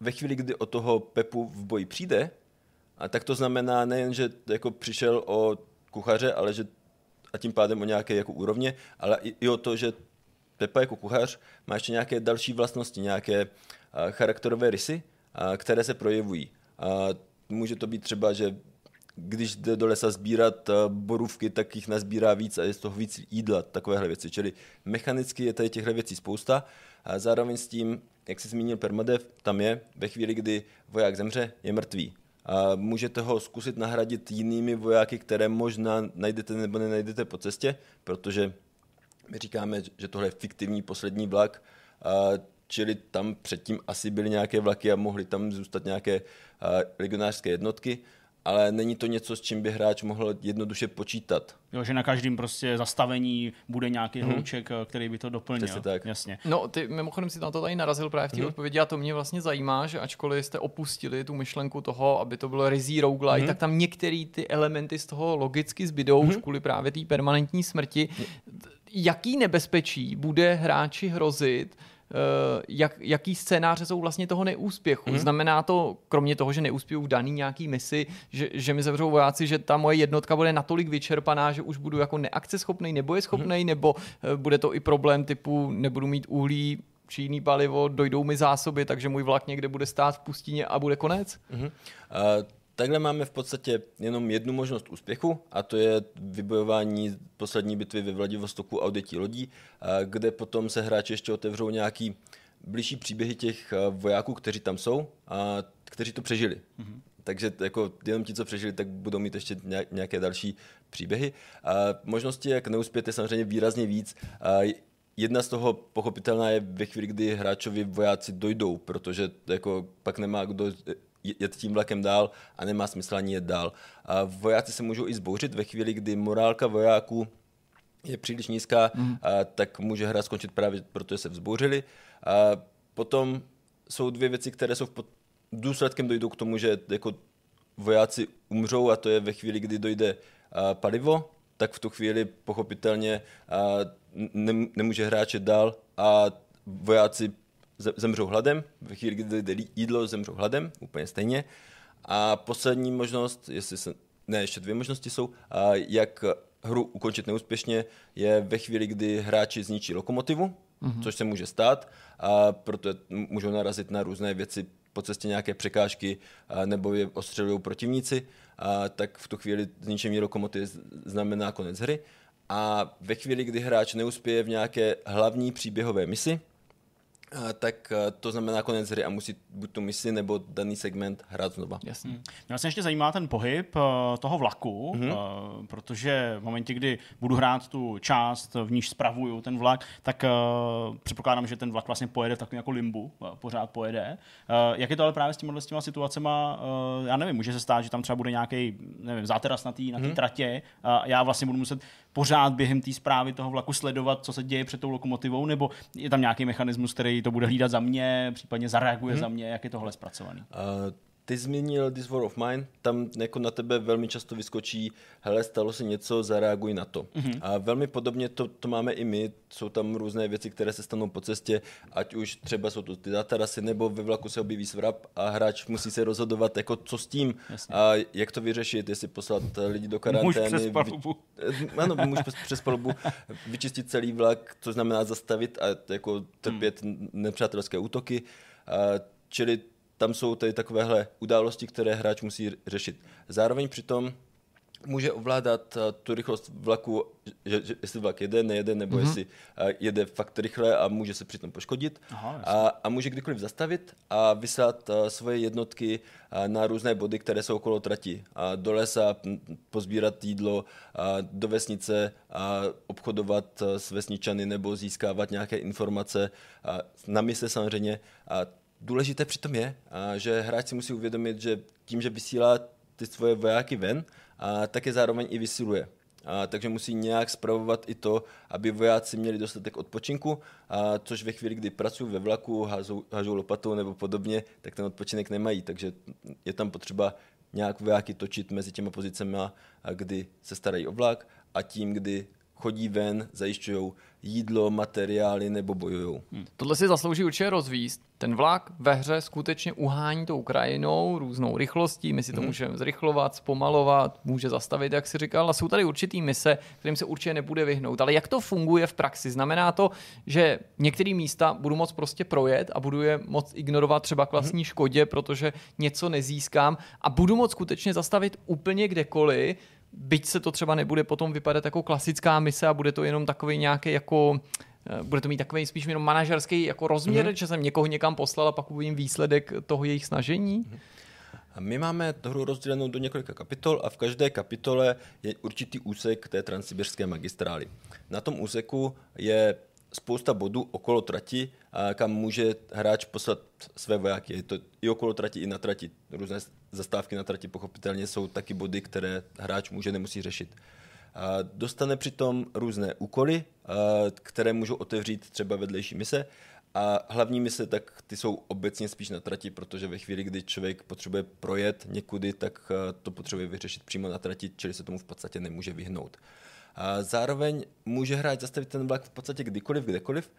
[SPEAKER 4] ve chvíli, kdy o toho Pepu v boji přijde, a tak to znamená nejen, že jako přišel o kuchaře, ale že a tím pádem o nějaké jako úrovně, ale i, i o to, že Pepa jako kuchař má ještě nějaké další vlastnosti, nějaké charakterové rysy, které se projevují. Může to být třeba, že když jde do lesa sbírat borůvky, tak jich nazbírá víc a je z toho víc jídla, takovéhle věci. Čili mechanicky je tady těchto věcí spousta. A zároveň s tím, jak jsi zmínil permadev, tam je, ve chvíli, kdy voják zemře, je mrtvý. A můžete ho zkusit nahradit jinými vojáky, které možná najdete nebo nenajdete po cestě, protože my říkáme, že tohle je fiktivní poslední vlak, a čili tam předtím asi byly nějaké vlaky a mohly tam zůstat nějaké legionářské jednotky, ale není to něco, s čím by hráč mohl jednoduše počítat.
[SPEAKER 2] Jo, že na každém prostě zastavení bude nějaký hmm. hlouček, který by to doplnil.
[SPEAKER 4] Přesně tak.
[SPEAKER 2] Jasně.
[SPEAKER 1] No, ty mimochodem si na to tady narazil právě v té hmm. odpovědi a to mě vlastně zajímá, že ačkoliv jste opustili tu myšlenku toho, aby to bylo rizí roguelike, hmm. tak tam některé ty elementy z toho logicky zbydou hmm. už kvůli právě té permanentní smrti. Jaký nebezpečí bude hráči hrozit, Eh, jak, jaký scénáře jsou vlastně toho neúspěchu. Mm. Znamená to, kromě toho, že neúspěju v daný nějaký misi, že, že mi zavřou vojáci, že ta moje jednotka bude natolik vyčerpaná, že už budu jako neakceschopný, nebo je schopný, mm. nebo uh, bude to i problém typu nebudu mít uhlí, či jiný palivo, dojdou mi zásoby, takže můj vlak někde bude stát v pustině a bude konec? Mm-hmm.
[SPEAKER 4] Uh, Takhle máme v podstatě jenom jednu možnost úspěchu a to je vybojování poslední bitvy ve Vladivostoku a odjetí lodí, kde potom se hráči ještě otevřou nějaký blížší příběhy těch vojáků, kteří tam jsou a kteří to přežili. Mm-hmm. Takže jako jenom ti, co přežili, tak budou mít ještě nějaké další příběhy. A možnosti, jak neuspět, je samozřejmě výrazně víc. A jedna z toho pochopitelná je ve chvíli, kdy hráčovi vojáci dojdou, protože jako pak nemá kdo jet tím vlakem dál a nemá smysl ani jet dál. A vojáci se můžou i zbouřit ve chvíli, kdy morálka vojáků je příliš nízká, mm. a tak může hra skončit právě protože se vzbouřili. A potom jsou dvě věci, které jsou v pod... důsledkem dojdou k tomu, že jako vojáci umřou a to je ve chvíli, kdy dojde palivo, tak v tu chvíli pochopitelně ne, nemůže hráče dál a vojáci zemřou hladem, ve chvíli, kdy jde jídlo, zemřou hladem, úplně stejně. A poslední možnost, jestli se, ne, ještě dvě možnosti jsou, a jak hru ukončit neúspěšně, je ve chvíli, kdy hráči zničí lokomotivu, mm-hmm. což se může stát, a proto můžou narazit na různé věci po cestě nějaké překážky, a nebo je ostřelují protivníci, a tak v tu chvíli zničení lokomotivy znamená konec hry. A ve chvíli, kdy hráč neuspěje v nějaké hlavní příběhové misi, tak a, to znamená konec hry a musí buď tu misi nebo daný segment hrát znova.
[SPEAKER 1] Jasně.
[SPEAKER 2] Mě vlastně ještě zajímá ten pohyb eh, toho vlaku,
[SPEAKER 4] Mhm.
[SPEAKER 2] mm-hmm. protože v momentě, kdy budu hrát tu část, v níž spravuju ten vlak, tak předpokládám, že ten vlak vlastně pojede v takovém jako limbu, pořád pojede. Jak je to ale právě s těma, s těma situacema, já nevím, může se stát, že tam třeba bude nějaký, nevím, záteras na té na
[SPEAKER 4] Mhm.
[SPEAKER 2] tý tratě a já vlastně budu muset pořád během té zprávy toho vlaku sledovat, co se děje před tou lokomotivou, nebo je tam nějaký mechanismus, který to bude hlídat za mě, případně zareaguje mm-hmm. za mě, jak je tohle zpracovaný.
[SPEAKER 4] A ty zmínil This War of Mine, tam jako na tebe velmi často vyskočí, hele, stalo se něco, zareaguj na to. Mm-hmm. A velmi podobně to, to máme i my, jsou tam různé věci, které se stanou po cestě, ať už třeba jsou to ty zatarasy, nebo ve vlaku se objeví svrap a hráč musí se rozhodovat, jako co s tím
[SPEAKER 2] Jasně.
[SPEAKER 4] a jak to vyřešit, jestli poslat eh, lidi do karantény.
[SPEAKER 2] přes
[SPEAKER 4] vy-
[SPEAKER 2] palubu.
[SPEAKER 4] Eh, Ano, muž přes, přes palubu, vyčistit celý vlak, to znamená zastavit a jako trpět hmm. nepřátelské útoky. A, čili tam jsou tady takovéhle události, které hráč musí řešit. Zároveň přitom může ovládat a, tu rychlost vlaku, že, že, jestli vlak jede, nejede, nebo mm-hmm. jestli a, jede fakt rychle a může se přitom poškodit.
[SPEAKER 2] Aha,
[SPEAKER 4] a, a může kdykoliv zastavit a vyslat a, svoje jednotky na různé body, které jsou okolo trati. A do lesa pozbírat jídlo, a, do vesnice a obchodovat s vesničany nebo získávat nějaké informace. A, na mise samozřejmě. A důležité přitom je, že hráč si musí uvědomit, že tím, že vysílá ty svoje vojáky ven, tak je zároveň i vysiluje. Takže musí nějak spravovat i to, aby vojáci měli dostatek odpočinku, což ve chvíli, kdy pracují ve vlaku, házou, hážou lopatou nebo podobně, tak ten odpočinek nemají. Takže je tam potřeba nějak vojáky točit mezi těma pozicemi, kdy se starají o vlak a tím, kdy chodí ven, zajišťují jídlo, materiály nebo bojují. Hmm.
[SPEAKER 1] Tohle si zaslouží určitě rozvíst. Ten vlak ve hře skutečně uhání tou krajinou různou rychlostí, my si to
[SPEAKER 4] Mhm.
[SPEAKER 1] můžeme zrychlovat, zpomalovat, může zastavit, jak si říkal, a jsou tady určitý mise, kterým se určitě nebude vyhnout. Ale jak to funguje v praxi? Znamená to, že některé místa budu moc prostě projet a budu je moc ignorovat třeba k vlastní škodě, protože něco nezískám a budu moc skutečně zastavit úplně kdekoliv, byť se to třeba nebude potom vypadat jako klasická mise a bude to jenom takový nějaký jako eh, bude to mít takový spíš jenom manažerský jako rozměr, mm-hmm. že jsem někoho někam poslal a pak uvidím výsledek toho jejich snažení. Mm-hmm.
[SPEAKER 4] A my máme tu hru rozdělenou do několika kapitol a v každé kapitole je určitý úsek té transsibirské magistrály. Na tom úseku je spousta bodů okolo trati, kam může hráč poslat své vojáky. Je to i okolo trati, i na trati. Různé zastávky na trati pochopitelně jsou taky body, které hráč může nemusí řešit. A dostane přitom různé úkoly, které můžou otevřít třeba vedlejší mise. A hlavní mise, tak ty jsou obecně spíš na trati, protože ve chvíli, kdy člověk potřebuje projet někudy, tak to potřebuje vyřešit přímo na trati, čili se tomu v podstatě nemůže vyhnout. A zároveň může hráč zastavit ten vlak v podstatě kdykoliv, kdekoliv,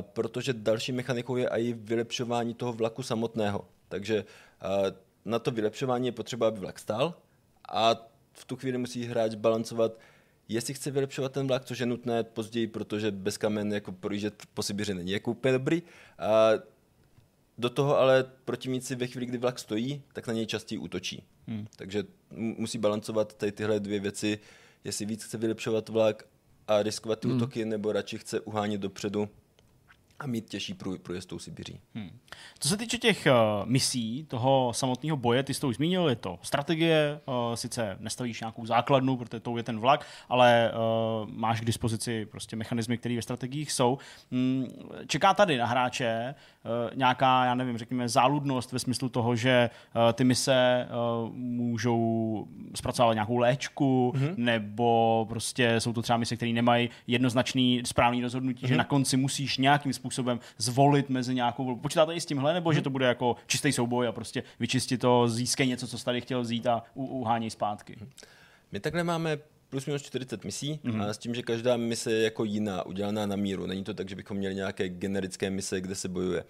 [SPEAKER 4] protože další mechanikou je i vylepšování toho vlaku samotného. Takže na to vylepšování je potřeba, aby vlak stál a v tu chvíli musí hráč balancovat, jestli chce vylepšovat ten vlak, což je nutné později, protože bez kamen jako projíždět po Sibiři není jako úplně dobrý. A do toho ale protivníci ve chvíli, kdy vlak stojí, tak na něj častěji útočí. Hmm. Takže mu- musí balancovat tady tyhle dvě věci, jestli víc chce vylepšovat vlak a riskovat ty hmm. útoky, nebo radši chce uhánět dopředu a mít těžší prů- průjezd tou Sibiří. Hmm.
[SPEAKER 2] Co se týče těch uh, misí, toho samotného boje, ty jsi to už zmínil, je to strategie, uh, sice nestavíš nějakou základnu, protože to je ten vlak, ale uh, máš k dispozici prostě mechanismy, které ve strategiích jsou. Mm, čeká tady na hráče uh, nějaká, já nevím, řekněme, záludnost ve smyslu toho, že uh, ty mise uh, můžou zpracovat nějakou léčku, mm-hmm. nebo prostě jsou to třeba mise, které nemají jednoznačný správný rozhodnutí, mm-hmm. že na konci musíš nějakým způsobem zvolit mezi nějakou. Počítáte i s tímhle, nebo že to bude jako čistý souboj a prostě vyčistit to, získej něco, co jsi tady chtěl vzít a u- uháněj zpátky.
[SPEAKER 4] My takhle máme plus minus 40 misí mm-hmm. a s tím, že každá mise je jako jiná, udělaná na míru. Není to tak, že bychom měli nějaké generické mise, kde se bojuje.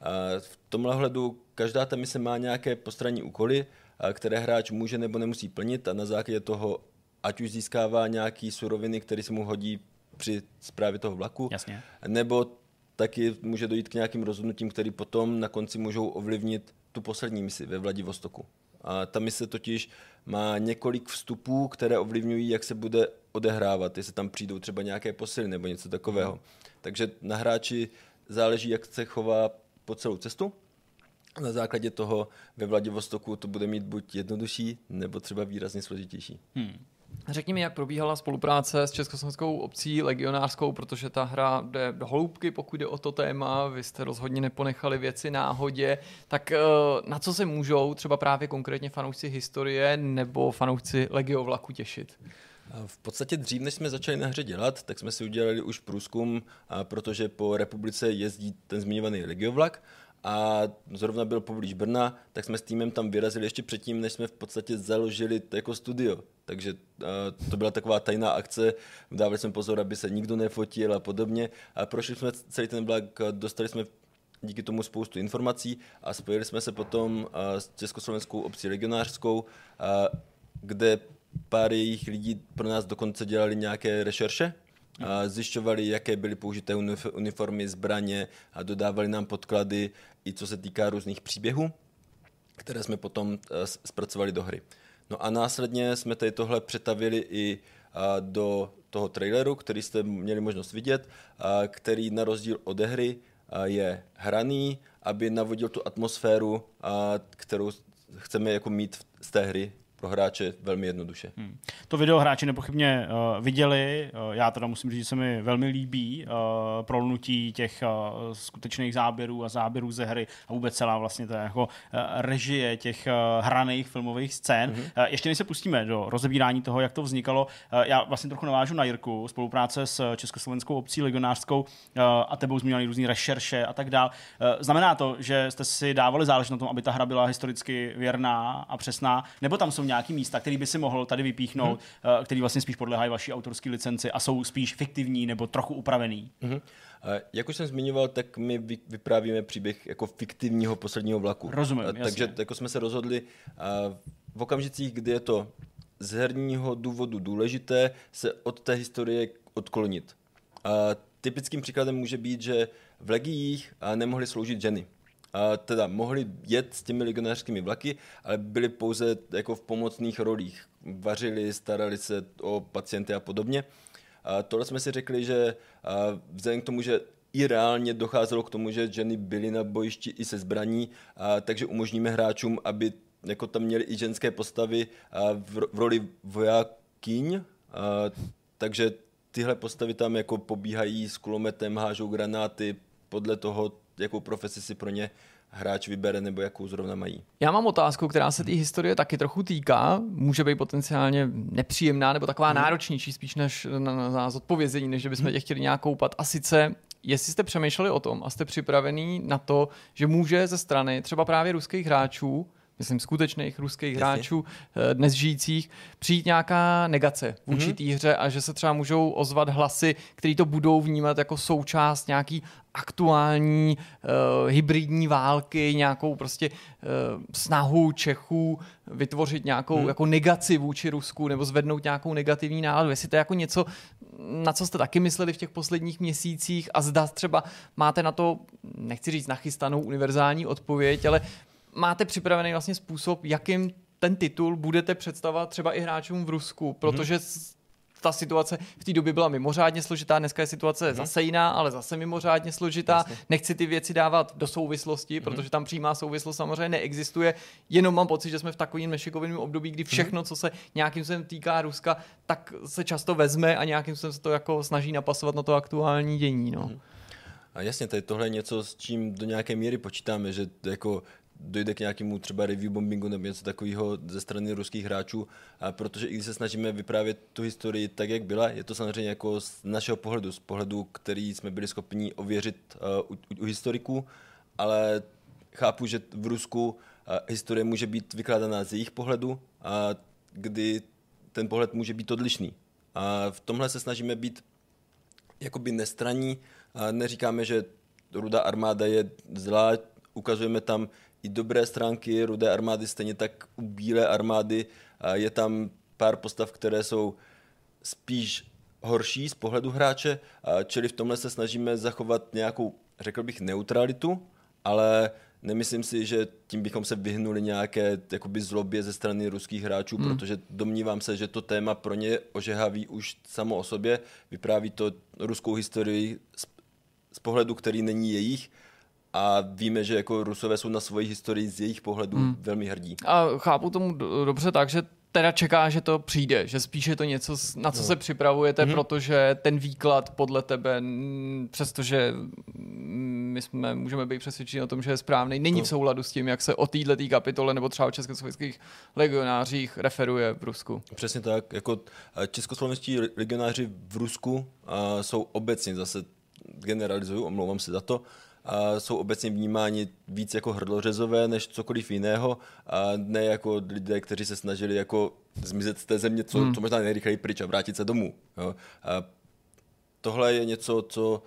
[SPEAKER 4] A v tomhle hledu každá ta mise má nějaké postranní úkoly, které hráč může nebo nemusí plnit a na základě toho ať už získává nějaký suroviny, které se mu hodí při správě toho vlaku,
[SPEAKER 2] Jasně.
[SPEAKER 4] nebo taky může dojít k nějakým rozhodnutím, které potom na konci můžou ovlivnit tu poslední misi ve Vladivostoku. A ta mise totiž má několik vstupů, které ovlivňují, jak se bude odehrávat, jestli tam přijdou třeba nějaké posily nebo něco takového. Takže na hráči záleží, jak se chová po celou cestu. Na základě toho ve Vladivostoku to bude mít buď jednodušší, nebo třeba výrazně složitější. Hmm.
[SPEAKER 1] Řekni mi, jak probíhala spolupráce s Československou obcí legionářskou, protože ta hra jde do hloubky, pokud jde o to téma, vy jste rozhodně neponechali věci náhodě, tak eh, na co se můžou třeba právě konkrétně fanoušci historie nebo fanoušci Legiovlaku těšit?
[SPEAKER 4] V podstatě dřív, než jsme začali na hře dělat, tak jsme si udělali už průzkum, protože po republice jezdí ten zmiňovaný Legiovlak a zrovna byl poblíž Brna, tak jsme s týmem tam vyrazili ještě předtím, než jsme v podstatě založili jako studio. Takže uh, to byla taková tajná akce, dávali jsme pozor, aby se nikdo nefotil a podobně. A prošli jsme celý ten vlak, dostali jsme díky tomu spoustu informací a spojili jsme se potom uh, s Československou obcí regionářskou, uh, kde pár jejich lidí pro nás dokonce dělali nějaké rešerše zjišťovali, jaké byly použité uniformy, zbraně a dodávali nám podklady i co se týká různých příběhů, které jsme potom eh, zpracovali do hry. No a následně jsme tady tohle přetavili i do toho traileru, který jste měli možnost vidět, který na rozdíl od hry je hraný, aby navodil tu atmosféru, kterou chceme jako mít z té hry pro hráče velmi jednoduše. Hmm.
[SPEAKER 2] To video hráči nepochybně uh, viděli, uh, já teda musím říct, že se mi velmi líbí uh, prolnutí těch uh, skutečných záběrů a záběrů ze hry a vůbec celá vlastně ta jako uh, režie těch uh, hraných filmových scén. Hmm. Uh, ještě než se pustíme do rozebírání toho, jak to vznikalo, uh, já vlastně trochu navážu na Jirku, spolupráce s Československou obcí legionářskou uh, a tebou zmínili různé rešerše a tak dál. Uh, znamená to, že jste si dávali záležet na tom, aby ta hra byla historicky věrná a přesná, nebo tam jsou nějaký místa, který by si mohl tady vypíchnout, hmm. který vlastně spíš podléhají vaší autorské licenci a jsou spíš fiktivní nebo trochu upravený? Hmm.
[SPEAKER 4] Jak už jsem zmiňoval, tak my vyprávíme příběh jako fiktivního posledního vlaku.
[SPEAKER 2] Rozumím,
[SPEAKER 4] Takže
[SPEAKER 2] jasně.
[SPEAKER 4] jako jsme se rozhodli v okamžicích, kdy je to z herního důvodu důležité, se od té historie odklonit. Typickým příkladem může být, že v legiích nemohly sloužit ženy teda mohli jet s těmi legionářskými vlaky, ale byli pouze jako v pomocných rolích. Vařili, starali se o pacienty a podobně. A tohle jsme si řekli, že vzhledem k tomu, že i reálně docházelo k tomu, že ženy byly na bojišti i se zbraní, a, takže umožníme hráčům, aby jako tam měli i ženské postavy a v, v roli vojákyň, a, takže tyhle postavy tam jako pobíhají s kulometem, hážou granáty podle toho, jakou profesi si pro ně hráč vybere nebo jakou zrovna mají.
[SPEAKER 1] Já mám otázku, která se té historie taky trochu týká. Může být potenciálně nepříjemná nebo taková hmm. náročnější spíš než na, na, na zodpovězení, než že bychom hmm. tě chtěli nějak koupat. A sice, jestli jste přemýšleli o tom a jste připravený na to, že může ze strany třeba právě ruských hráčů myslím, skutečných ruských Jasně. hráčů eh, dnes žijících, přijít nějaká negace vůči mm-hmm. té hře a že se třeba můžou ozvat hlasy, které to budou vnímat jako součást nějaký aktuální uh, hybridní války, nějakou prostě uh, snahu Čechů vytvořit nějakou hmm. jako negaci vůči Rusku nebo zvednout nějakou negativní náladu. Jestli to je jako něco, na co jste taky mysleli v těch posledních měsících a zda třeba máte na to, nechci říct nachystanou univerzální odpověď, ale máte připravený vlastně způsob, jakým ten titul budete představovat třeba i hráčům v Rusku, protože hmm. ta situace v té době byla mimořádně složitá, dneska je situace hmm. zase jiná, ale zase mimořádně složitá. Jasně. Nechci ty věci dávat do souvislosti, hmm. protože tam přímá souvislost samozřejmě neexistuje, jenom mám pocit, že jsme v takovém nešikovém období, kdy všechno, hmm. co se nějakým způsobem týká Ruska, tak se často vezme a nějakým způsobem se to jako snaží napasovat na to aktuální dění. No. Hmm.
[SPEAKER 4] A jasně, tady tohle je něco, s čím do nějaké míry počítáme, že jako dojde k nějakému třeba review bombingu nebo něco takového ze strany ruských hráčů, a protože i když se snažíme vyprávět tu historii tak, jak byla, je to samozřejmě jako z našeho pohledu, z pohledu, který jsme byli schopni ověřit uh, u, u historiků, ale chápu, že v Rusku uh, historie může být vykládaná z jejich pohledu, a kdy ten pohled může být odlišný. A v tomhle se snažíme být jakoby nestraní, a neříkáme, že ruda armáda je zlá, ukazujeme tam i dobré stránky Rudé armády, stejně tak u Bílé armády je tam pár postav, které jsou spíš horší z pohledu hráče, čili v tomhle se snažíme zachovat nějakou, řekl bych, neutralitu, ale nemyslím si, že tím bychom se vyhnuli nějaké jakoby zlobě ze strany ruských hráčů, hmm. protože domnívám se, že to téma pro ně ožehaví už samo o sobě. Vypráví to ruskou historii z pohledu, který není jejich, a víme, že jako Rusové jsou na svoji historii z jejich pohledu hmm. velmi hrdí.
[SPEAKER 1] A chápu tomu dobře tak, že teda čeká, že to přijde, že spíš je to něco, na co no. se připravujete, mm-hmm. protože ten výklad podle tebe, přestože my jsme, můžeme být přesvědčeni o tom, že je správný, není no. v souladu s tím, jak se o této kapitole nebo třeba o československých legionářích referuje v Rusku.
[SPEAKER 4] Přesně tak, jako českoslovenští legionáři v Rusku a, jsou obecně zase generalizuju, omlouvám se za to, a jsou obecně vnímáni víc jako hrdlořezové než cokoliv jiného a ne jako lidé, kteří se snažili jako zmizet z té země, co, hmm. co možná nejrychleji pryč a vrátit se domů. Jo. A tohle je něco, co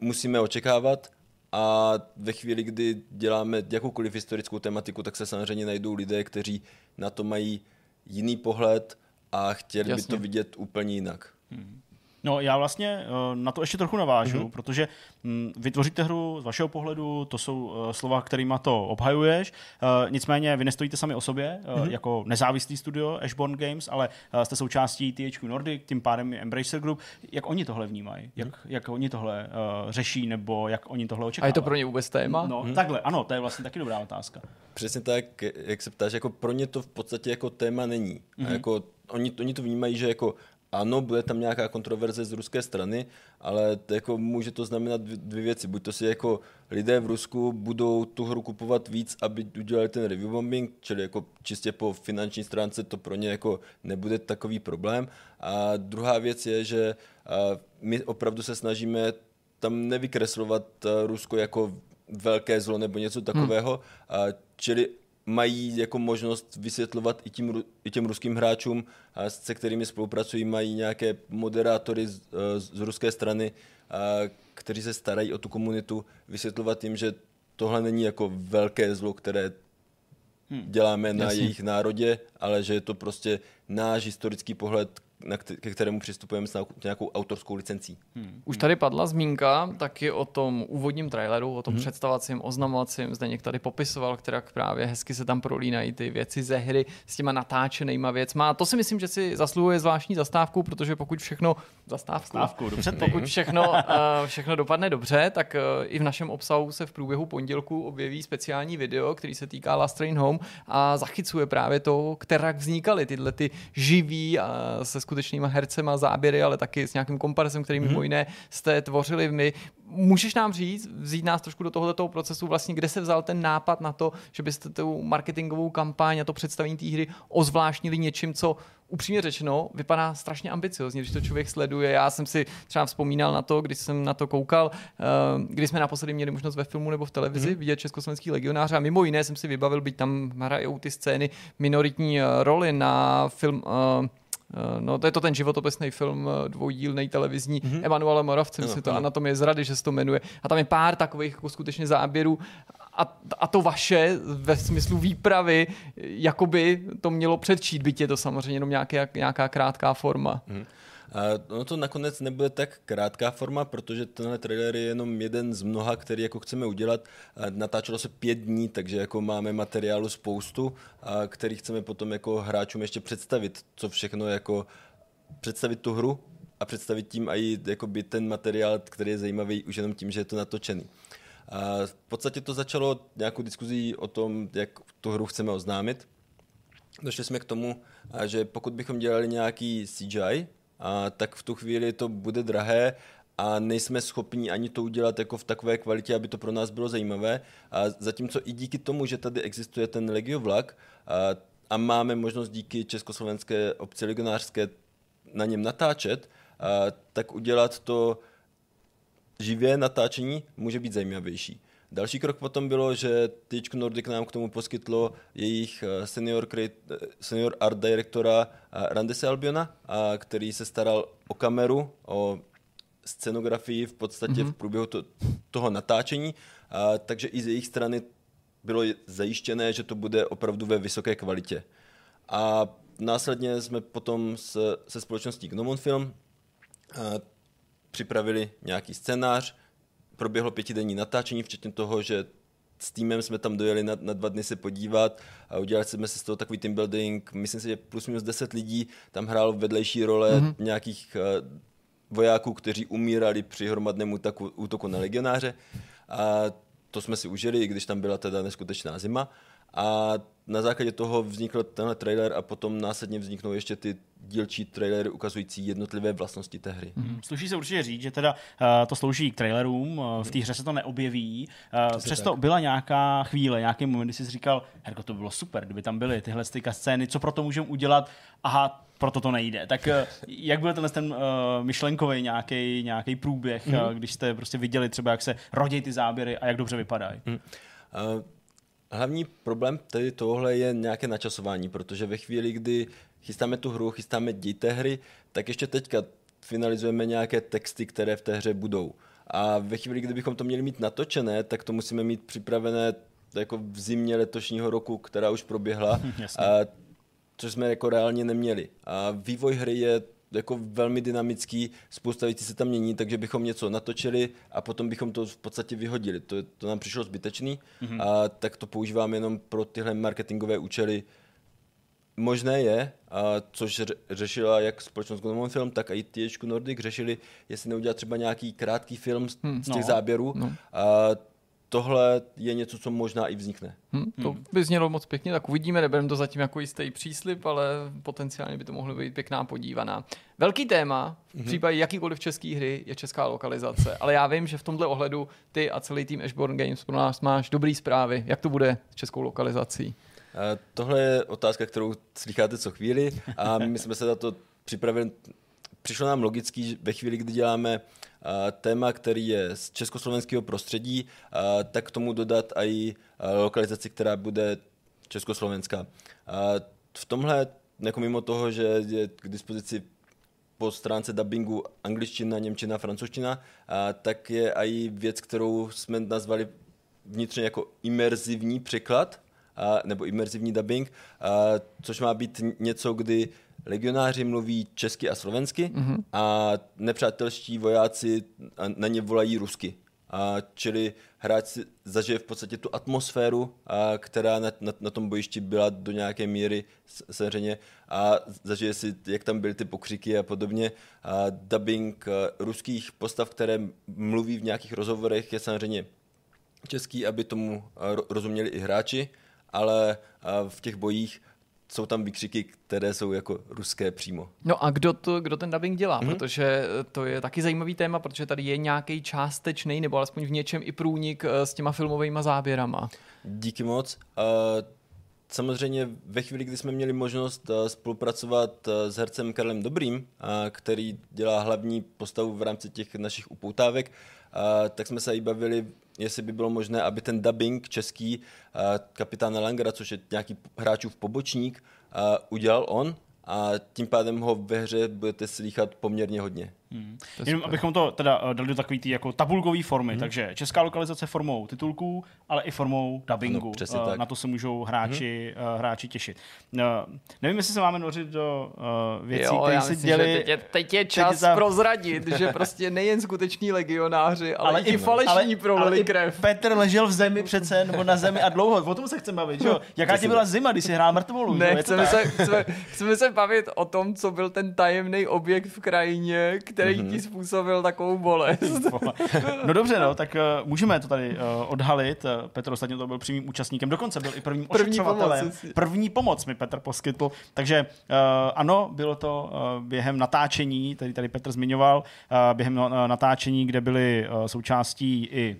[SPEAKER 4] musíme očekávat a ve chvíli, kdy děláme jakoukoliv historickou tematiku, tak se samozřejmě najdou lidé, kteří na to mají jiný pohled a chtěli Jasně. by to vidět úplně jinak. Hmm.
[SPEAKER 2] No já vlastně eh, na to ještě trochu navážu, mm-hmm. protože hm, vytvoříte hru z vašeho pohledu, to jsou eh, slova, kterými to obhajuješ, eh, nicméně vy nestojíte sami o sobě mm-hmm. jako nezávislý studio Ashborn Games, ale jste součástí THQ Nordic, tím pádem Embracer Group. Jak oni tohle vnímají? Jak, mm-hmm. jak oni tohle řeší nebo jak oni tohle očekávají?
[SPEAKER 1] A je to pro ně vůbec téma?
[SPEAKER 2] No, mm-hmm. takhle, ano, to je vlastně taky dobrá otázka.
[SPEAKER 4] Přesně tak, jak se ptáš, jako pro ně to v podstatě jako téma není. Mm-hmm. A mhm. jako oni, oni to vnímají, že jako ano, bude tam nějaká kontroverze z ruské strany, ale to jako může to znamenat dvě věci. Buď to si jako lidé v Rusku budou tu hru kupovat víc, aby udělali ten review bombing, čili jako čistě po finanční stránce to pro ně jako nebude takový problém. A druhá věc je, že my opravdu se snažíme tam nevykreslovat Rusko jako velké zlo nebo něco takového, hmm. čili mají jako možnost vysvětlovat i tím, i těm ruským hráčům, se kterými spolupracují, mají nějaké moderátory z, e, z ruské strany, kteří se starají o tu komunitu, vysvětlovat jim, že tohle není jako velké zlo, které hmm. děláme na Jasně. jejich národě, ale že je to prostě náš historický pohled, na ke kterému přistupujeme s nějakou autorskou licencí.
[SPEAKER 1] Hmm. Už tady padla zmínka taky o tom úvodním traileru, o tom hmm. představacím, oznamovacím. Zdeněk tady popisoval, která právě hezky se tam prolínají ty věci ze hry s těma natáčenýma věcma. A to si myslím, že si zasluhuje zvláštní zastávku, protože pokud všechno zastávku,
[SPEAKER 2] Zastávku, dobře
[SPEAKER 1] pokud všechno, uh, všechno dopadne dobře, tak uh, i v našem obsahu se v průběhu pondělku objeví speciální video, který se týká Last Train Home a zachycuje právě to, která vznikaly tyhle ty živý a se skutečnýma hercema záběry, ale taky s nějakým komparzem, který mimo mhm. jiné jste tvořili my. Můžeš nám říct, vzít nás trošku do tohoto procesu, vlastně, kde se vzal ten nápad na to, že byste tu marketingovou kampaň a to představení té hry ozvláštnili něčím, co upřímně řečeno, vypadá strašně ambiciozně, když to člověk sleduje. Já jsem si třeba vzpomínal na to, když jsem na to koukal, eh, když jsme naposledy měli možnost ve filmu nebo v televizi mm-hmm. vidět československý legionáře a mimo jiné jsem si vybavil, byť tam hrajou ty scény minoritní eh, roli na film uh, No, to je to ten životopisný film dvoudílný televizní mm-hmm. Emanuele Moravce, myslím to Anatomie zrady, že se to jmenuje. A tam je pár takových jako skutečně záběrů a, a to vaše ve smyslu výpravy, jakoby to mělo předčít, byť je to samozřejmě jenom nějaké, nějaká krátká forma. Hmm.
[SPEAKER 4] A ono to nakonec nebude tak krátká forma, protože tenhle trailer je jenom jeden z mnoha, který jako chceme udělat. Natáčelo se pět dní, takže jako máme materiálu spoustu, a který chceme potom jako hráčům ještě představit, co všechno jako představit tu hru a představit tím i jakoby ten materiál, který je zajímavý už jenom tím, že je to natočený. A v podstatě to začalo nějakou diskuzí o tom, jak tu hru chceme oznámit. Došli jsme k tomu, že pokud bychom dělali nějaký CGI, a tak v tu chvíli to bude drahé a nejsme schopni ani to udělat jako v takové kvalitě, aby to pro nás bylo zajímavé. A zatímco i díky tomu, že tady existuje ten Legio vlak a, a máme možnost díky československé obci legionářské na něm natáčet, a, tak udělat to živě natáčení může být zajímavější. Další krok potom bylo, že THQ Nordic nám k tomu poskytlo jejich eh, senior, eh, senior art directora eh, Randese Albiona, který se staral o kameru, o scenografii v podstatě mm-hmm. v průběhu to, toho natáčení, a, takže i z jejich strany bylo zajištěné, že to bude opravdu ve vysoké kvalitě. A následně jsme potom s, se společností Gnomon Film a, připravili nějaký scénář, proběhlo pětidenní natáčení, včetně toho, že s týmem jsme tam dojeli na, na dva dny se podívat a udělali jsme si z toho takový team building. Myslím si, že plus minus 10 lidí tam hrálo vedlejší role mm-hmm. nějakých uh, vojáků, kteří umírali při hromadném útoku, útoku na legionáře. A to jsme si užili, i když tam byla teda neskutečná zima. A na základě toho vznikl tenhle trailer a potom následně vzniknou ještě ty dílčí trailery ukazující jednotlivé vlastnosti té hry.
[SPEAKER 2] Hmm. Sluší se určitě říct, že teda uh, to slouží k trailerům, uh, v té hře se to neobjeví. Uh, přesto tak. byla nějaká chvíle, nějaký moment, kdy jsi říkal, Herko, to bylo super, kdyby tam byly tyhle styka scény, co pro to můžeme udělat? Aha, proto to nejde. Tak jak byl tenhle ten uh, myšlenkový nějaký nějaký průběh, mm-hmm. uh, když jste prostě viděli třeba, jak se rodí ty záběry a jak dobře vypadají? Mm. Uh,
[SPEAKER 4] hlavní problém tady tohle je nějaké načasování, protože ve chvíli, kdy chystáme tu hru, chystáme děj té hry, tak ještě teďka finalizujeme nějaké texty, které v té hře budou. A ve chvíli, kdybychom to měli mít natočené, tak to musíme mít připravené jako v zimě letošního roku, která už proběhla, a, což jsme jako reálně neměli. A vývoj hry je jako velmi dynamický, spousta věcí se tam mění, takže bychom něco natočili a potom bychom to v podstatě vyhodili. To, to nám přišlo zbytečný mm-hmm. a tak to používám jenom pro tyhle marketingové účely. Možné je, a což řešila jak společnost Gonomon Film, tak i THQ Nordic řešili, jestli neudělat třeba nějaký krátký film z, hmm, z těch no, záběrů. No. A tohle je něco, co možná i vznikne.
[SPEAKER 1] Hmm, to hmm. by znělo moc pěkně, tak uvidíme, nebereme to zatím jako jistý příslip, ale potenciálně by to mohlo být pěkná podívaná. Velký téma v hmm. případě jakýkoliv české hry je česká lokalizace, ale já vím, že v tomhle ohledu ty a celý tým Ashborn Games pro nás máš dobrý zprávy. Jak to bude s českou lokalizací?
[SPEAKER 4] Tohle je otázka, kterou slycháte co chvíli a my jsme se na to připravili. Přišlo nám logický, ve chvíli, kdy děláme téma, který je z československého prostředí, tak k tomu dodat i lokalizaci, která bude československá. V tomhle, jako mimo toho, že je k dispozici po stránce dubbingu angličtina, němčina, francouzština, tak je i věc, kterou jsme nazvali vnitřně jako imerzivní překlad, nebo imerzivní dubbing, což má být něco, kdy legionáři mluví česky a slovensky mm-hmm. a nepřátelští vojáci na ně volají rusky. A čili hráč si zažije v podstatě tu atmosféru, a, která na, na, na tom bojišti byla do nějaké míry samozřejmě a zažije si, jak tam byly ty pokřiky a podobně. A dubbing a, ruských postav, které mluví v nějakých rozhovorech, je samozřejmě český, aby tomu rozuměli i hráči, ale a, v těch bojích jsou tam výkřiky, které jsou jako ruské přímo.
[SPEAKER 1] No a kdo, to, kdo ten dubbing dělá? Mm-hmm. Protože to je taky zajímavý téma, protože tady je nějaký částečný nebo alespoň v něčem i průnik eh, s těma filmovými záběrama.
[SPEAKER 4] Díky moc. Uh, samozřejmě ve chvíli, kdy jsme měli možnost spolupracovat s hercem Karlem Dobrým, který dělá hlavní postavu v rámci těch našich upoutávek, tak jsme se i bavili jestli by bylo možné, aby ten dubbing český uh, kapitána Langera, což je nějaký hráčův pobočník, uh, udělal on a tím pádem ho ve hře budete slychat poměrně hodně.
[SPEAKER 2] Hmm. Jenom abychom to teda uh, dali do takové tý jako tabulkové formy, hmm. takže česká lokalizace formou titulků, ale i formou dubbingu.
[SPEAKER 4] No, uh,
[SPEAKER 2] na to se můžou hráči, hmm. uh, hráči těšit. Uh, nevím, jestli se máme nořit do uh, věcí, které se děli.
[SPEAKER 1] Teď je, teď je čas teď za... prozradit, že prostě nejen skuteční legionáři, ale, ale i falešní prolili krev.
[SPEAKER 2] Petr ležel v zemi přece, nebo na zemi a dlouho. O tom se chceme bavit, jo? Jaká ti byla zima, když jsi hrál mrtvolu?
[SPEAKER 1] Ne, chceme se, chceme, chceme se bavit o tom, co byl ten tajemný objekt v krajině, který který mm-hmm. ti způsobil takovou bolest.
[SPEAKER 2] no dobře, no, tak uh, můžeme to tady uh, odhalit. Uh, Petr ostatně to byl přímým účastníkem, dokonce byl i prvním první ošetřovatelem. Pomoc, první pomoc mi Petr poskytl. Takže uh, ano, bylo to uh, během natáčení, který tady Petr zmiňoval, uh, během uh, natáčení, kde byly uh, součástí i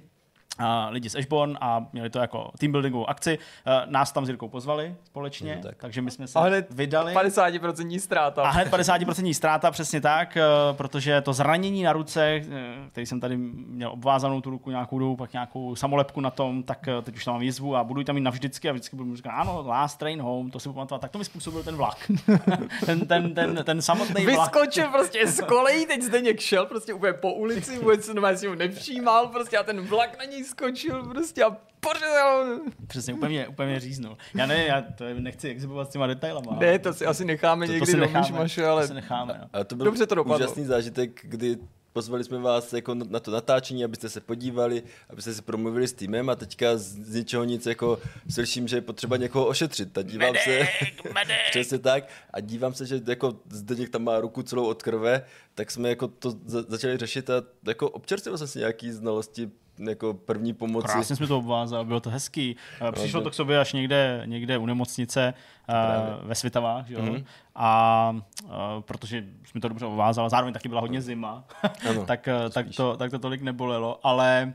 [SPEAKER 2] lidi z Ashborn a měli to jako team buildingovou akci. Nás tam s Jirkou pozvali společně, tak. takže my jsme se a hned vydali.
[SPEAKER 1] 50% ztráta.
[SPEAKER 2] A hned 50% ztráta, přesně tak, protože to zranění na ruce, e, který jsem tady měl obvázanou tu ruku nějakou dobu, pak nějakou samolepku na tom, tak e, teď už tam mám jizvu a budu tam mít navždycky a vždycky budu říkat, ano, last train home, to si pamatovat, tak to mi způsobil ten vlak. ten, ten, ten, ten samotný
[SPEAKER 1] vlak. Vyskočil prostě z kolejí, teď Zdeněk šel prostě úplně po ulici, vůbec se nevšímal prostě a ten vlak na něj skočil prostě a pořezal.
[SPEAKER 2] Přesně, úplně, úplně říznul. Já ne, já to nechci exhibovat s těma detailama.
[SPEAKER 1] Ne, to si asi necháme to, někdy to si necháme, maše, ale...
[SPEAKER 2] To si necháme, no.
[SPEAKER 4] a to byl Dobře to dopadlo. úžasný zážitek, kdy pozvali jsme vás jako na to natáčení, abyste se podívali, abyste si promluvili s týmem a teďka z, z ničeho nic jako slyším, že je potřeba někoho ošetřit. A dívám se, přesně tak, a dívám se, že jako Zdeněk tam má ruku celou od krve, tak jsme jako to za, začali řešit a jako občerstvil jsem si nějaký znalosti jako první pomoci.
[SPEAKER 2] Krásně jsme to obvázali, bylo to hezký. Eh, Přišlo to k sobě až někde, někde u nemocnice uh, ve Svitavách, jo? Mm-hmm. a uh, protože jsme to dobře obvázali, zároveň taky byla hodně zima, tak, tak, to, tak to tolik nebolelo, ale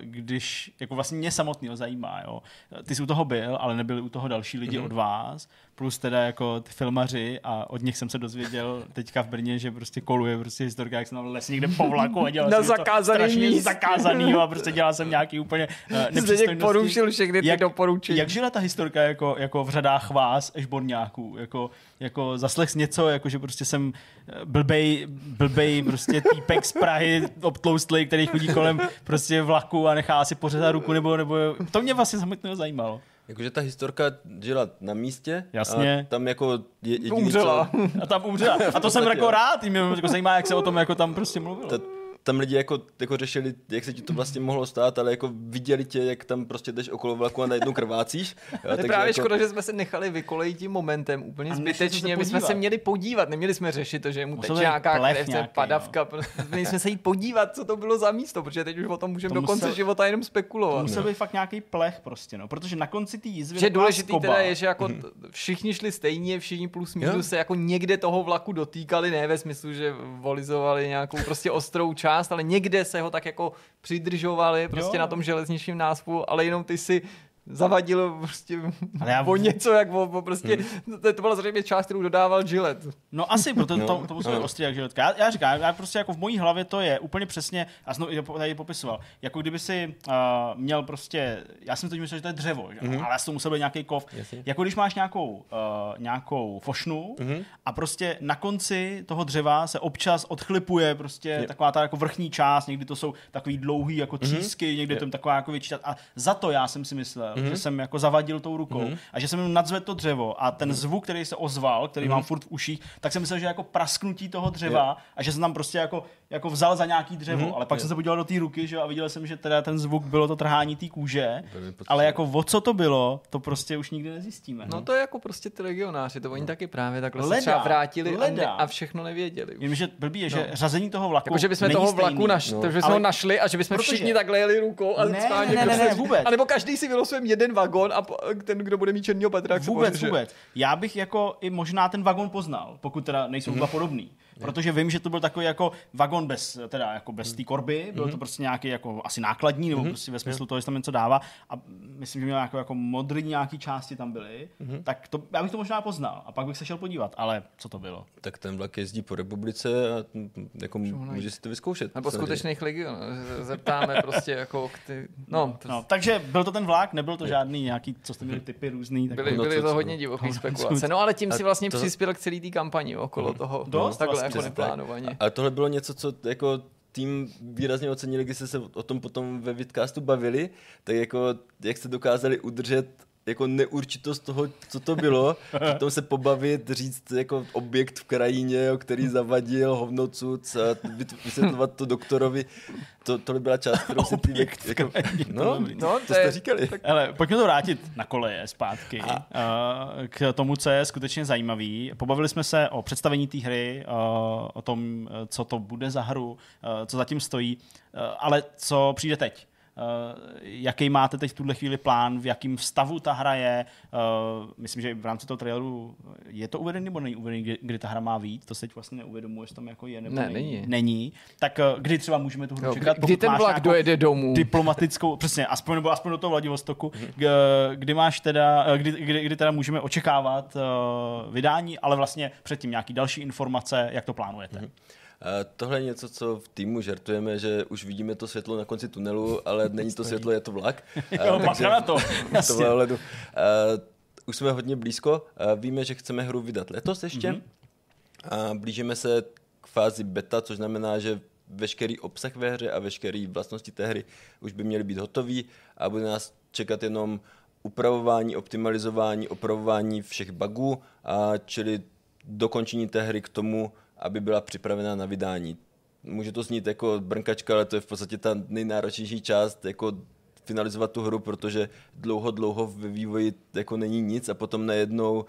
[SPEAKER 2] když, jako vlastně mě samotného zajímá, jo. Ty jsi u toho byl, ale nebyli u toho další lidi mm-hmm. od vás, plus teda jako ty filmaři a od nich jsem se dozvěděl teďka v Brně, že prostě koluje prostě historka, jak jsem tam les někde po vlaku a dělal
[SPEAKER 1] Na
[SPEAKER 2] jsem
[SPEAKER 1] zakázaný
[SPEAKER 2] to
[SPEAKER 1] míst.
[SPEAKER 2] zakázanýho a prostě dělal jsem nějaký úplně uh,
[SPEAKER 1] Zdeněk porušil všechny ty
[SPEAKER 2] jak,
[SPEAKER 1] doporučení.
[SPEAKER 2] Jak žila ta historka jako, jako v řadách vás, žborňáků? Jako, jako zaslech něco, jako že prostě jsem eh, blbej, blbej prostě týpek z Prahy, obtloustlý, který chodí kolem prostě vlaku a nechá si pořezat ruku, nebo, nebo to mě vlastně samotného zajímalo.
[SPEAKER 4] Jakože ta historka žila na místě.
[SPEAKER 2] Jasně.
[SPEAKER 4] A tam jako je, jediný,
[SPEAKER 1] Umřela.
[SPEAKER 4] Co,
[SPEAKER 2] A tam umřela. A to jsem jako rád, mě jako zajímá, jak se o tom jako tam prostě mluvilo.
[SPEAKER 4] ta, tam lidi jako, jako řešili, jak se ti to vlastně mohlo stát, ale jako viděli tě, jak tam prostě jdeš okolo vlaku a najednou krvácíš.
[SPEAKER 1] To je právě jako... škoda, že jsme se nechali vykolejit tím momentem úplně
[SPEAKER 2] A
[SPEAKER 1] zbytečně. My jsme se měli podívat, neměli jsme řešit to, že mu
[SPEAKER 2] být
[SPEAKER 1] nějaká krev,
[SPEAKER 2] nějaký,
[SPEAKER 1] padavka. Měli jsme se jít podívat, co to bylo za místo, protože teď už o tom můžeme
[SPEAKER 2] To
[SPEAKER 1] do konce
[SPEAKER 2] musel-
[SPEAKER 1] života jenom spekulovat.
[SPEAKER 2] Musel být fakt nějaký plech prostě, no, protože na konci té jízvy
[SPEAKER 1] Že důležitý
[SPEAKER 2] skoba.
[SPEAKER 1] teda je, že jako t- všichni šli stejně, všichni plus minus
[SPEAKER 4] Jo.
[SPEAKER 1] se jako někde toho vlaku dotýkali, ne ve smyslu, že volizovali nějakou prostě ostrou část, ale někde se ho tak jako přidržovali prostě
[SPEAKER 2] Jo.
[SPEAKER 1] na tom železničním náspu, ale jenom ty si zavadil prostě
[SPEAKER 2] Ale já-
[SPEAKER 1] o něco, jak o, o prostě, to, to byla zřejmě část, kterou dodával Gillette.
[SPEAKER 2] No asi, protože
[SPEAKER 4] No,
[SPEAKER 2] to, to musí být
[SPEAKER 4] ano.
[SPEAKER 2] ostrý jak žiletka. Já, já říkám, já prostě jako v mojí hlavě to je úplně přesně, a znovu to tady popisoval, jako kdyby si uh, měl prostě, já jsem to myslel, že to je dřevo, že?
[SPEAKER 4] Mhm.
[SPEAKER 2] ale já jsem to musel být nějaký kov,
[SPEAKER 4] Jasně.
[SPEAKER 2] jako když máš nějakou, uh, nějakou fošnu
[SPEAKER 4] Mhm.
[SPEAKER 2] a prostě na konci toho dřeva se občas odchlipuje prostě taková ta jako vrchní část, někdy to jsou takový dlouhý jako
[SPEAKER 4] Mhm.
[SPEAKER 2] třísky, někdy to je taková jako větší a za to já jsem si myslel, že jsem jako zavadil tou rukou
[SPEAKER 4] Mhm.
[SPEAKER 2] a že jsem jenom nadzvedl to dřevo a ten zvuk, který se ozval, který mám furt v uších, tak jsem myslel, že jako prasknutí toho dřeva a že jsem tam prostě jako, jako vzal za nějaký dřevo, ale pak jsem se podíval do té ruky že, jo, a viděl jsem, že teda ten zvuk bylo to trhání té kůže, ale jako o co to bylo, to prostě už nikdy nezjistíme.
[SPEAKER 1] No to je jako prostě ty legionáři, to oni taky právě takhle se
[SPEAKER 2] Leda,
[SPEAKER 1] třeba vrátili a, ne,
[SPEAKER 2] leda.
[SPEAKER 1] a všechno nevěděli.
[SPEAKER 2] Vím, že blbý je, že řazení toho vlaku
[SPEAKER 1] Jako, že bychom toho vlaku našli,
[SPEAKER 4] no.
[SPEAKER 1] takže bychom
[SPEAKER 2] Ale-
[SPEAKER 1] ho našli a že bychom
[SPEAKER 2] Protože-
[SPEAKER 1] všichni takhle jeli rukou a
[SPEAKER 2] Ne, ne, ne,
[SPEAKER 1] kdo
[SPEAKER 2] ne,
[SPEAKER 1] se-
[SPEAKER 2] vůbec.
[SPEAKER 1] A nebo každý si vylosujeme jeden vagón a ten, kdo bude mít černýho Petra, se
[SPEAKER 2] Vůbec,
[SPEAKER 1] pořeže.
[SPEAKER 2] vůbec. Já bych jako i možná ten vagon poznal, pokud teda nejsou
[SPEAKER 1] Mhm.
[SPEAKER 2] dva podobný. Protože vím, že to byl takový jako vagon bez, teda jako bez té korby, byl
[SPEAKER 1] Mhm.
[SPEAKER 2] to prostě nějaký jako asi nákladní, nebo prostě ve smyslu toho, že tam něco dává. A myslím, že měl jako, jako modrý nějaký části tam byly.
[SPEAKER 1] Mhm.
[SPEAKER 2] Tak to, já bych to možná poznal. A pak bych se šel podívat. Ale co to bylo?
[SPEAKER 4] Tak ten vlak jezdí po republice a jako může si to vyzkoušet.
[SPEAKER 1] Nebo skutečných legionářů. Zeptáme prostě jako ty... No, to
[SPEAKER 2] No, takže byl to ten vlak, nebyl to žádný nějaký, co jste měli typy různý. Tak
[SPEAKER 1] byly,
[SPEAKER 4] No,
[SPEAKER 1] byly to
[SPEAKER 4] co-
[SPEAKER 1] hodně divoký
[SPEAKER 2] co-
[SPEAKER 1] spekulace. No ale tím si vlastně
[SPEAKER 4] to-
[SPEAKER 1] přispěl k celý té kampani okolo toho.
[SPEAKER 2] Dost
[SPEAKER 1] takhle jako
[SPEAKER 2] přesně tak.
[SPEAKER 1] neplánovaně.
[SPEAKER 4] Ale tohle bylo něco, co jako tým výrazně ocenili, když jste se o tom potom ve vidcastu bavili, tak jako jak jste dokázali udržet jako neurčitost toho, co to bylo, potom se pobavit, říct jako objekt v krajině, o který zavadil hovnocuc a vyt- vysvětlovat to doktorovi. To, tohle byla část, kterou si
[SPEAKER 2] v
[SPEAKER 4] Jako,
[SPEAKER 2] to
[SPEAKER 4] no, no, to jste říkali.
[SPEAKER 2] Ale pojďme to vrátit na koleje zpátky uh, k tomu, co je skutečně zajímavý. Pobavili jsme se o představení té hry, uh, o tom, eh, co to bude za hru, co zatím stojí, ale co přijde teď. Uh, jaký máte teď v tuhle chvíli plán, v jakém stavu ta hra je. Uh, myslím, že v rámci toho traileru je to uvedený nebo není uvedený, kdy, kdy ta hra má víc. To se teď vlastně neuvědomuji, jestli tam jako je nebo
[SPEAKER 1] Ne,
[SPEAKER 2] není.
[SPEAKER 1] není.
[SPEAKER 2] není. Tak uh, kdy třeba můžeme tu hru
[SPEAKER 1] Jo,
[SPEAKER 2] čekat?
[SPEAKER 1] kdy, ten vlak dojede domů?
[SPEAKER 2] diplomatickou, přesně, aspoň, nebo aspoň do toho Vladivostoku, k- kdy máš teda, kdy, kdy, kdy teda můžeme očekávat vydání, ale vlastně předtím nějaký další informace, jak to plánujete.
[SPEAKER 4] A Tohle je něco, co v týmu žertujeme, že už vidíme to světlo na konci tunelu, ale není to světlo, je to vlak.
[SPEAKER 2] Jo,
[SPEAKER 4] takže
[SPEAKER 2] bacha na to,
[SPEAKER 4] ohledu. A Už jsme hodně blízko. Víme, že chceme hru vydat letos ještě.
[SPEAKER 2] Mhm.
[SPEAKER 4] A blížíme se k fázi beta, což znamená, že veškerý obsah ve hře a veškeré vlastnosti té hry už by měly být hotový a bude nás čekat jenom upravování, optimalizování, opravování všech bugů, a čili dokončení té hry k tomu, aby byla připravena na vydání. může to znít jako brnkačka, ale to je v podstatě ta nejnáročnější část, jako finalizovat tu hru, protože dlouho, dlouho ve vývoji jako není nic a potom najednou uh,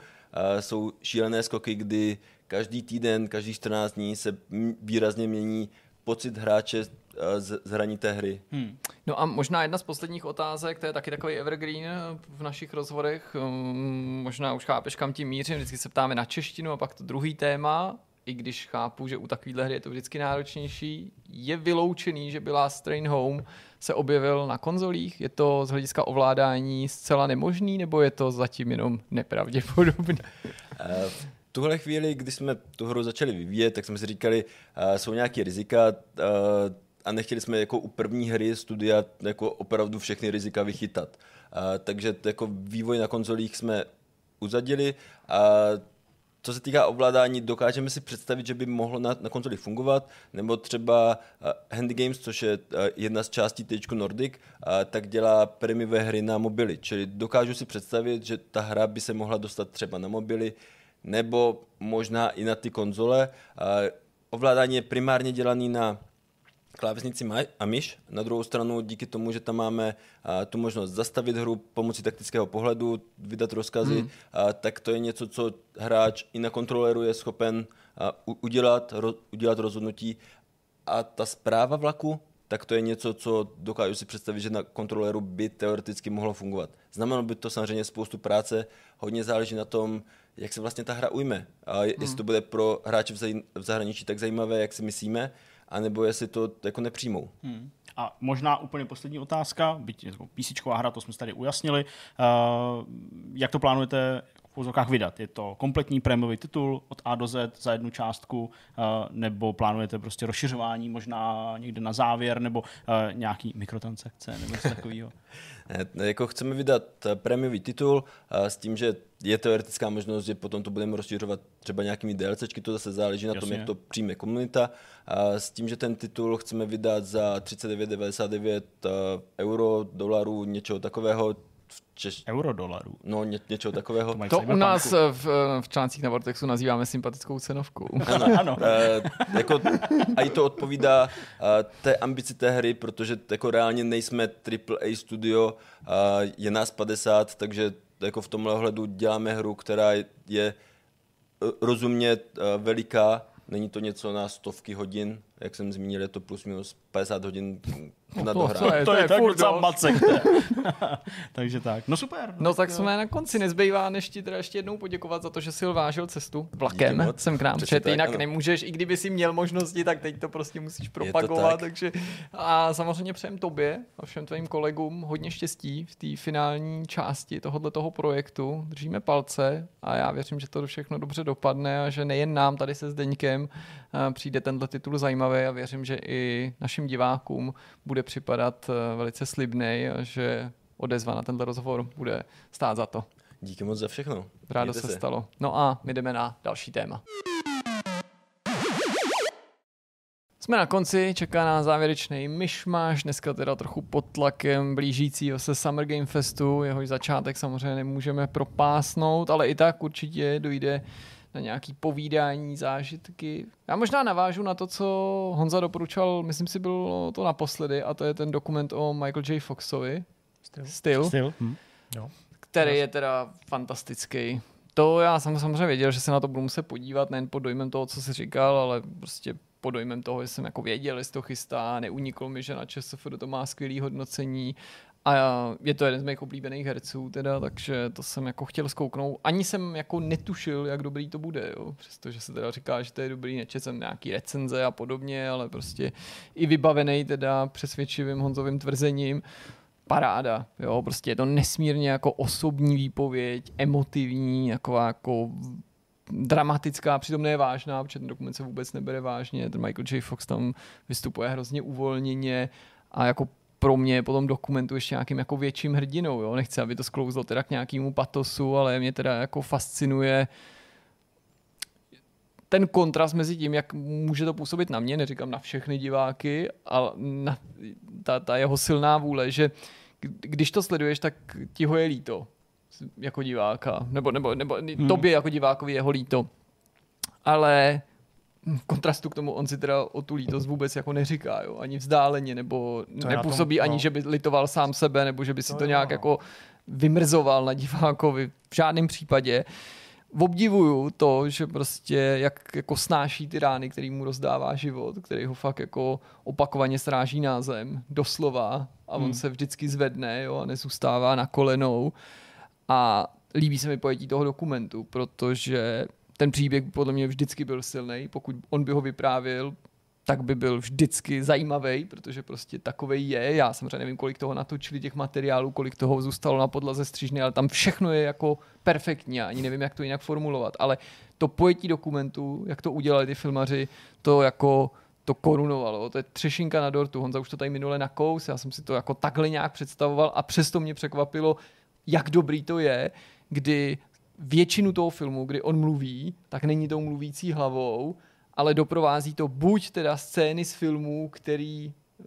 [SPEAKER 4] jsou šílené skoky, kdy každý týden, každý 14 dní se výrazně mění pocit hráče z, z hraní té hry. Hmm.
[SPEAKER 1] No a možná jedna z posledních otázek, to je taky takový evergreen v našich rozhovorech, um, možná už chápeš, kam tím mířím, vždycky se ptáme na češtinu a pak to druhý téma, i když chápu, že u takovéhle hry je to vždycky náročnější, je vyloučený, že byla Strain Home se objevil na konzolích? Je to z hlediska ovládání zcela nemožný, nebo je to zatím jenom nepravděpodobný?
[SPEAKER 4] Eh, v tuhle chvíli, kdy jsme tu hru začali vyvíjet, tak jsme si říkali, uh, jsou nějaké rizika uh, a nechtěli jsme jako u první hry studia jako opravdu všechny rizika vychytat. Takže jako vývoj na konzolích jsme uzadili a co se týká ovládání, dokážeme si představit, že by mohlo na, na konzoli fungovat, nebo třeba uh, Handy Games, což je uh, jedna z částí THQ Nordic, uh, tak dělá prémiové hry na mobily. Čili dokážu si představit, že ta hra by se mohla dostat třeba na mobily, nebo možná i na ty konzole. Uh, ovládání je primárně dělaný na klávesnici a myš. Na druhou stranu, díky tomu, že tam máme a, tu možnost zastavit hru pomocí taktického pohledu, vydat rozkazy, hmm. a, tak to je něco, co hráč i na kontroleru je schopen a, u, udělat, ro, udělat rozhodnutí. A ta zpráva vlaku, tak to je něco, co dokážu si představit, že na kontroleru by teoreticky mohlo fungovat. Znamenalo by to samozřejmě spoustu práce, hodně záleží na tom, jak se vlastně ta hra ujme. A jestli hmm. to bude pro hráče v, v zahraničí tak zajímavé, jak si myslíme, anebo jestli to jako nepřijmou. Hmm.
[SPEAKER 2] A možná úplně poslední otázka, byť jako hra, to jsme tady ujasnili. Uh, jak to plánujete úzokách vydat? Je to kompletní prémiový titul od A do Z za jednu částku, uh, nebo plánujete prostě rozšiřování možná někde na závěr, nebo uh, nějaký mikrotransakce, nebo něco takového?
[SPEAKER 4] jako chceme vydat prémiový titul s tím, že je teoretická možnost, že potom to budeme rozšiřovat třeba nějakými DLCčky, to zase záleží na Jasně. tom, jak to přijme komunita. A s tím, že ten titul chceme vydat za 39,99 euro, dolarů, něčeho takového,
[SPEAKER 2] Češ... Euro dolarů.
[SPEAKER 4] No, ně, něčeho takového.
[SPEAKER 1] To, to u nás v, v článcích na Vortexu nazýváme sympatickou cenovkou.
[SPEAKER 4] Ano, ano. E, jako, a i to odpovídá e, té ambici té hry, protože jako reálně nejsme AAA studio, e, je nás 50, takže jako v tomhle ohledu děláme hru, která je rozumně veliká, není to něco na stovky hodin, jak jsem zmínil, je to plus minus 50 hodin na
[SPEAKER 2] to,
[SPEAKER 4] hra.
[SPEAKER 2] To je, to je, to je furt macek. Takže tak. No super.
[SPEAKER 1] No tak jsme na konci. Nezbývá, než ti teda ještě jednou poděkovat za to, že si vážil cestu vlakem jsem k nám, protože ty jinak ano. nemůžeš, i kdyby si měl možnosti, tak teď to prostě musíš propagovat. Tak. Takže a samozřejmě přejem tobě a všem tvým kolegům hodně štěstí v té finální části tohohle toho projektu. Držíme palce a já věřím, že to všechno dobře dopadne a že nejen nám tady se Zdeňkem přijde tenhle titul zajímavý a věřím, že i našim divákům bude připadat eh, velice slibný že odezva na tenhle rozhovor bude stát za to.
[SPEAKER 4] Díky moc za všechno.
[SPEAKER 1] Rádo se, se stalo. No a my jdeme na další téma. Jsme na konci, čeká na závěrečný myšmaš, dneska teda trochu pod tlakem blížícího se Summer Game Festu, jehož začátek samozřejmě nemůžeme propásnout, ale i tak určitě dojde na nějaký povídání, zážitky. Já možná navážu na to, co Honza doporučal, myslím si bylo to naposledy, a to je ten dokument o Michael J. Foxovi. Styl. Styl.
[SPEAKER 2] Styl. Hm.
[SPEAKER 1] Jo. Který je teda fantastický. To já jsem samozřejmě věděl, že se na to budu muset podívat, nejen pod dojmem toho, co jsi říkal, ale prostě pod dojmem toho, že jsem jako věděl, jestli to chystá, neuniklo mi, že na ČSF to má skvělé hodnocení a je to jeden z mých oblíbených herců, teda, takže to jsem jako chtěl zkouknout. Ani jsem jako netušil, jak dobrý to bude, jo. přestože se teda říká, že to je dobrý, nečet jsem nějaký recenze a podobně, ale prostě i vybavený teda přesvědčivým Honzovým tvrzením, paráda, jo, prostě je to nesmírně jako osobní výpověď, emotivní, jako jako dramatická, přitom ne vážná, protože ten dokument se vůbec nebere vážně, ten Michael J. Fox tam vystupuje hrozně uvolněně a jako pro mě po tom dokumentu ještě nějakým jako větším hrdinou. Jo? Nechci, aby to sklouzlo teda k nějakému patosu, ale mě teda jako fascinuje ten kontrast mezi tím, jak může to působit na mě, neříkám na všechny diváky, ale na ta, ta jeho silná vůle, že když to sleduješ, tak ti ho je líto jako diváka, nebo, nebo, nebo hmm. tobě jako divákovi jeho líto. Ale v kontrastu k tomu on si teda o tu lítost vůbec jako neříká, jo, ani vzdáleně, nebo
[SPEAKER 3] To
[SPEAKER 1] nepůsobí
[SPEAKER 3] tom,
[SPEAKER 1] ani,
[SPEAKER 3] no.
[SPEAKER 1] že by litoval sám sebe, nebo že by si
[SPEAKER 3] To
[SPEAKER 1] to nějak
[SPEAKER 3] no.
[SPEAKER 1] jako vymrzoval na divákovi. V žádném případě. Obdivuju to, že prostě jak jako snáší ty rány, který mu rozdává život, který ho fakt jako opakovaně sráží na zem, doslova, a on
[SPEAKER 2] Hmm.
[SPEAKER 1] se vždycky zvedne jo, a nezůstává na kolenou. A líbí se mi pojetí toho dokumentu, protože ten příběh podle mě vždycky byl silný. Pokud on by ho vyprávěl, tak by byl vždycky zajímavý, protože prostě takovej je. Já samozřejmě nevím, kolik toho natočili těch materiálů, kolik toho zůstalo na podlaze střížny, ale tam všechno je jako perfektní. Ani nevím, jak to jinak formulovat. Ale to pojetí dokumentu, jak to udělali ty filmaři, to jako to korunovalo. To je třešinka na dortu. Honza už to tady minule nakous, já jsem si to jako takhle nějak představoval a přesto mě překvapilo, jak dobrý to je, kdy většinu toho filmu, kdy on mluví, tak není tou mluvící hlavou, ale doprovází to buď teda scény z filmů, který, eh,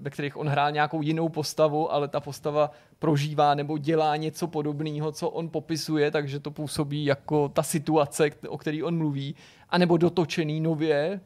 [SPEAKER 1] ve kterých on hrál nějakou jinou postavu, ale ta postava prožívá nebo dělá něco podobného, co on popisuje, takže to působí jako ta situace, o který on mluví, anebo dotočený nově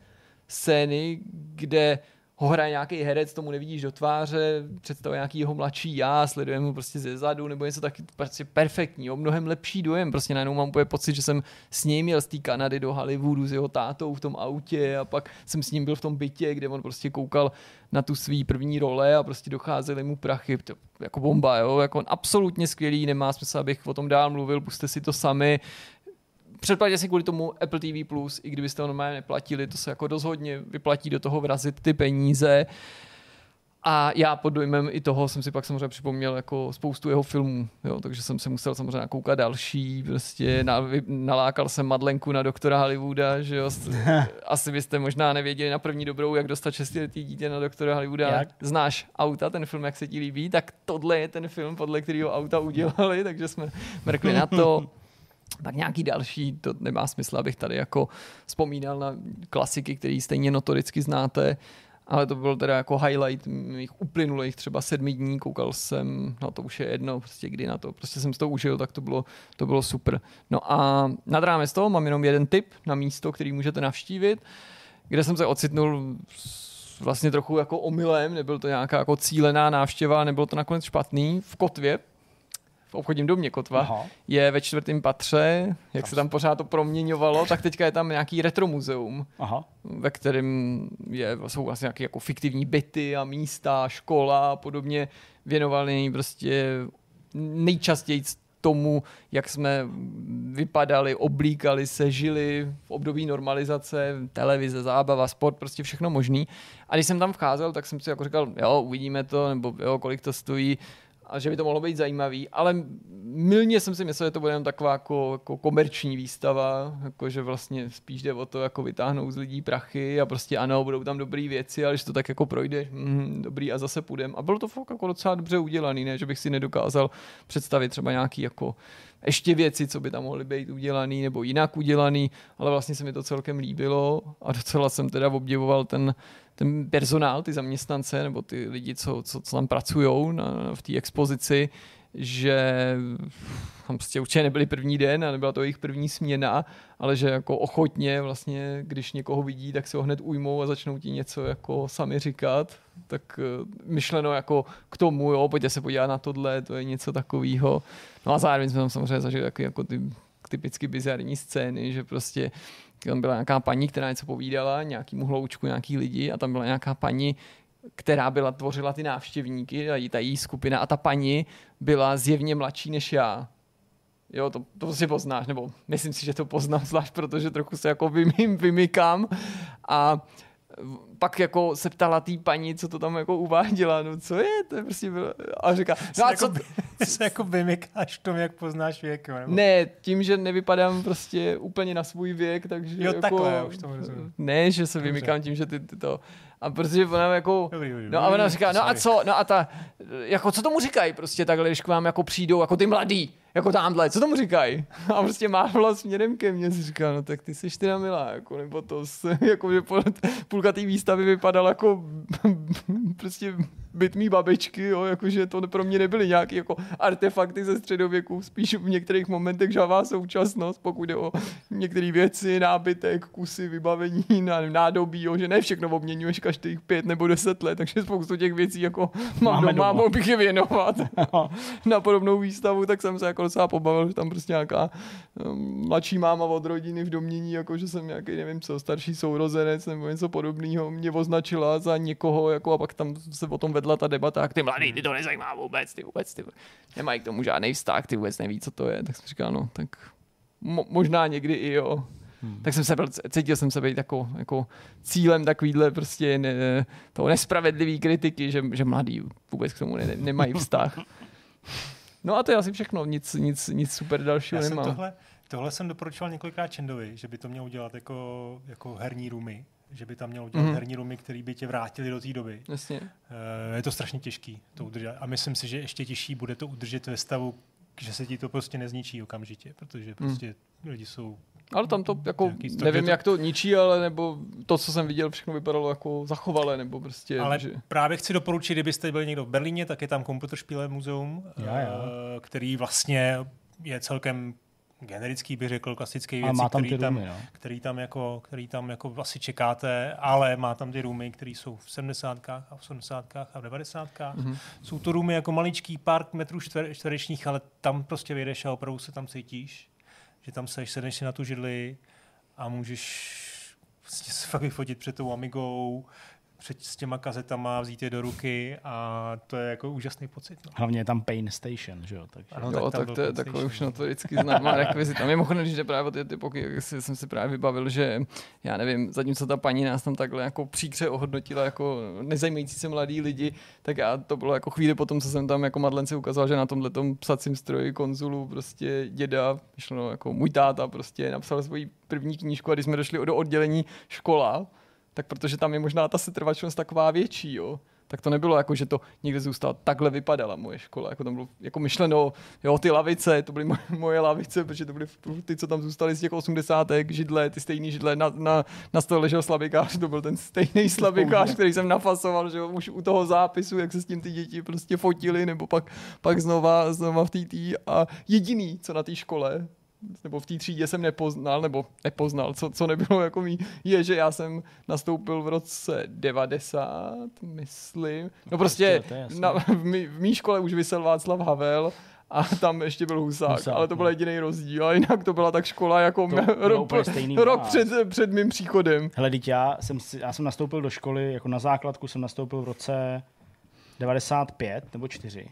[SPEAKER 1] scény, kde ho hraje nějaký herec, tomu nevidíš do tváře, představuje nějaký jeho mladší já, sledujeme ho prostě ze zadu, nebo něco taky prostě perfektní, jo, mnohem lepší dojem, prostě najednou mám pocit, že jsem s ním jel z té Kanady do Hollywoodu s jeho tátou v tom autě a pak jsem s ním byl v tom bytě, kde on prostě koukal na tu svý první role a prostě docházely mu prachy, to, jako bomba, jo, jako on absolutně skvělý, nemá smysl, abych o tom dál mluvil, puste si to sami, předplaťte si kvůli tomu Apple TV+, Plus, i kdybyste ho normálně neplatili, to se jako dost hodně vyplatí do toho vrazit ty peníze. A já pod dojmem i toho jsem si pak samozřejmě připomněl jako spoustu jeho filmů, jo, takže jsem se musel samozřejmě nakoukat další, prostě na, nalákal jsem Madlenku na doktora Hollywooda, že jo, asi byste možná nevěděli na první dobrou, jak dostat šestiletý dítě na doktora Hollywooda.
[SPEAKER 2] Jak?
[SPEAKER 1] Znáš auta, ten film, jak se ti líbí, tak tohle je ten film, podle kterého auta udělali, takže jsme mrkli na to. Pak nějaký další, to nemá smysl, abych tady jako vzpomínal na klasiky, které stejně notoricky znáte, ale to byl teda jako highlight mých uplynulých třeba sedmi dní, koukal jsem, no to už je jedno, prostě kdy na to, prostě jsem si to užil, tak to bylo, to bylo super. No a nad rámec toho mám jenom jeden tip na místo, který můžete navštívit, kde jsem se ocitnul vlastně trochu jako omylem, nebyl to nějaká jako cílená návštěva, nebylo to nakonec špatný, v Kotvě, v obchodním domě Kotva,
[SPEAKER 2] Aha.
[SPEAKER 1] je ve čtvrtém patře, jak se tam pořád to proměňovalo, tak teďka je tam nějaký retro muzeum,
[SPEAKER 2] Aha.
[SPEAKER 1] ve kterém je, jsou vlastně nějaké jako fiktivní byty a místa, škola a podobně věnovaný prostě nejčastěji tomu, jak jsme vypadali, oblíkali se, žili v období normalizace, televize, zábava, sport, prostě všechno možný. A když jsem tam vcházel, tak jsem si jako říkal, jo, uvidíme to, nebo jo, kolik to stojí a že by to mohlo být zajímavý, ale milně jsem si myslel, že to bude jenom taková jako, jako komerční výstava, jako že vlastně spíš jde o to, jako vytáhnout z lidí prachy a prostě ano, budou tam dobré věci, ale když to tak jako projde, mm, dobrý a zase půjdem. A bylo to fakt jako docela dobře udělaný, ne, že bych si nedokázal představit třeba nějaký jako ještě věci, co by tam mohly být udělaný nebo jinak udělaný, ale vlastně se mi to celkem líbilo a docela jsem teda obdivoval ten, ten personál, ty zaměstnance nebo ty lidi, co, co, co tam pracují v té expozici, že tam prostě určitě nebyli první den a nebyla to jejich první směna, ale že jako ochotně vlastně, když někoho vidí, tak se ho hned ujmou a začnou ti něco jako sami říkat, tak eh, myšleno jako k tomu, jo, pojďte se podívat na tohle, to je něco takového. No a zároveň jsme tam samozřejmě zažili taky jako ty typicky bizarní scény, že prostě tam byla nějaká paní, která něco povídala, nějakýmu hloučku, nějaký lidi a tam byla nějaká paní, která byla, tvořila ty návštěvníky, ta její skupina a ta paní byla zjevně mladší než já. Jo, to, to si poznáš, nebo myslím si, že to poznám, zvlášť protože trochu se jako vymým, vymykám a pak jako se ptala té paní, co to tam jako uváděla, no co je, to je prostě bylo, a říká, no a co,
[SPEAKER 3] jako, ty se jako vymykáš v tom, jak poznáš věk. Nebo...
[SPEAKER 1] ne, tím, že nevypadám prostě úplně na svůj věk, takže
[SPEAKER 3] Jo,
[SPEAKER 1] jako,
[SPEAKER 3] takhle, já už tomu rozumím.
[SPEAKER 1] Ne, že se
[SPEAKER 3] Dobře.
[SPEAKER 1] vymykám tím, že ty, ty to... A protože ona jako...
[SPEAKER 3] Dobrý, dobrý,
[SPEAKER 1] No a ona říká, no a co, no a ta, jako co tomu říkají prostě takhle, když k vám jako přijdou jako ty mladí, jako tamhle, co tomu říkají? A prostě má hlas směrem ke mně, si říká, no tak ty jsi teda milá, jako, nebo to, jako, že půlka té výstavy vypadala jako prostě byt mý babičky, jo, jakože to pro mě nebyly nějaké jako artefakty ze středověku, spíš v některých momentech žavá současnost, pokud jde o některé věci, nábytek, kusy, vybavení, nádobí, jo, že ne všechno obměňuješ každých pět nebo deset let, takže spoustu těch věcí jako mám Máme doma, mohl bych je věnovat na podobnou výstavu, tak jsem se jako docela pobavil, že tam prostě nějaká um, mladší máma od rodiny v domění, jako že jsem nějaký, nevím co, starší sourozenec nebo něco podobného, mě označila za někoho, jako a pak tam se o tom vedla ta debata, jak ty mladý, ty to nezajímá vůbec, ty vůbec, ty nemají k tomu žádný vztah, ty vůbec neví, co to je. Tak jsem říkal, no, tak mo- možná někdy i jo. Hmm. Tak jsem se byl, cítil jsem se být jako, jako cílem takovýhle prostě ne, toho nespravedlivý kritiky, že, že mladí vůbec k tomu ne, nemají vztah. No a to je asi všechno, nic, nic, nic super dalšího
[SPEAKER 3] Já
[SPEAKER 1] nemám.
[SPEAKER 3] Tohle, tohle jsem doporučoval několikrát Čendovi, že by to měl udělat jako, jako herní roomy že by tam měl udělat mm. herní roomy, které by tě vrátili do té doby.
[SPEAKER 1] Jasně.
[SPEAKER 3] Eh, je to strašně těžký to udržet. A myslím si, že ještě těžší bude to udržet ve stavu, že se ti to prostě nezničí okamžitě, protože mhm. prostě mm. lidi jsou
[SPEAKER 1] ale tam to jako, nevím, to... jak to ničí, ale nebo to, co jsem viděl, všechno vypadalo jako zachovalé, nebo prostě...
[SPEAKER 3] Ale že... právě chci doporučit, kdybyste byli někdo v Berlíně, tak je tam Computer Spiele muzeum,
[SPEAKER 2] já, já.
[SPEAKER 3] Eh, který vlastně je celkem generický, bych řekl, klasický věci,
[SPEAKER 2] má
[SPEAKER 3] tam
[SPEAKER 2] který,
[SPEAKER 3] tam,
[SPEAKER 2] roomy, no.
[SPEAKER 3] který, tam jako, který tam jako asi čekáte, ale má tam ty roomy, které jsou v 70 a v 80 a v 90 mm-hmm. Jsou to roomy jako maličký pár metrů čtver, čtverečních, ale tam prostě vyjdeš a opravdu se tam cítíš, že tam seš, sedneš si na tu židli a můžeš vlastně se fakt vyfotit před tou Amigou, před s těma kazetama, vzít je do ruky a to je jako úžasný pocit. No.
[SPEAKER 2] Hlavně je tam Pain Station, že jo?
[SPEAKER 1] Takže... Ano, jo, tak, tak to je takový už na to vždycky známá rekvizita. Mimochodem, když jde právě o ty epoky, jak jsem si právě vybavil, že já nevím, zatímco ta paní nás tam takhle jako příkře ohodnotila jako nezajímající se mladí lidi, tak já to bylo jako chvíli potom, co jsem tam jako Madlence ukázal, že na tomhle tom psacím stroji konzulu prostě děda, myšleno jako můj táta prostě napsal svoji první knížku a když jsme došli do oddělení škola, tak protože tam je možná ta setrvačnost taková větší, jo, tak to nebylo jako, že to někde zůstalo. Takhle vypadala moje škola. Jako tam bylo jako myšleno, jo, ty lavice, to byly moje, moje lavice, protože to byly ty, co tam zůstaly z těch 80. židle, ty stejné židle, na, na, na stole ležel slabikář, to byl ten stejný slabikář, který jsem nafasoval, že jo, už u toho zápisu, jak se s tím ty děti prostě fotili, nebo pak, pak znova, znova v TT a jediný, co na té škole nebo v té třídě jsem nepoznal, nebo nepoznal, co, co nebylo jako mý, je, že já jsem nastoupil v roce 90, myslím. No prostě na, v, mý, v mý škole už vysel Václav Havel a tam ještě byl Husák, Husák ale to byl no. jediný rozdíl. A jinak to byla tak škola jako to rok, rok před, před mým příchodem.
[SPEAKER 2] Hele, teď já jsem, já jsem nastoupil do školy, jako na základku jsem nastoupil v roce 95 nebo 4.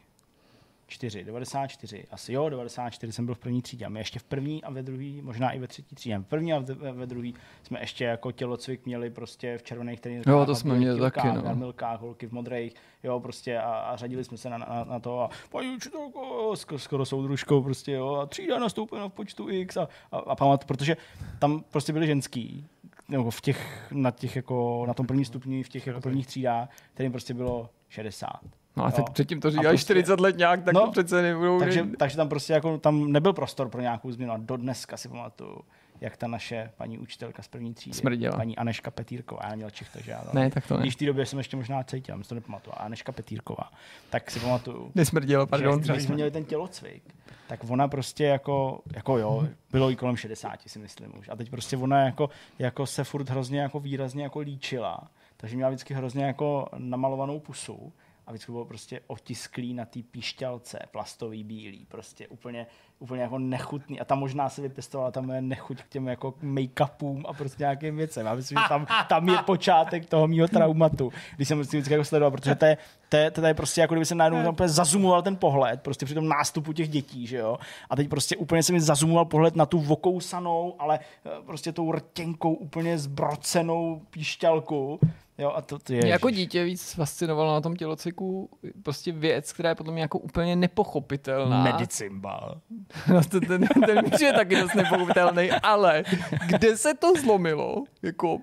[SPEAKER 2] 4, 94, asi jo, 94 jsem byl v první třídě. A my ještě v první a ve druhé, možná i ve třetí třídě. V první a ve, ve druhé jsme ještě jako tělocvik měli prostě v červených trenýrkách.
[SPEAKER 1] Jo, to jsme měli taky, no.
[SPEAKER 2] V milkách, holky v modrých, jo, prostě a, a řadili jsme se na, na, na to a paní učitelko, skoro, skoro soudružkou prostě, jo, a třída nastoupena v počtu X a, a, a pamat, protože tam prostě byli ženský, nebo v těch, na těch jako, na tom prvním stupni, v těch jako prvních třídách, kterým prostě bylo 60.
[SPEAKER 1] No a teď no. předtím to říkají prostě, 40 let nějak, tak no, to přece nebudou.
[SPEAKER 2] Takže, takže tam prostě jako, tam nebyl prostor pro nějakou změnu a do dneska si pamatuju, jak ta naše paní učitelka z první třídy,
[SPEAKER 1] Smrděla.
[SPEAKER 2] paní Aneška Petýrková, já měl Čech, takže já
[SPEAKER 1] ne, tak to ne.
[SPEAKER 2] Když v té době jsem ještě možná cítil, jsem to nepamatuju, Aneška Petýrková, tak si pamatuju.
[SPEAKER 1] Nesmrděla, pardon.
[SPEAKER 2] Že, jsme měli ten tělocvik, tak ona prostě jako, jako jo, bylo jí kolem 60, si myslím už. A teď prostě ona jako, jako se furt hrozně jako výrazně jako líčila, takže měla vždycky hrozně jako namalovanou pusu a vždycky bylo prostě otisklý na té píšťalce, plastový bílý, prostě úplně, úplně jako nechutný. A tam možná se vypěstovala tam je nechuť k těm jako make-upům a prostě nějakým věcem. Já myslím, že tam, tam je počátek toho mýho traumatu, když jsem vždycky jako sledoval, protože to je, to je, to je prostě jako kdyby se najednou úplně zazumoval ten pohled, prostě při tom nástupu těch dětí, že jo. A teď prostě úplně se mi zazumoval pohled na tu vokousanou, ale eh, prostě tou rtěnkou úplně zbrocenou píšťalku Jo, a to, to je,
[SPEAKER 1] Mě jako dítě víc fascinovalo na tom tělocviku prostě věc, která je potom mě jako úplně nepochopitelná.
[SPEAKER 2] Medicimbal.
[SPEAKER 1] No, to, ten, ten, ten je taky dost nepochopitelný, ale kde se to zlomilo, jako,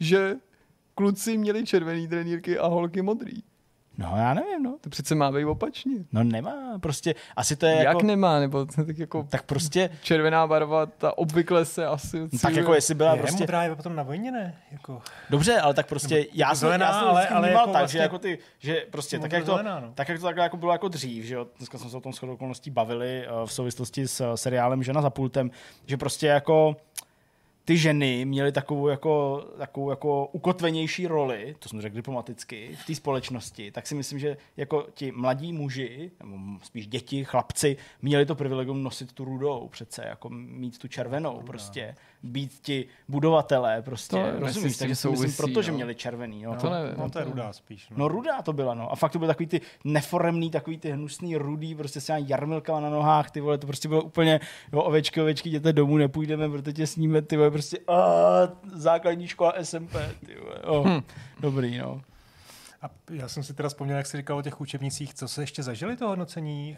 [SPEAKER 1] že kluci měli červený trenýrky a holky modrý.
[SPEAKER 2] No já nevím, no.
[SPEAKER 1] To přece má být opačně.
[SPEAKER 2] No nemá, prostě asi to je
[SPEAKER 1] Jak
[SPEAKER 2] jako...
[SPEAKER 1] nemá, nebo tak jako
[SPEAKER 2] Tak prostě,
[SPEAKER 1] červená barva, ta obvykle se asi...
[SPEAKER 2] tak jako jestli byla
[SPEAKER 3] Je
[SPEAKER 2] prostě...
[SPEAKER 3] modrá je potom na vojně, ne? Jako,
[SPEAKER 2] Dobře, ale tak prostě já jsem,
[SPEAKER 3] zelená,
[SPEAKER 2] já jsem
[SPEAKER 3] ale-
[SPEAKER 2] ale,
[SPEAKER 3] jako
[SPEAKER 2] tak,
[SPEAKER 3] vlastně-
[SPEAKER 2] že jako ty, že prostě tak jak, to,
[SPEAKER 3] Modro-zelená, no.
[SPEAKER 2] tak jak to takhle jako bylo jako dřív, že jo, dneska jsme se o tom shodou okolností bavili eh, v souvislosti s eh, seriálem Žena za pultem, že prostě jako ty ženy měly takovou jako, takovou jako ukotvenější roli, to jsem řekl diplomaticky, v té společnosti, tak si myslím, že jako ti mladí muži, nebo spíš děti, chlapci, měli to privilegium nosit tu rudou přece, jako mít tu červenou prostě, být ti budovatelé prostě,
[SPEAKER 1] To
[SPEAKER 2] rozumíš, si myslím,
[SPEAKER 1] souvisí,
[SPEAKER 2] proto, že
[SPEAKER 1] no.
[SPEAKER 2] měli červený, jo.
[SPEAKER 1] To nevím.
[SPEAKER 3] no to je rudá spíš. No.
[SPEAKER 2] No rudá to byla, no. A fakt to byly takový ty neforemný, takový ty hnusný rudý, prostě s těma jarmilkama na nohách, ty vole, to prostě bylo úplně, jo, ovečky, ovečky, jděte domů, nepůjdeme, protože tě sníme, ty vole, prostě, a, základní škola SMP, ty oh,
[SPEAKER 1] Hm.
[SPEAKER 2] dobrý, no.
[SPEAKER 3] A já jsem si teda vzpomněl, jak jsi říkal o těch učebnicích, co se ještě zažili to hodnocení.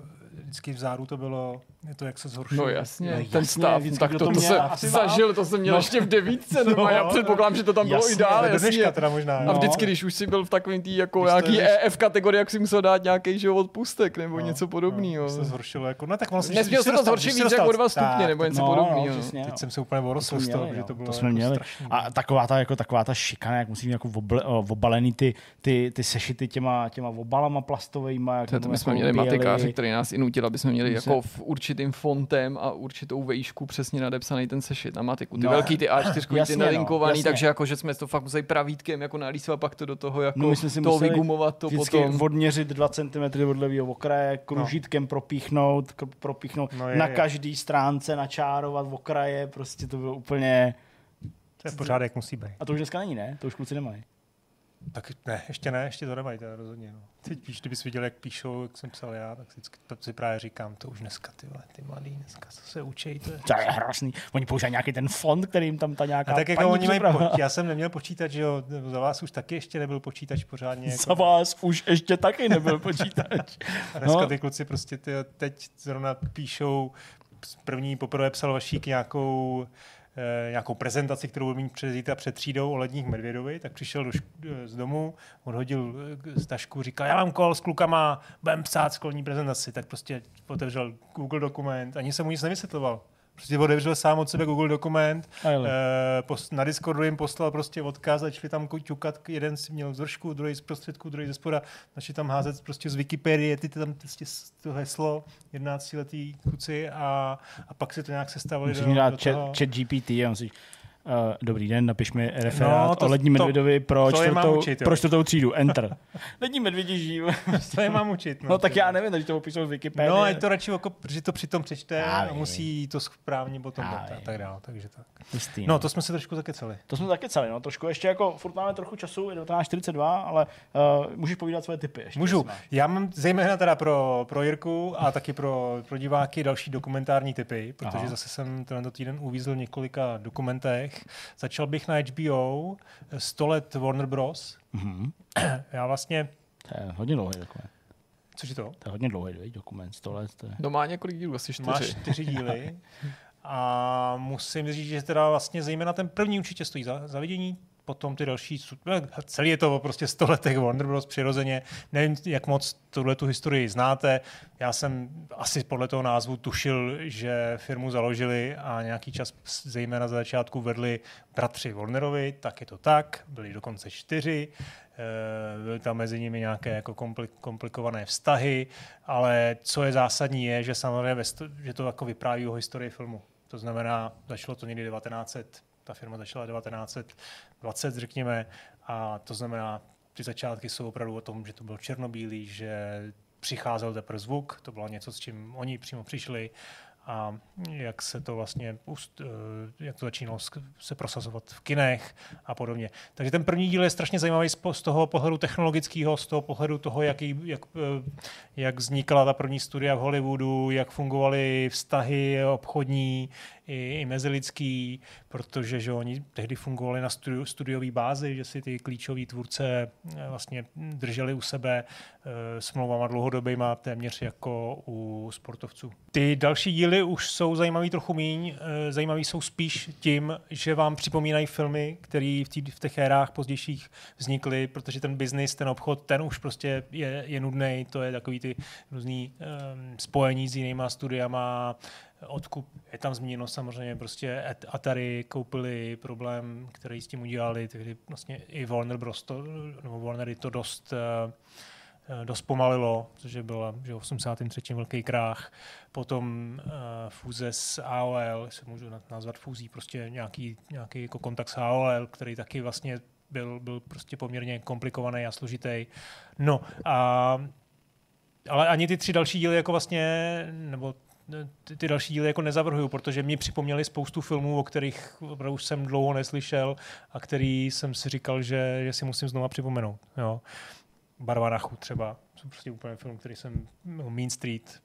[SPEAKER 3] Uh, vždycky v záru to bylo, je to, jak se zhoršilo.
[SPEAKER 1] No jasně,
[SPEAKER 2] No
[SPEAKER 1] ten
[SPEAKER 2] jasně,
[SPEAKER 1] stav,
[SPEAKER 2] vždycky
[SPEAKER 1] tak to,
[SPEAKER 2] to
[SPEAKER 1] to, se zažil, to jsem měl
[SPEAKER 2] No.
[SPEAKER 1] ještě v devítce, no,
[SPEAKER 3] No,
[SPEAKER 1] já předpokládám, že to tam bylo
[SPEAKER 2] jasně,
[SPEAKER 1] i dál, jasně.
[SPEAKER 3] dneška teda možná.
[SPEAKER 1] A
[SPEAKER 3] jo.
[SPEAKER 1] vždycky, když už si byl v takovým tý jako
[SPEAKER 3] Když to
[SPEAKER 1] nějaký
[SPEAKER 3] jdeš-
[SPEAKER 1] EF kategorii, jak si musel dát nějaký že jo, odpustek nebo
[SPEAKER 3] No,
[SPEAKER 1] něco podobného.
[SPEAKER 3] No, se zhoršilo jako, no tak ono se,
[SPEAKER 1] Nesměl se to zhoršit víc jak o dva stupně, nebo něco
[SPEAKER 2] No,
[SPEAKER 1] podobného.
[SPEAKER 2] no,
[SPEAKER 1] no.
[SPEAKER 2] přesně,
[SPEAKER 3] Teď
[SPEAKER 2] no.
[SPEAKER 3] jsem se úplně orosl
[SPEAKER 2] To
[SPEAKER 3] z
[SPEAKER 2] jsme
[SPEAKER 3] toho,
[SPEAKER 2] měli,
[SPEAKER 3] že to bylo
[SPEAKER 2] to jsme
[SPEAKER 3] jako
[SPEAKER 2] měli. A taková ta, jako taková ta šikana, jak musí mít jako obalený ty, ty, ty sešity těma, těma obalama plastovejma. Jak
[SPEAKER 1] To, to
[SPEAKER 2] nebo
[SPEAKER 1] my jsme
[SPEAKER 2] jako
[SPEAKER 1] měli
[SPEAKER 2] bělý.
[SPEAKER 1] matikáře, který nás i nutil, aby jsme měli
[SPEAKER 2] My se-
[SPEAKER 1] jako v určitým fontem a určitou vejšku přesně nadepsaný ten sešit na matiku. Ty
[SPEAKER 2] No,
[SPEAKER 1] velký, ty A4,
[SPEAKER 2] jasně,
[SPEAKER 1] ty
[SPEAKER 2] no,
[SPEAKER 1] nalinkovaný,
[SPEAKER 2] jasně.
[SPEAKER 1] takže jako, že jsme to fakt museli pravítkem jako nalísovat, pak to do toho jako
[SPEAKER 2] No, my jsme si
[SPEAKER 1] to vygumovat to potom.
[SPEAKER 2] odměřit 2 cm od levého okraje, kružítkem propíchnout, k- propíchnout
[SPEAKER 3] No je,
[SPEAKER 2] na
[SPEAKER 3] je.
[SPEAKER 2] každý stránce, načárovat v okraje, prostě to bylo úplně...
[SPEAKER 3] To je pořád, jak musí být.
[SPEAKER 2] A to už dneska není, ne? To už kluci nemají.
[SPEAKER 3] Tak ne, ještě ne, ještě to nemají, teda rozhodně. No. Teď píš, kdybys viděl, jak píšou, jak jsem psal já, tak si, to si právě říkám, to už dneska, ty vole, ty mladý, dneska co se učí, to je...
[SPEAKER 2] To je hrozný. Oni používají nějaký ten fond, který jim tam ta nějaká
[SPEAKER 3] A tak jako oni mají, poč- já jsem neměl počítač, že jo, za vás už taky ještě nebyl počítač pořádně. Jako,
[SPEAKER 2] Za vás už ještě taky nebyl počítač.
[SPEAKER 3] A dneska
[SPEAKER 2] No.
[SPEAKER 3] ty kluci prostě ty, teď zrovna píšou, první poprvé psal Vašík nějakou nějakou prezentaci, kterou budu mít před zítra před třídou o ledních medvědovi, tak přišel do šk- eh, z domu, odhodil eh, z tašku, říkal, já mám kol s klukama, budem psát školní prezentaci, tak prostě otevřel Google dokument, ani jsem mu nic nevysvětloval. Prostě otevřel sám od sebe Google dokument,
[SPEAKER 2] jeli.
[SPEAKER 3] eh, post, na Discordu jim poslal prostě odkaz, začali tam ťukat, jeden si měl z vršku, druhý z prostředku, druhý ze spoda, začali tam házet prostě z Wikipedie, ty tam prostě to heslo, 11 letý kluci a, a pak se to nějak sestavili
[SPEAKER 2] Musíš
[SPEAKER 3] do,
[SPEAKER 2] dát chat, chat GPT a musíš Uh, dobrý den, napiš mi referát
[SPEAKER 3] No,
[SPEAKER 2] no,
[SPEAKER 3] to-
[SPEAKER 2] o lední
[SPEAKER 3] to-
[SPEAKER 2] medvědovi pro,
[SPEAKER 3] to je mám
[SPEAKER 2] čtvrtou,
[SPEAKER 3] učit, jo.
[SPEAKER 2] pro čtvrtou třídu. Enter. lední medvědi žijí.
[SPEAKER 3] To je mám učit.
[SPEAKER 2] No, tak já nevím, takže to popíšu v Wikipedii.
[SPEAKER 3] No, ať to radši oko, protože to přitom přečte a musí to správně potom dát a tak dále. Takže tak.
[SPEAKER 2] Jistý,
[SPEAKER 3] No, to jsme se trošku zakecali.
[SPEAKER 2] to jsme taky celý, no, trošku ještě jako, furt máme trochu času, je 19.42, ale uh, můžeš povídat svoje typy ještě.
[SPEAKER 3] Můžu. Já mám zejména teda pro, pro Jirku a taky pro, pro diváky další dokumentární typy, protože
[SPEAKER 2] Aha.
[SPEAKER 3] zase jsem tento týden uvízl v několika dokumentech. Začal bych na HBO 100 let Warner Bros.
[SPEAKER 2] Mhm.
[SPEAKER 3] Já vlastně,
[SPEAKER 2] To je hodně dlouhý dokument.
[SPEAKER 3] což je to?
[SPEAKER 2] To je hodně dlouhý viď, dokument, 100 let. To je...
[SPEAKER 1] No má několik dílů, asi čtyři.
[SPEAKER 3] Máš čtyři díly. A musím říct, že teda vlastně zejména ten první určitě stojí za, za vidění, potom ty další, no, celý je to prostě 100 letech Warner Bros. přirozeně. Nevím, jak moc tuhle tu historii znáte. Já jsem asi podle toho názvu tušil, že firmu založili a nějaký čas zejména za začátku vedli bratři Warnerovi, tak je to tak, byli dokonce čtyři, Eh, byly tam mezi nimi nějaké jako kompli- komplikované vztahy, ale co je zásadní je, že samozřejmě že to jako vypráví o historii filmu. To znamená, začalo to někdy 1900, ta firma začala 1920, řekněme, a to znamená, ty začátky jsou opravdu o tom, že to byl černobílý, že přicházel teprve zvuk, to bylo něco, s čím oni přímo přišli a jak se to vlastně, eh, jak to začínalo se prosazovat v kinech a podobně. Takže ten první díl je strašně zajímavý z toho pohledu technologického, z toho pohledu toho, jaký, jak, eh, jak vznikala ta první studia v Hollywoodu, jak fungovaly vztahy obchodní, i, i mezilidský, protože že oni tehdy fungovali na studio, studiové bázi, že si ty klíčoví tvůrce eh, vlastně drželi u sebe e, smlouvama dlouhodobýma téměř jako u sportovců. Ty další díly už jsou zajímavý trochu míň. E, zajímavý jsou spíš tím, že vám připomínají filmy, které v, v těch érách pozdějších vznikly, protože ten biznis, ten obchod, ten už prostě je, je nudný. To je takový ty různý um, spojení s jinýma studiama, odkup, je tam zmíněno samozřejmě prostě Atari koupili problém, který s tím udělali, tehdy vlastně i Warner Bros. To, nebo Warner to dost uh, dost pomalilo, což byl že 83. velký krách. Potom uh, fúze s AOL, se můžu nazvat fúzí, prostě nějaký, nějaký jako kontakt s AOL, který taky vlastně byl, byl prostě poměrně komplikovaný a složitý. No a ale ani ty tři další díly jako vlastně, nebo ty, ty další díly jako nezavrhuju, protože mi připomněli spoustu filmů, o kterých už jsem dlouho neslyšel a který jsem si říkal, že, že si musím znova připomenout. Jo. Barva nachu třeba, to prostě úplně film, který jsem, no, Mean Street,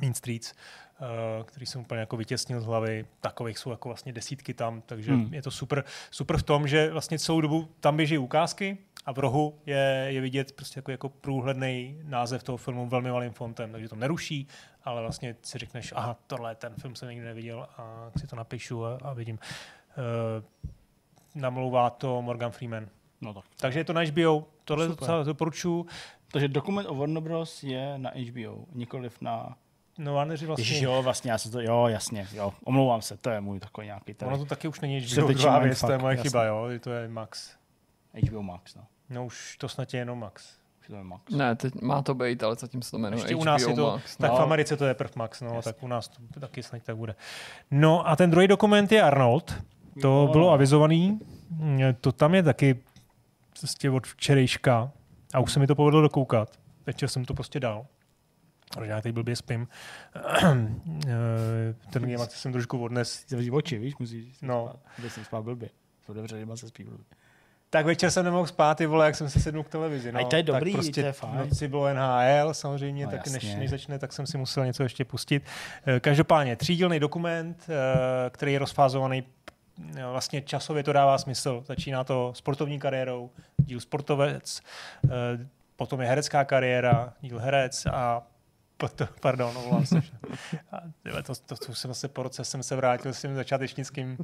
[SPEAKER 3] Mean Streets, uh, který jsem úplně jako vytěsnil z hlavy. Takových jsou jako vlastně desítky tam, takže hmm. je to super, super v tom, že vlastně celou dobu tam běží ukázky a v rohu je, je vidět prostě jako, jako průhledný název toho filmu velmi malým fontem, takže to neruší, ale vlastně si řekneš, aha, tohle ten film jsem nikdy neviděl a si to napíšu a, a vidím. Uh, namlouvá to Morgan Freeman.
[SPEAKER 2] No tak.
[SPEAKER 3] Takže je to na HBO, tohle docela doporučuji.
[SPEAKER 2] Takže dokument o Warner Bros. je na HBO, nikoliv na
[SPEAKER 3] No Warneri vlastně... Ježiš,
[SPEAKER 2] jo, vlastně, já se to, jo, jasně, jo, omlouvám se, to je můj takový nějaký
[SPEAKER 3] tady. Ono to taky už není HBO druhá věc, to je moje jasně. chyba, jo, to je Max.
[SPEAKER 2] HBO Max, no.
[SPEAKER 3] No už to snad je jenom Max.
[SPEAKER 2] Už to je Max.
[SPEAKER 1] Ne, teď má to být, ale zatím se to jmenuje
[SPEAKER 3] Ještě
[SPEAKER 1] HBO
[SPEAKER 3] u nás je to,
[SPEAKER 1] Max.
[SPEAKER 3] tak no. v Americe to je prv Max, no, Jasně. tak u nás to taky snad tak bude. No a ten druhý dokument je Arnold. To no. bylo avizovaný. To tam je taky prostě od včerejška a už se mi to povedlo dokoukat. Večer jsem to prostě dal. Protože já teď blbě spím. Ten game jsem trošku odnes.
[SPEAKER 2] Zavří oči, víš, musíš.
[SPEAKER 3] No.
[SPEAKER 2] Kde jsem spál blbě. To dobře, že se spí blbě.
[SPEAKER 3] Tak večer jsem nemohl spát, ty vole, jak jsem se sednul k televizi. No.
[SPEAKER 2] A to je dobrý,
[SPEAKER 3] tak prostě
[SPEAKER 2] to je fajn.
[SPEAKER 3] noci bylo NHL samozřejmě, no, tak než, než, začne, tak jsem si musel něco ještě pustit. Eh, každopádně třídílný dokument, eh, který je rozfázovaný vlastně časově to dává smysl. Začíná to sportovní kariérou, díl sportovec, eh, potom je herecká kariéra, díl herec a pardon, no, se. A, to, to, to, jsem se po roce jsem se vrátil s tím začátečnickým.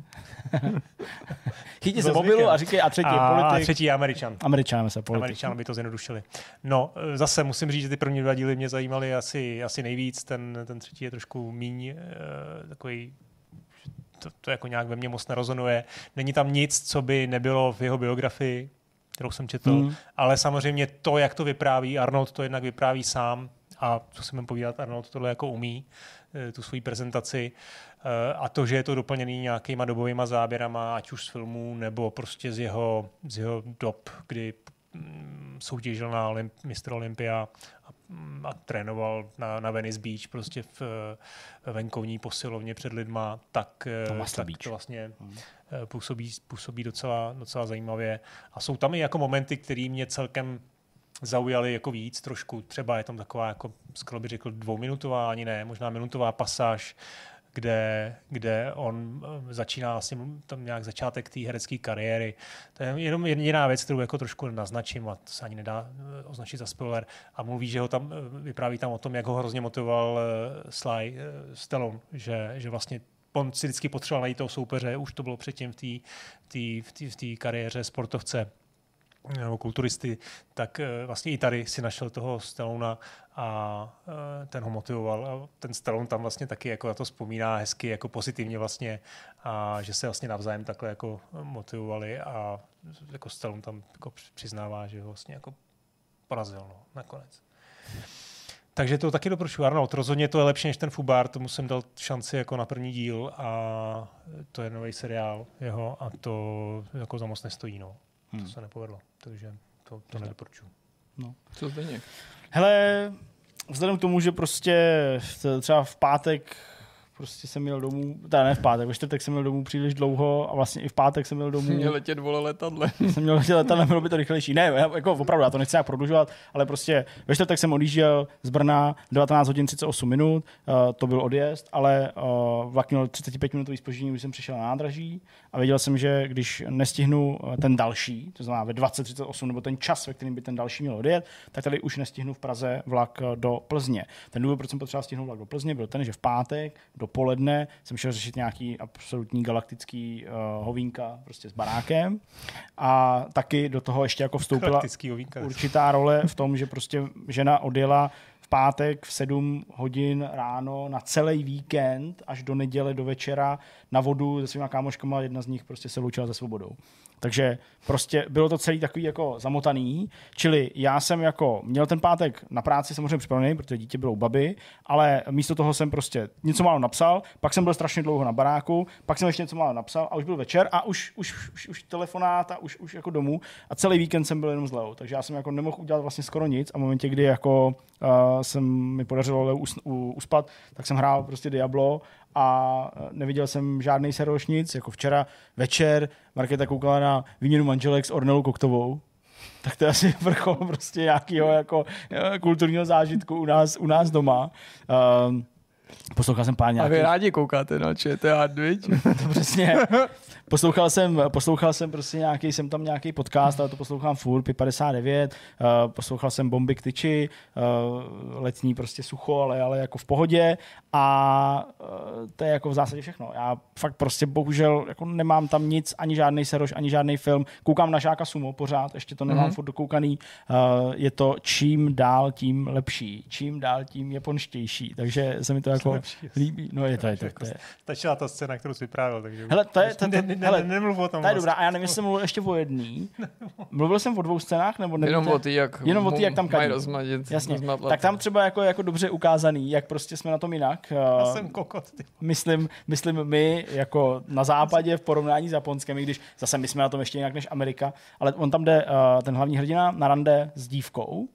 [SPEAKER 2] Chytí se mobilu a říkají a třetí a, politik.
[SPEAKER 3] A třetí Američan.
[SPEAKER 2] Američan se politik.
[SPEAKER 3] Američan by to zjednodušili. No, zase musím říct, že ty první dva díly mě zajímaly asi, asi nejvíc. Ten, ten třetí je trošku míň uh, takový to, to jako nějak ve mně moc nerozonuje. Není tam nic, co by nebylo v jeho biografii, kterou jsem četl, mm. ale samozřejmě to, jak to vypráví, Arnold to jednak vypráví sám, a co si mám povídat, Arnold tohle jako umí, eh, tu svoji prezentaci eh, a to, že je to doplněný nějakýma dobovými záběrama, ať už z filmů, nebo prostě z jeho, z jeho dob, kdy mm, soutěžil na Olymp- Mr. Olympia a, mm, a trénoval na, na Venice Beach prostě v, v venkovní posilovně před lidma, tak, eh, tak to vlastně hmm. působí, působí docela, docela zajímavě. A jsou tam i jako momenty, které mě celkem zaujaly jako víc trošku. Třeba je tam taková, jako skoro by řekl, dvouminutová, ani ne, možná minutová pasáž, kde, kde on eh, začíná asi tam nějak začátek té herecké kariéry. To je jenom jediná věc, kterou jako trošku naznačím a to se ani nedá eh, označit za spoiler. A mluví, že ho tam, eh, vypráví tam o tom, jak ho hrozně motivoval Sly Stallone, že, že vlastně on si vždycky potřeboval najít toho soupeře, už to bylo předtím v té kariéře sportovce nebo kulturisty, tak eh, vlastně i tady si našel toho Stallona a eh, ten ho motivoval a ten Stallone tam vlastně taky jako na to vzpomíná hezky, jako pozitivně vlastně a že se vlastně navzájem takhle jako motivovali a jako Stallone tam jako přiznává, že ho vlastně jako porazil no, nakonec. Takže to taky doporučuji. Arnold, rozhodně to je lepší než ten Fubar, tomu jsem dal šanci jako na první díl a to je nový seriál jeho a to jako za moc nestojí. No. Hmm. To se nepovedlo, takže to, to nedoporučuji.
[SPEAKER 1] No. Co to
[SPEAKER 2] Hele, vzhledem k tomu, že prostě třeba v pátek prostě jsem měl domů, teda ne v pátek, ve čtvrtek jsem měl domů příliš dlouho a vlastně i v pátek jsem měl domů.
[SPEAKER 1] Měl letět vole letadle.
[SPEAKER 2] jsem měl letět letadlem, bylo by to rychlejší. Ne, já- jako opravdu, já to nechci nějak prodlužovat, ale prostě ve čtvrtek jsem odjížděl z Brna 19 hodin 38 minut, uh, to byl odjezd, ale uh, vlak měl 35 minutový spoždění, když jsem přišel na nádraží a věděl jsem, že když nestihnu eh, ten další, to znamená ve 20.38 nebo ten čas, ve kterým by ten další měl odjet, tak tady už nestihnu v Praze vlak do Plzně. Ten důvod, proč jsem potřeboval stihnout vlak do Plzně, byl ten, že v pátek dopoledne jsem šel řešit nějaký absolutní galaktický uh, hovínka prostě s barákem a taky do toho ještě jako vstoupila
[SPEAKER 3] Galaktický ovínka.
[SPEAKER 2] určitá role v tom, že prostě žena odjela v pátek v 7 hodin ráno na celý víkend až do neděle do večera na vodu se svýma kámoškama, jedna z nich prostě se loučila se svobodou. Takže prostě bylo to celý takový jako zamotaný, čili já jsem jako měl ten pátek na práci samozřejmě připravený, protože dítě bylo u baby, ale místo toho jsem prostě něco málo napsal, pak jsem byl strašně dlouho na baráku, pak jsem ještě něco málo napsal a už byl večer a už, už, už, už telefonát a už, už jako domů a celý víkend jsem byl jenom s takže já jsem jako nemohl udělat vlastně skoro nic a v momentě, kdy jako uh, jsem mi podařilo uspat, tak jsem hrál prostě Diablo a neviděl jsem žádný serióš nic, jako včera večer Markéta koukala na výměnu manželek s Ornelou Koktovou, tak to je asi vrchol prostě nějakého jako eh, kulturního zážitku u nás, u nás doma. Um, poslouchal jsem pár
[SPEAKER 1] A
[SPEAKER 2] nějakých...
[SPEAKER 1] vy rádi koukáte na ČT viď?
[SPEAKER 2] To přesně. Poslouchal jsem, poslouchal jsem prostě nějaký, jsem tam nějaký podcast, ale to poslouchám furt, Pi 59, uh, poslouchal jsem Bomby k tyči, uh, letní prostě sucho, ale, ale jako v pohodě a uh, to je jako v zásadě všechno. Já fakt prostě bohužel jako nemám tam nic, ani žádný seroš, ani žádný film. Koukám na Žáka Sumo pořád, ještě to nemám mm-hmm. furt dokoukaný. Uh, je to čím dál tím lepší, čím dál tím japonštější, takže se mi to jako
[SPEAKER 3] lepší.
[SPEAKER 2] líbí. No je to, je to.
[SPEAKER 3] Stačila ta scéna, kterou jsi vyprávěl, takže...
[SPEAKER 2] Hele, to je- to- to-
[SPEAKER 3] ne, ne,
[SPEAKER 2] hele,
[SPEAKER 3] ne, nemluv o tom.
[SPEAKER 2] To je dobrá, a já nevím, jestli jsem mluvil ještě o jedný. Mluvil jsem o dvou scénách, nebo nevíte?
[SPEAKER 1] Jenom o ty, jak,
[SPEAKER 2] Jenom o ty, jak tam
[SPEAKER 1] mají
[SPEAKER 2] kadí.
[SPEAKER 1] rozmadit.
[SPEAKER 2] Jasně,
[SPEAKER 1] rozmatlat.
[SPEAKER 2] tak tam třeba jako, jako dobře ukázaný, jak prostě jsme na tom jinak.
[SPEAKER 3] Já
[SPEAKER 2] Uh,
[SPEAKER 3] jsem kokot, ty.
[SPEAKER 2] myslím, myslím my jako na západě v porovnání s Japonskem, i když zase my jsme na tom ještě jinak než Amerika, ale on tam jde, uh, ten hlavní hrdina, na rande s dívkou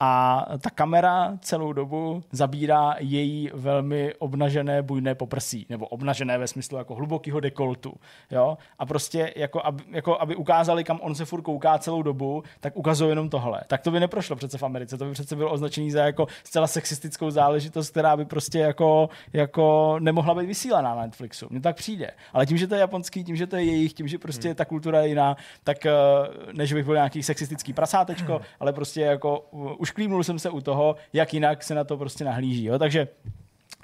[SPEAKER 2] a ta kamera celou dobu zabírá její velmi obnažené bujné poprsí, nebo obnažené ve smyslu jako hlubokého dekoltu. Jo? A prostě jako aby, jako aby ukázali, kam on se furt kouká celou dobu, tak ukazují jenom tohle. Tak to by neprošlo přece v Americe, to by přece bylo označený za jako zcela sexistickou záležitost, která by prostě jako, jako nemohla být vysílaná na Netflixu. Mně tak přijde. Ale tím, že to je japonský, tím, že to je jejich, tím, že prostě ta kultura je jiná, tak eh, než bych byl nějaký sexistický prasátečko, ale prostě jako už klímnul jsem se u toho, jak jinak se na to prostě nahlíží. Jo? Takže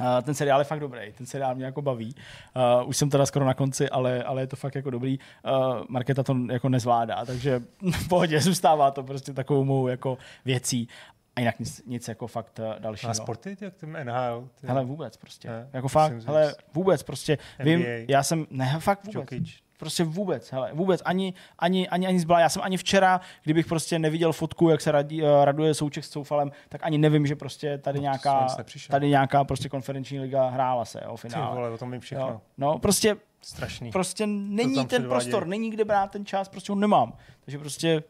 [SPEAKER 2] Uh, ten seriál je fakt dobrý, ten seriál mě jako baví. Uh, už jsem teda skoro na konci, ale, ale je to fakt jako dobrý. Uh, Marketa to jako nezvládá, takže v pohodě zůstává to prostě takovou mou jako věcí. A jinak nic, nic jako fakt uh, dalšího.
[SPEAKER 3] A sporty, ty, jak ten NHL? Ty,
[SPEAKER 2] Hele, vůbec prostě.
[SPEAKER 3] Ne,
[SPEAKER 2] jako fakt, hele, vůbec prostě. Vím,
[SPEAKER 3] NBA.
[SPEAKER 2] já jsem, ne, fakt vůbec.
[SPEAKER 3] Jokic.
[SPEAKER 2] Prostě vůbec, hele, vůbec, ani, ani, ani, ani zbla. Já jsem ani včera, kdybych prostě neviděl fotku, jak se radí, eh, raduje Souček s Soufalem, tak ani nevím, že prostě tady
[SPEAKER 3] No,
[SPEAKER 2] nějaká, tady nějaká prostě konferenční liga hrála se, jo,
[SPEAKER 3] Ty
[SPEAKER 2] finále.
[SPEAKER 3] vole, o tom vím všechno.
[SPEAKER 2] Jo. No, prostě,
[SPEAKER 3] Strašný.
[SPEAKER 2] prostě není ten
[SPEAKER 3] předvádějí.
[SPEAKER 2] prostor, není kde brát ten čas, prostě ho nemám. Takže prostě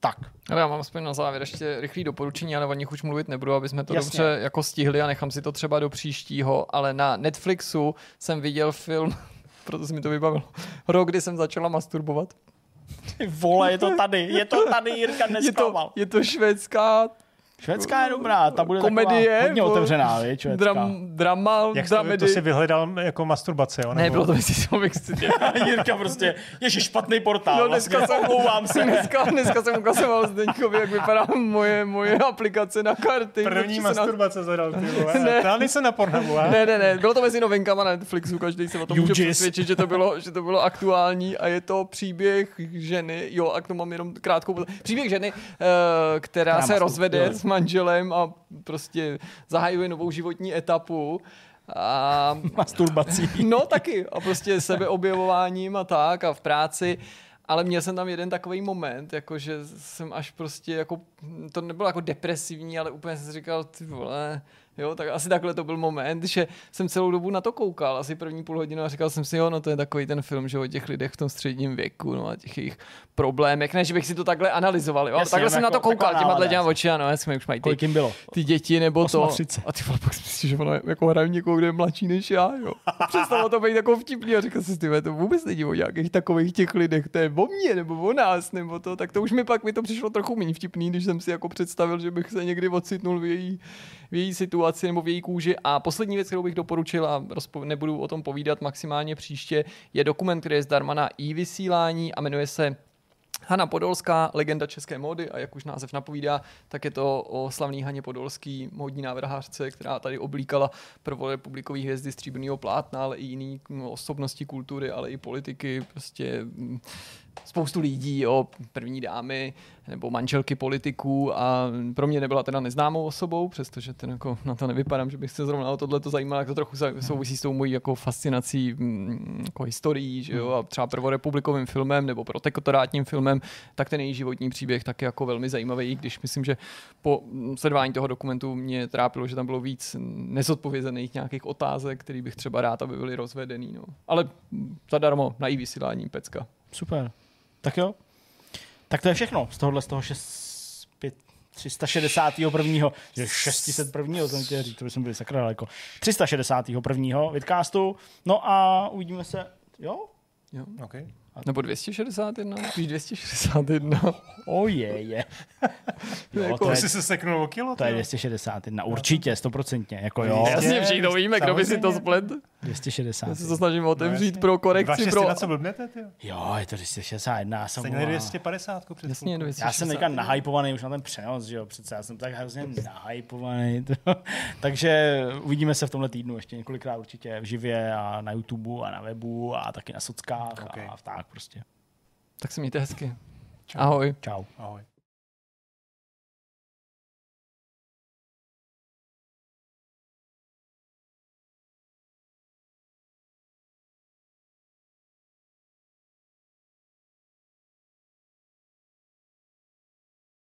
[SPEAKER 2] tak.
[SPEAKER 1] Ale já mám aspoň na závěr ještě rychlý doporučení, ale o nich už mluvit nebudu, aby jsme to
[SPEAKER 2] Jasně.
[SPEAKER 1] dobře jako stihli a nechám si to třeba do příštího, ale na Netflixu jsem viděl film, proto se mi to vybavilo, rok, kdy jsem začala masturbovat.
[SPEAKER 2] Ty vole, je to tady, je to tady, Jirka
[SPEAKER 1] Je to,
[SPEAKER 2] nesklamal.
[SPEAKER 1] je to švédská
[SPEAKER 2] Švédská je dobrá, ta bude
[SPEAKER 1] komedie,
[SPEAKER 2] taková hodně otevřená, je švédská.
[SPEAKER 1] dram, drama,
[SPEAKER 3] Jak jsi to,
[SPEAKER 1] dramedy.
[SPEAKER 3] to si vyhledal jako masturbace, jo?
[SPEAKER 1] Ne,
[SPEAKER 3] nebo-
[SPEAKER 1] bylo to mezi člověk
[SPEAKER 2] Jirka prostě, ježi, špatný portál.
[SPEAKER 1] No, dneska
[SPEAKER 2] vlastně,
[SPEAKER 1] jsem-
[SPEAKER 2] omlouvám se.
[SPEAKER 1] Dneska, dneska jsem ukazoval Zdeňkovi, jak vypadá moje, moje aplikace na karty.
[SPEAKER 3] První
[SPEAKER 1] se na-
[SPEAKER 3] masturbace zadal, ty
[SPEAKER 1] Ne.
[SPEAKER 3] vole. Já nejsem na Pornhubu, a?
[SPEAKER 1] Ne, ne, ne, bylo to mezi novinkama na Netflixu, každý se o tom může přesvědčit, že to, bylo, že to bylo aktuální a je to příběh ženy, jo, a k tomu mám jenom krátkou, příběh ženy, eh, která
[SPEAKER 2] Která
[SPEAKER 1] se rozvede s manželem a prostě zahajuje novou životní etapu. A
[SPEAKER 2] Masturbací.
[SPEAKER 1] No taky. A prostě sebeobjevováním a tak a v práci. Ale měl jsem tam jeden takový moment, jako že jsem až prostě jako, to nebylo jako depresivní, ale úplně jsem si říkal, ty vole, Jo, tak asi takhle to byl moment, že jsem celou dobu na to koukal, asi první půl hodinu a říkal jsem si, jo, no to je takový ten film, že o těch lidech v tom středním věku, no a těch jejich problémech, ne, že bych si to takhle analyzoval, jo,
[SPEAKER 2] Jasně,
[SPEAKER 1] takhle jsem
[SPEAKER 2] jako-
[SPEAKER 1] na to koukal, těma těma
[SPEAKER 2] jasně.
[SPEAKER 1] oči, ano, jasně, už mají ty,
[SPEAKER 2] Kolik jim bylo?
[SPEAKER 1] ty děti nebo to.
[SPEAKER 2] 38.
[SPEAKER 1] A ty vole, pak si myslíš, že ona jako hraje někoho, kdo je mladší než já, jo. Přestalo to být jako vtipný a říkal si, ty vole, to vůbec není o nějakých takových těch lidech, to je o mně, nebo o nás, nebo to, tak to už mi pak mi to přišlo trochu méně vtipný, když jsem si jako představil, že bych se někdy ocitnul v její, v její situaci nebo v její kůži. A poslední věc, kterou bych doporučil a rozpo- nebudu o tom povídat maximálně příště, je dokument, který je zdarma na i-vysílání a jmenuje se Hana Podolská, legenda české módy a jak už název napovídá, tak je to o slavný Haně Podolský, módní návrhářce, která tady oblíkala prvorepublikový hvězdy stříbrného plátna, ale i jiný osobnosti kultury, ale i politiky, prostě mm, spoustu lidí, jo, první dámy nebo manželky politiků a pro mě nebyla teda neznámou osobou, přestože ten jako na to nevypadám, že bych se zrovna o tohle to zajímal, jak to trochu za- souvisí s tou mojí jako fascinací mm, jako historií, že jo, a třeba prvorepublikovým filmem nebo protektorátním filmem, tak ten její životní příběh taky jako velmi zajímavý, když myslím, že po sledování toho dokumentu mě trápilo, že tam bylo víc nezodpovězených nějakých otázek, které bych třeba rád, aby byly rozvedený. No. Ale zadarmo na i vysílání pecka.
[SPEAKER 2] Super. Tak jo. Tak to je všechno z tohohle z toho 6, 5, 361. Že 601. to chtěl říct, to by jsme byli sakra daleko. 361. vidcastu. No a uvidíme se, jo?
[SPEAKER 1] Jo.
[SPEAKER 3] Okay.
[SPEAKER 1] Nebo 261? Spíš 261.
[SPEAKER 2] Oh je, je. Jo,
[SPEAKER 1] Jako
[SPEAKER 2] to,
[SPEAKER 3] To
[SPEAKER 2] je,
[SPEAKER 3] jsi se seknul o kilo?
[SPEAKER 2] to je
[SPEAKER 3] ty jo?
[SPEAKER 2] 261, určitě, stoprocentně, jako jo.
[SPEAKER 3] Jasně.
[SPEAKER 1] Všichni víme, kdo by si to splet.
[SPEAKER 2] 260.
[SPEAKER 1] Já se to snažím otevřít
[SPEAKER 3] jasně.
[SPEAKER 1] pro korekci. Pro...
[SPEAKER 3] Na co blbnete, ty? jo?
[SPEAKER 2] Jo, je to 261, já jsem volal.
[SPEAKER 3] 250 před
[SPEAKER 1] Jasně,
[SPEAKER 3] chvilkou.
[SPEAKER 1] 260.
[SPEAKER 2] Já jsem teďka nahypovaný už na ten přenos, že jo, přece já jsem tak hrozně nahypovaný. Takže uvidíme se v tomhle týdnu ještě několikrát určitě v živě a na YouTube a na webu a taky na sockách
[SPEAKER 3] Ok.
[SPEAKER 2] a tak prostě.
[SPEAKER 1] Tak se mějte hezky. Ahoj.
[SPEAKER 2] Čau.
[SPEAKER 3] Ahoj.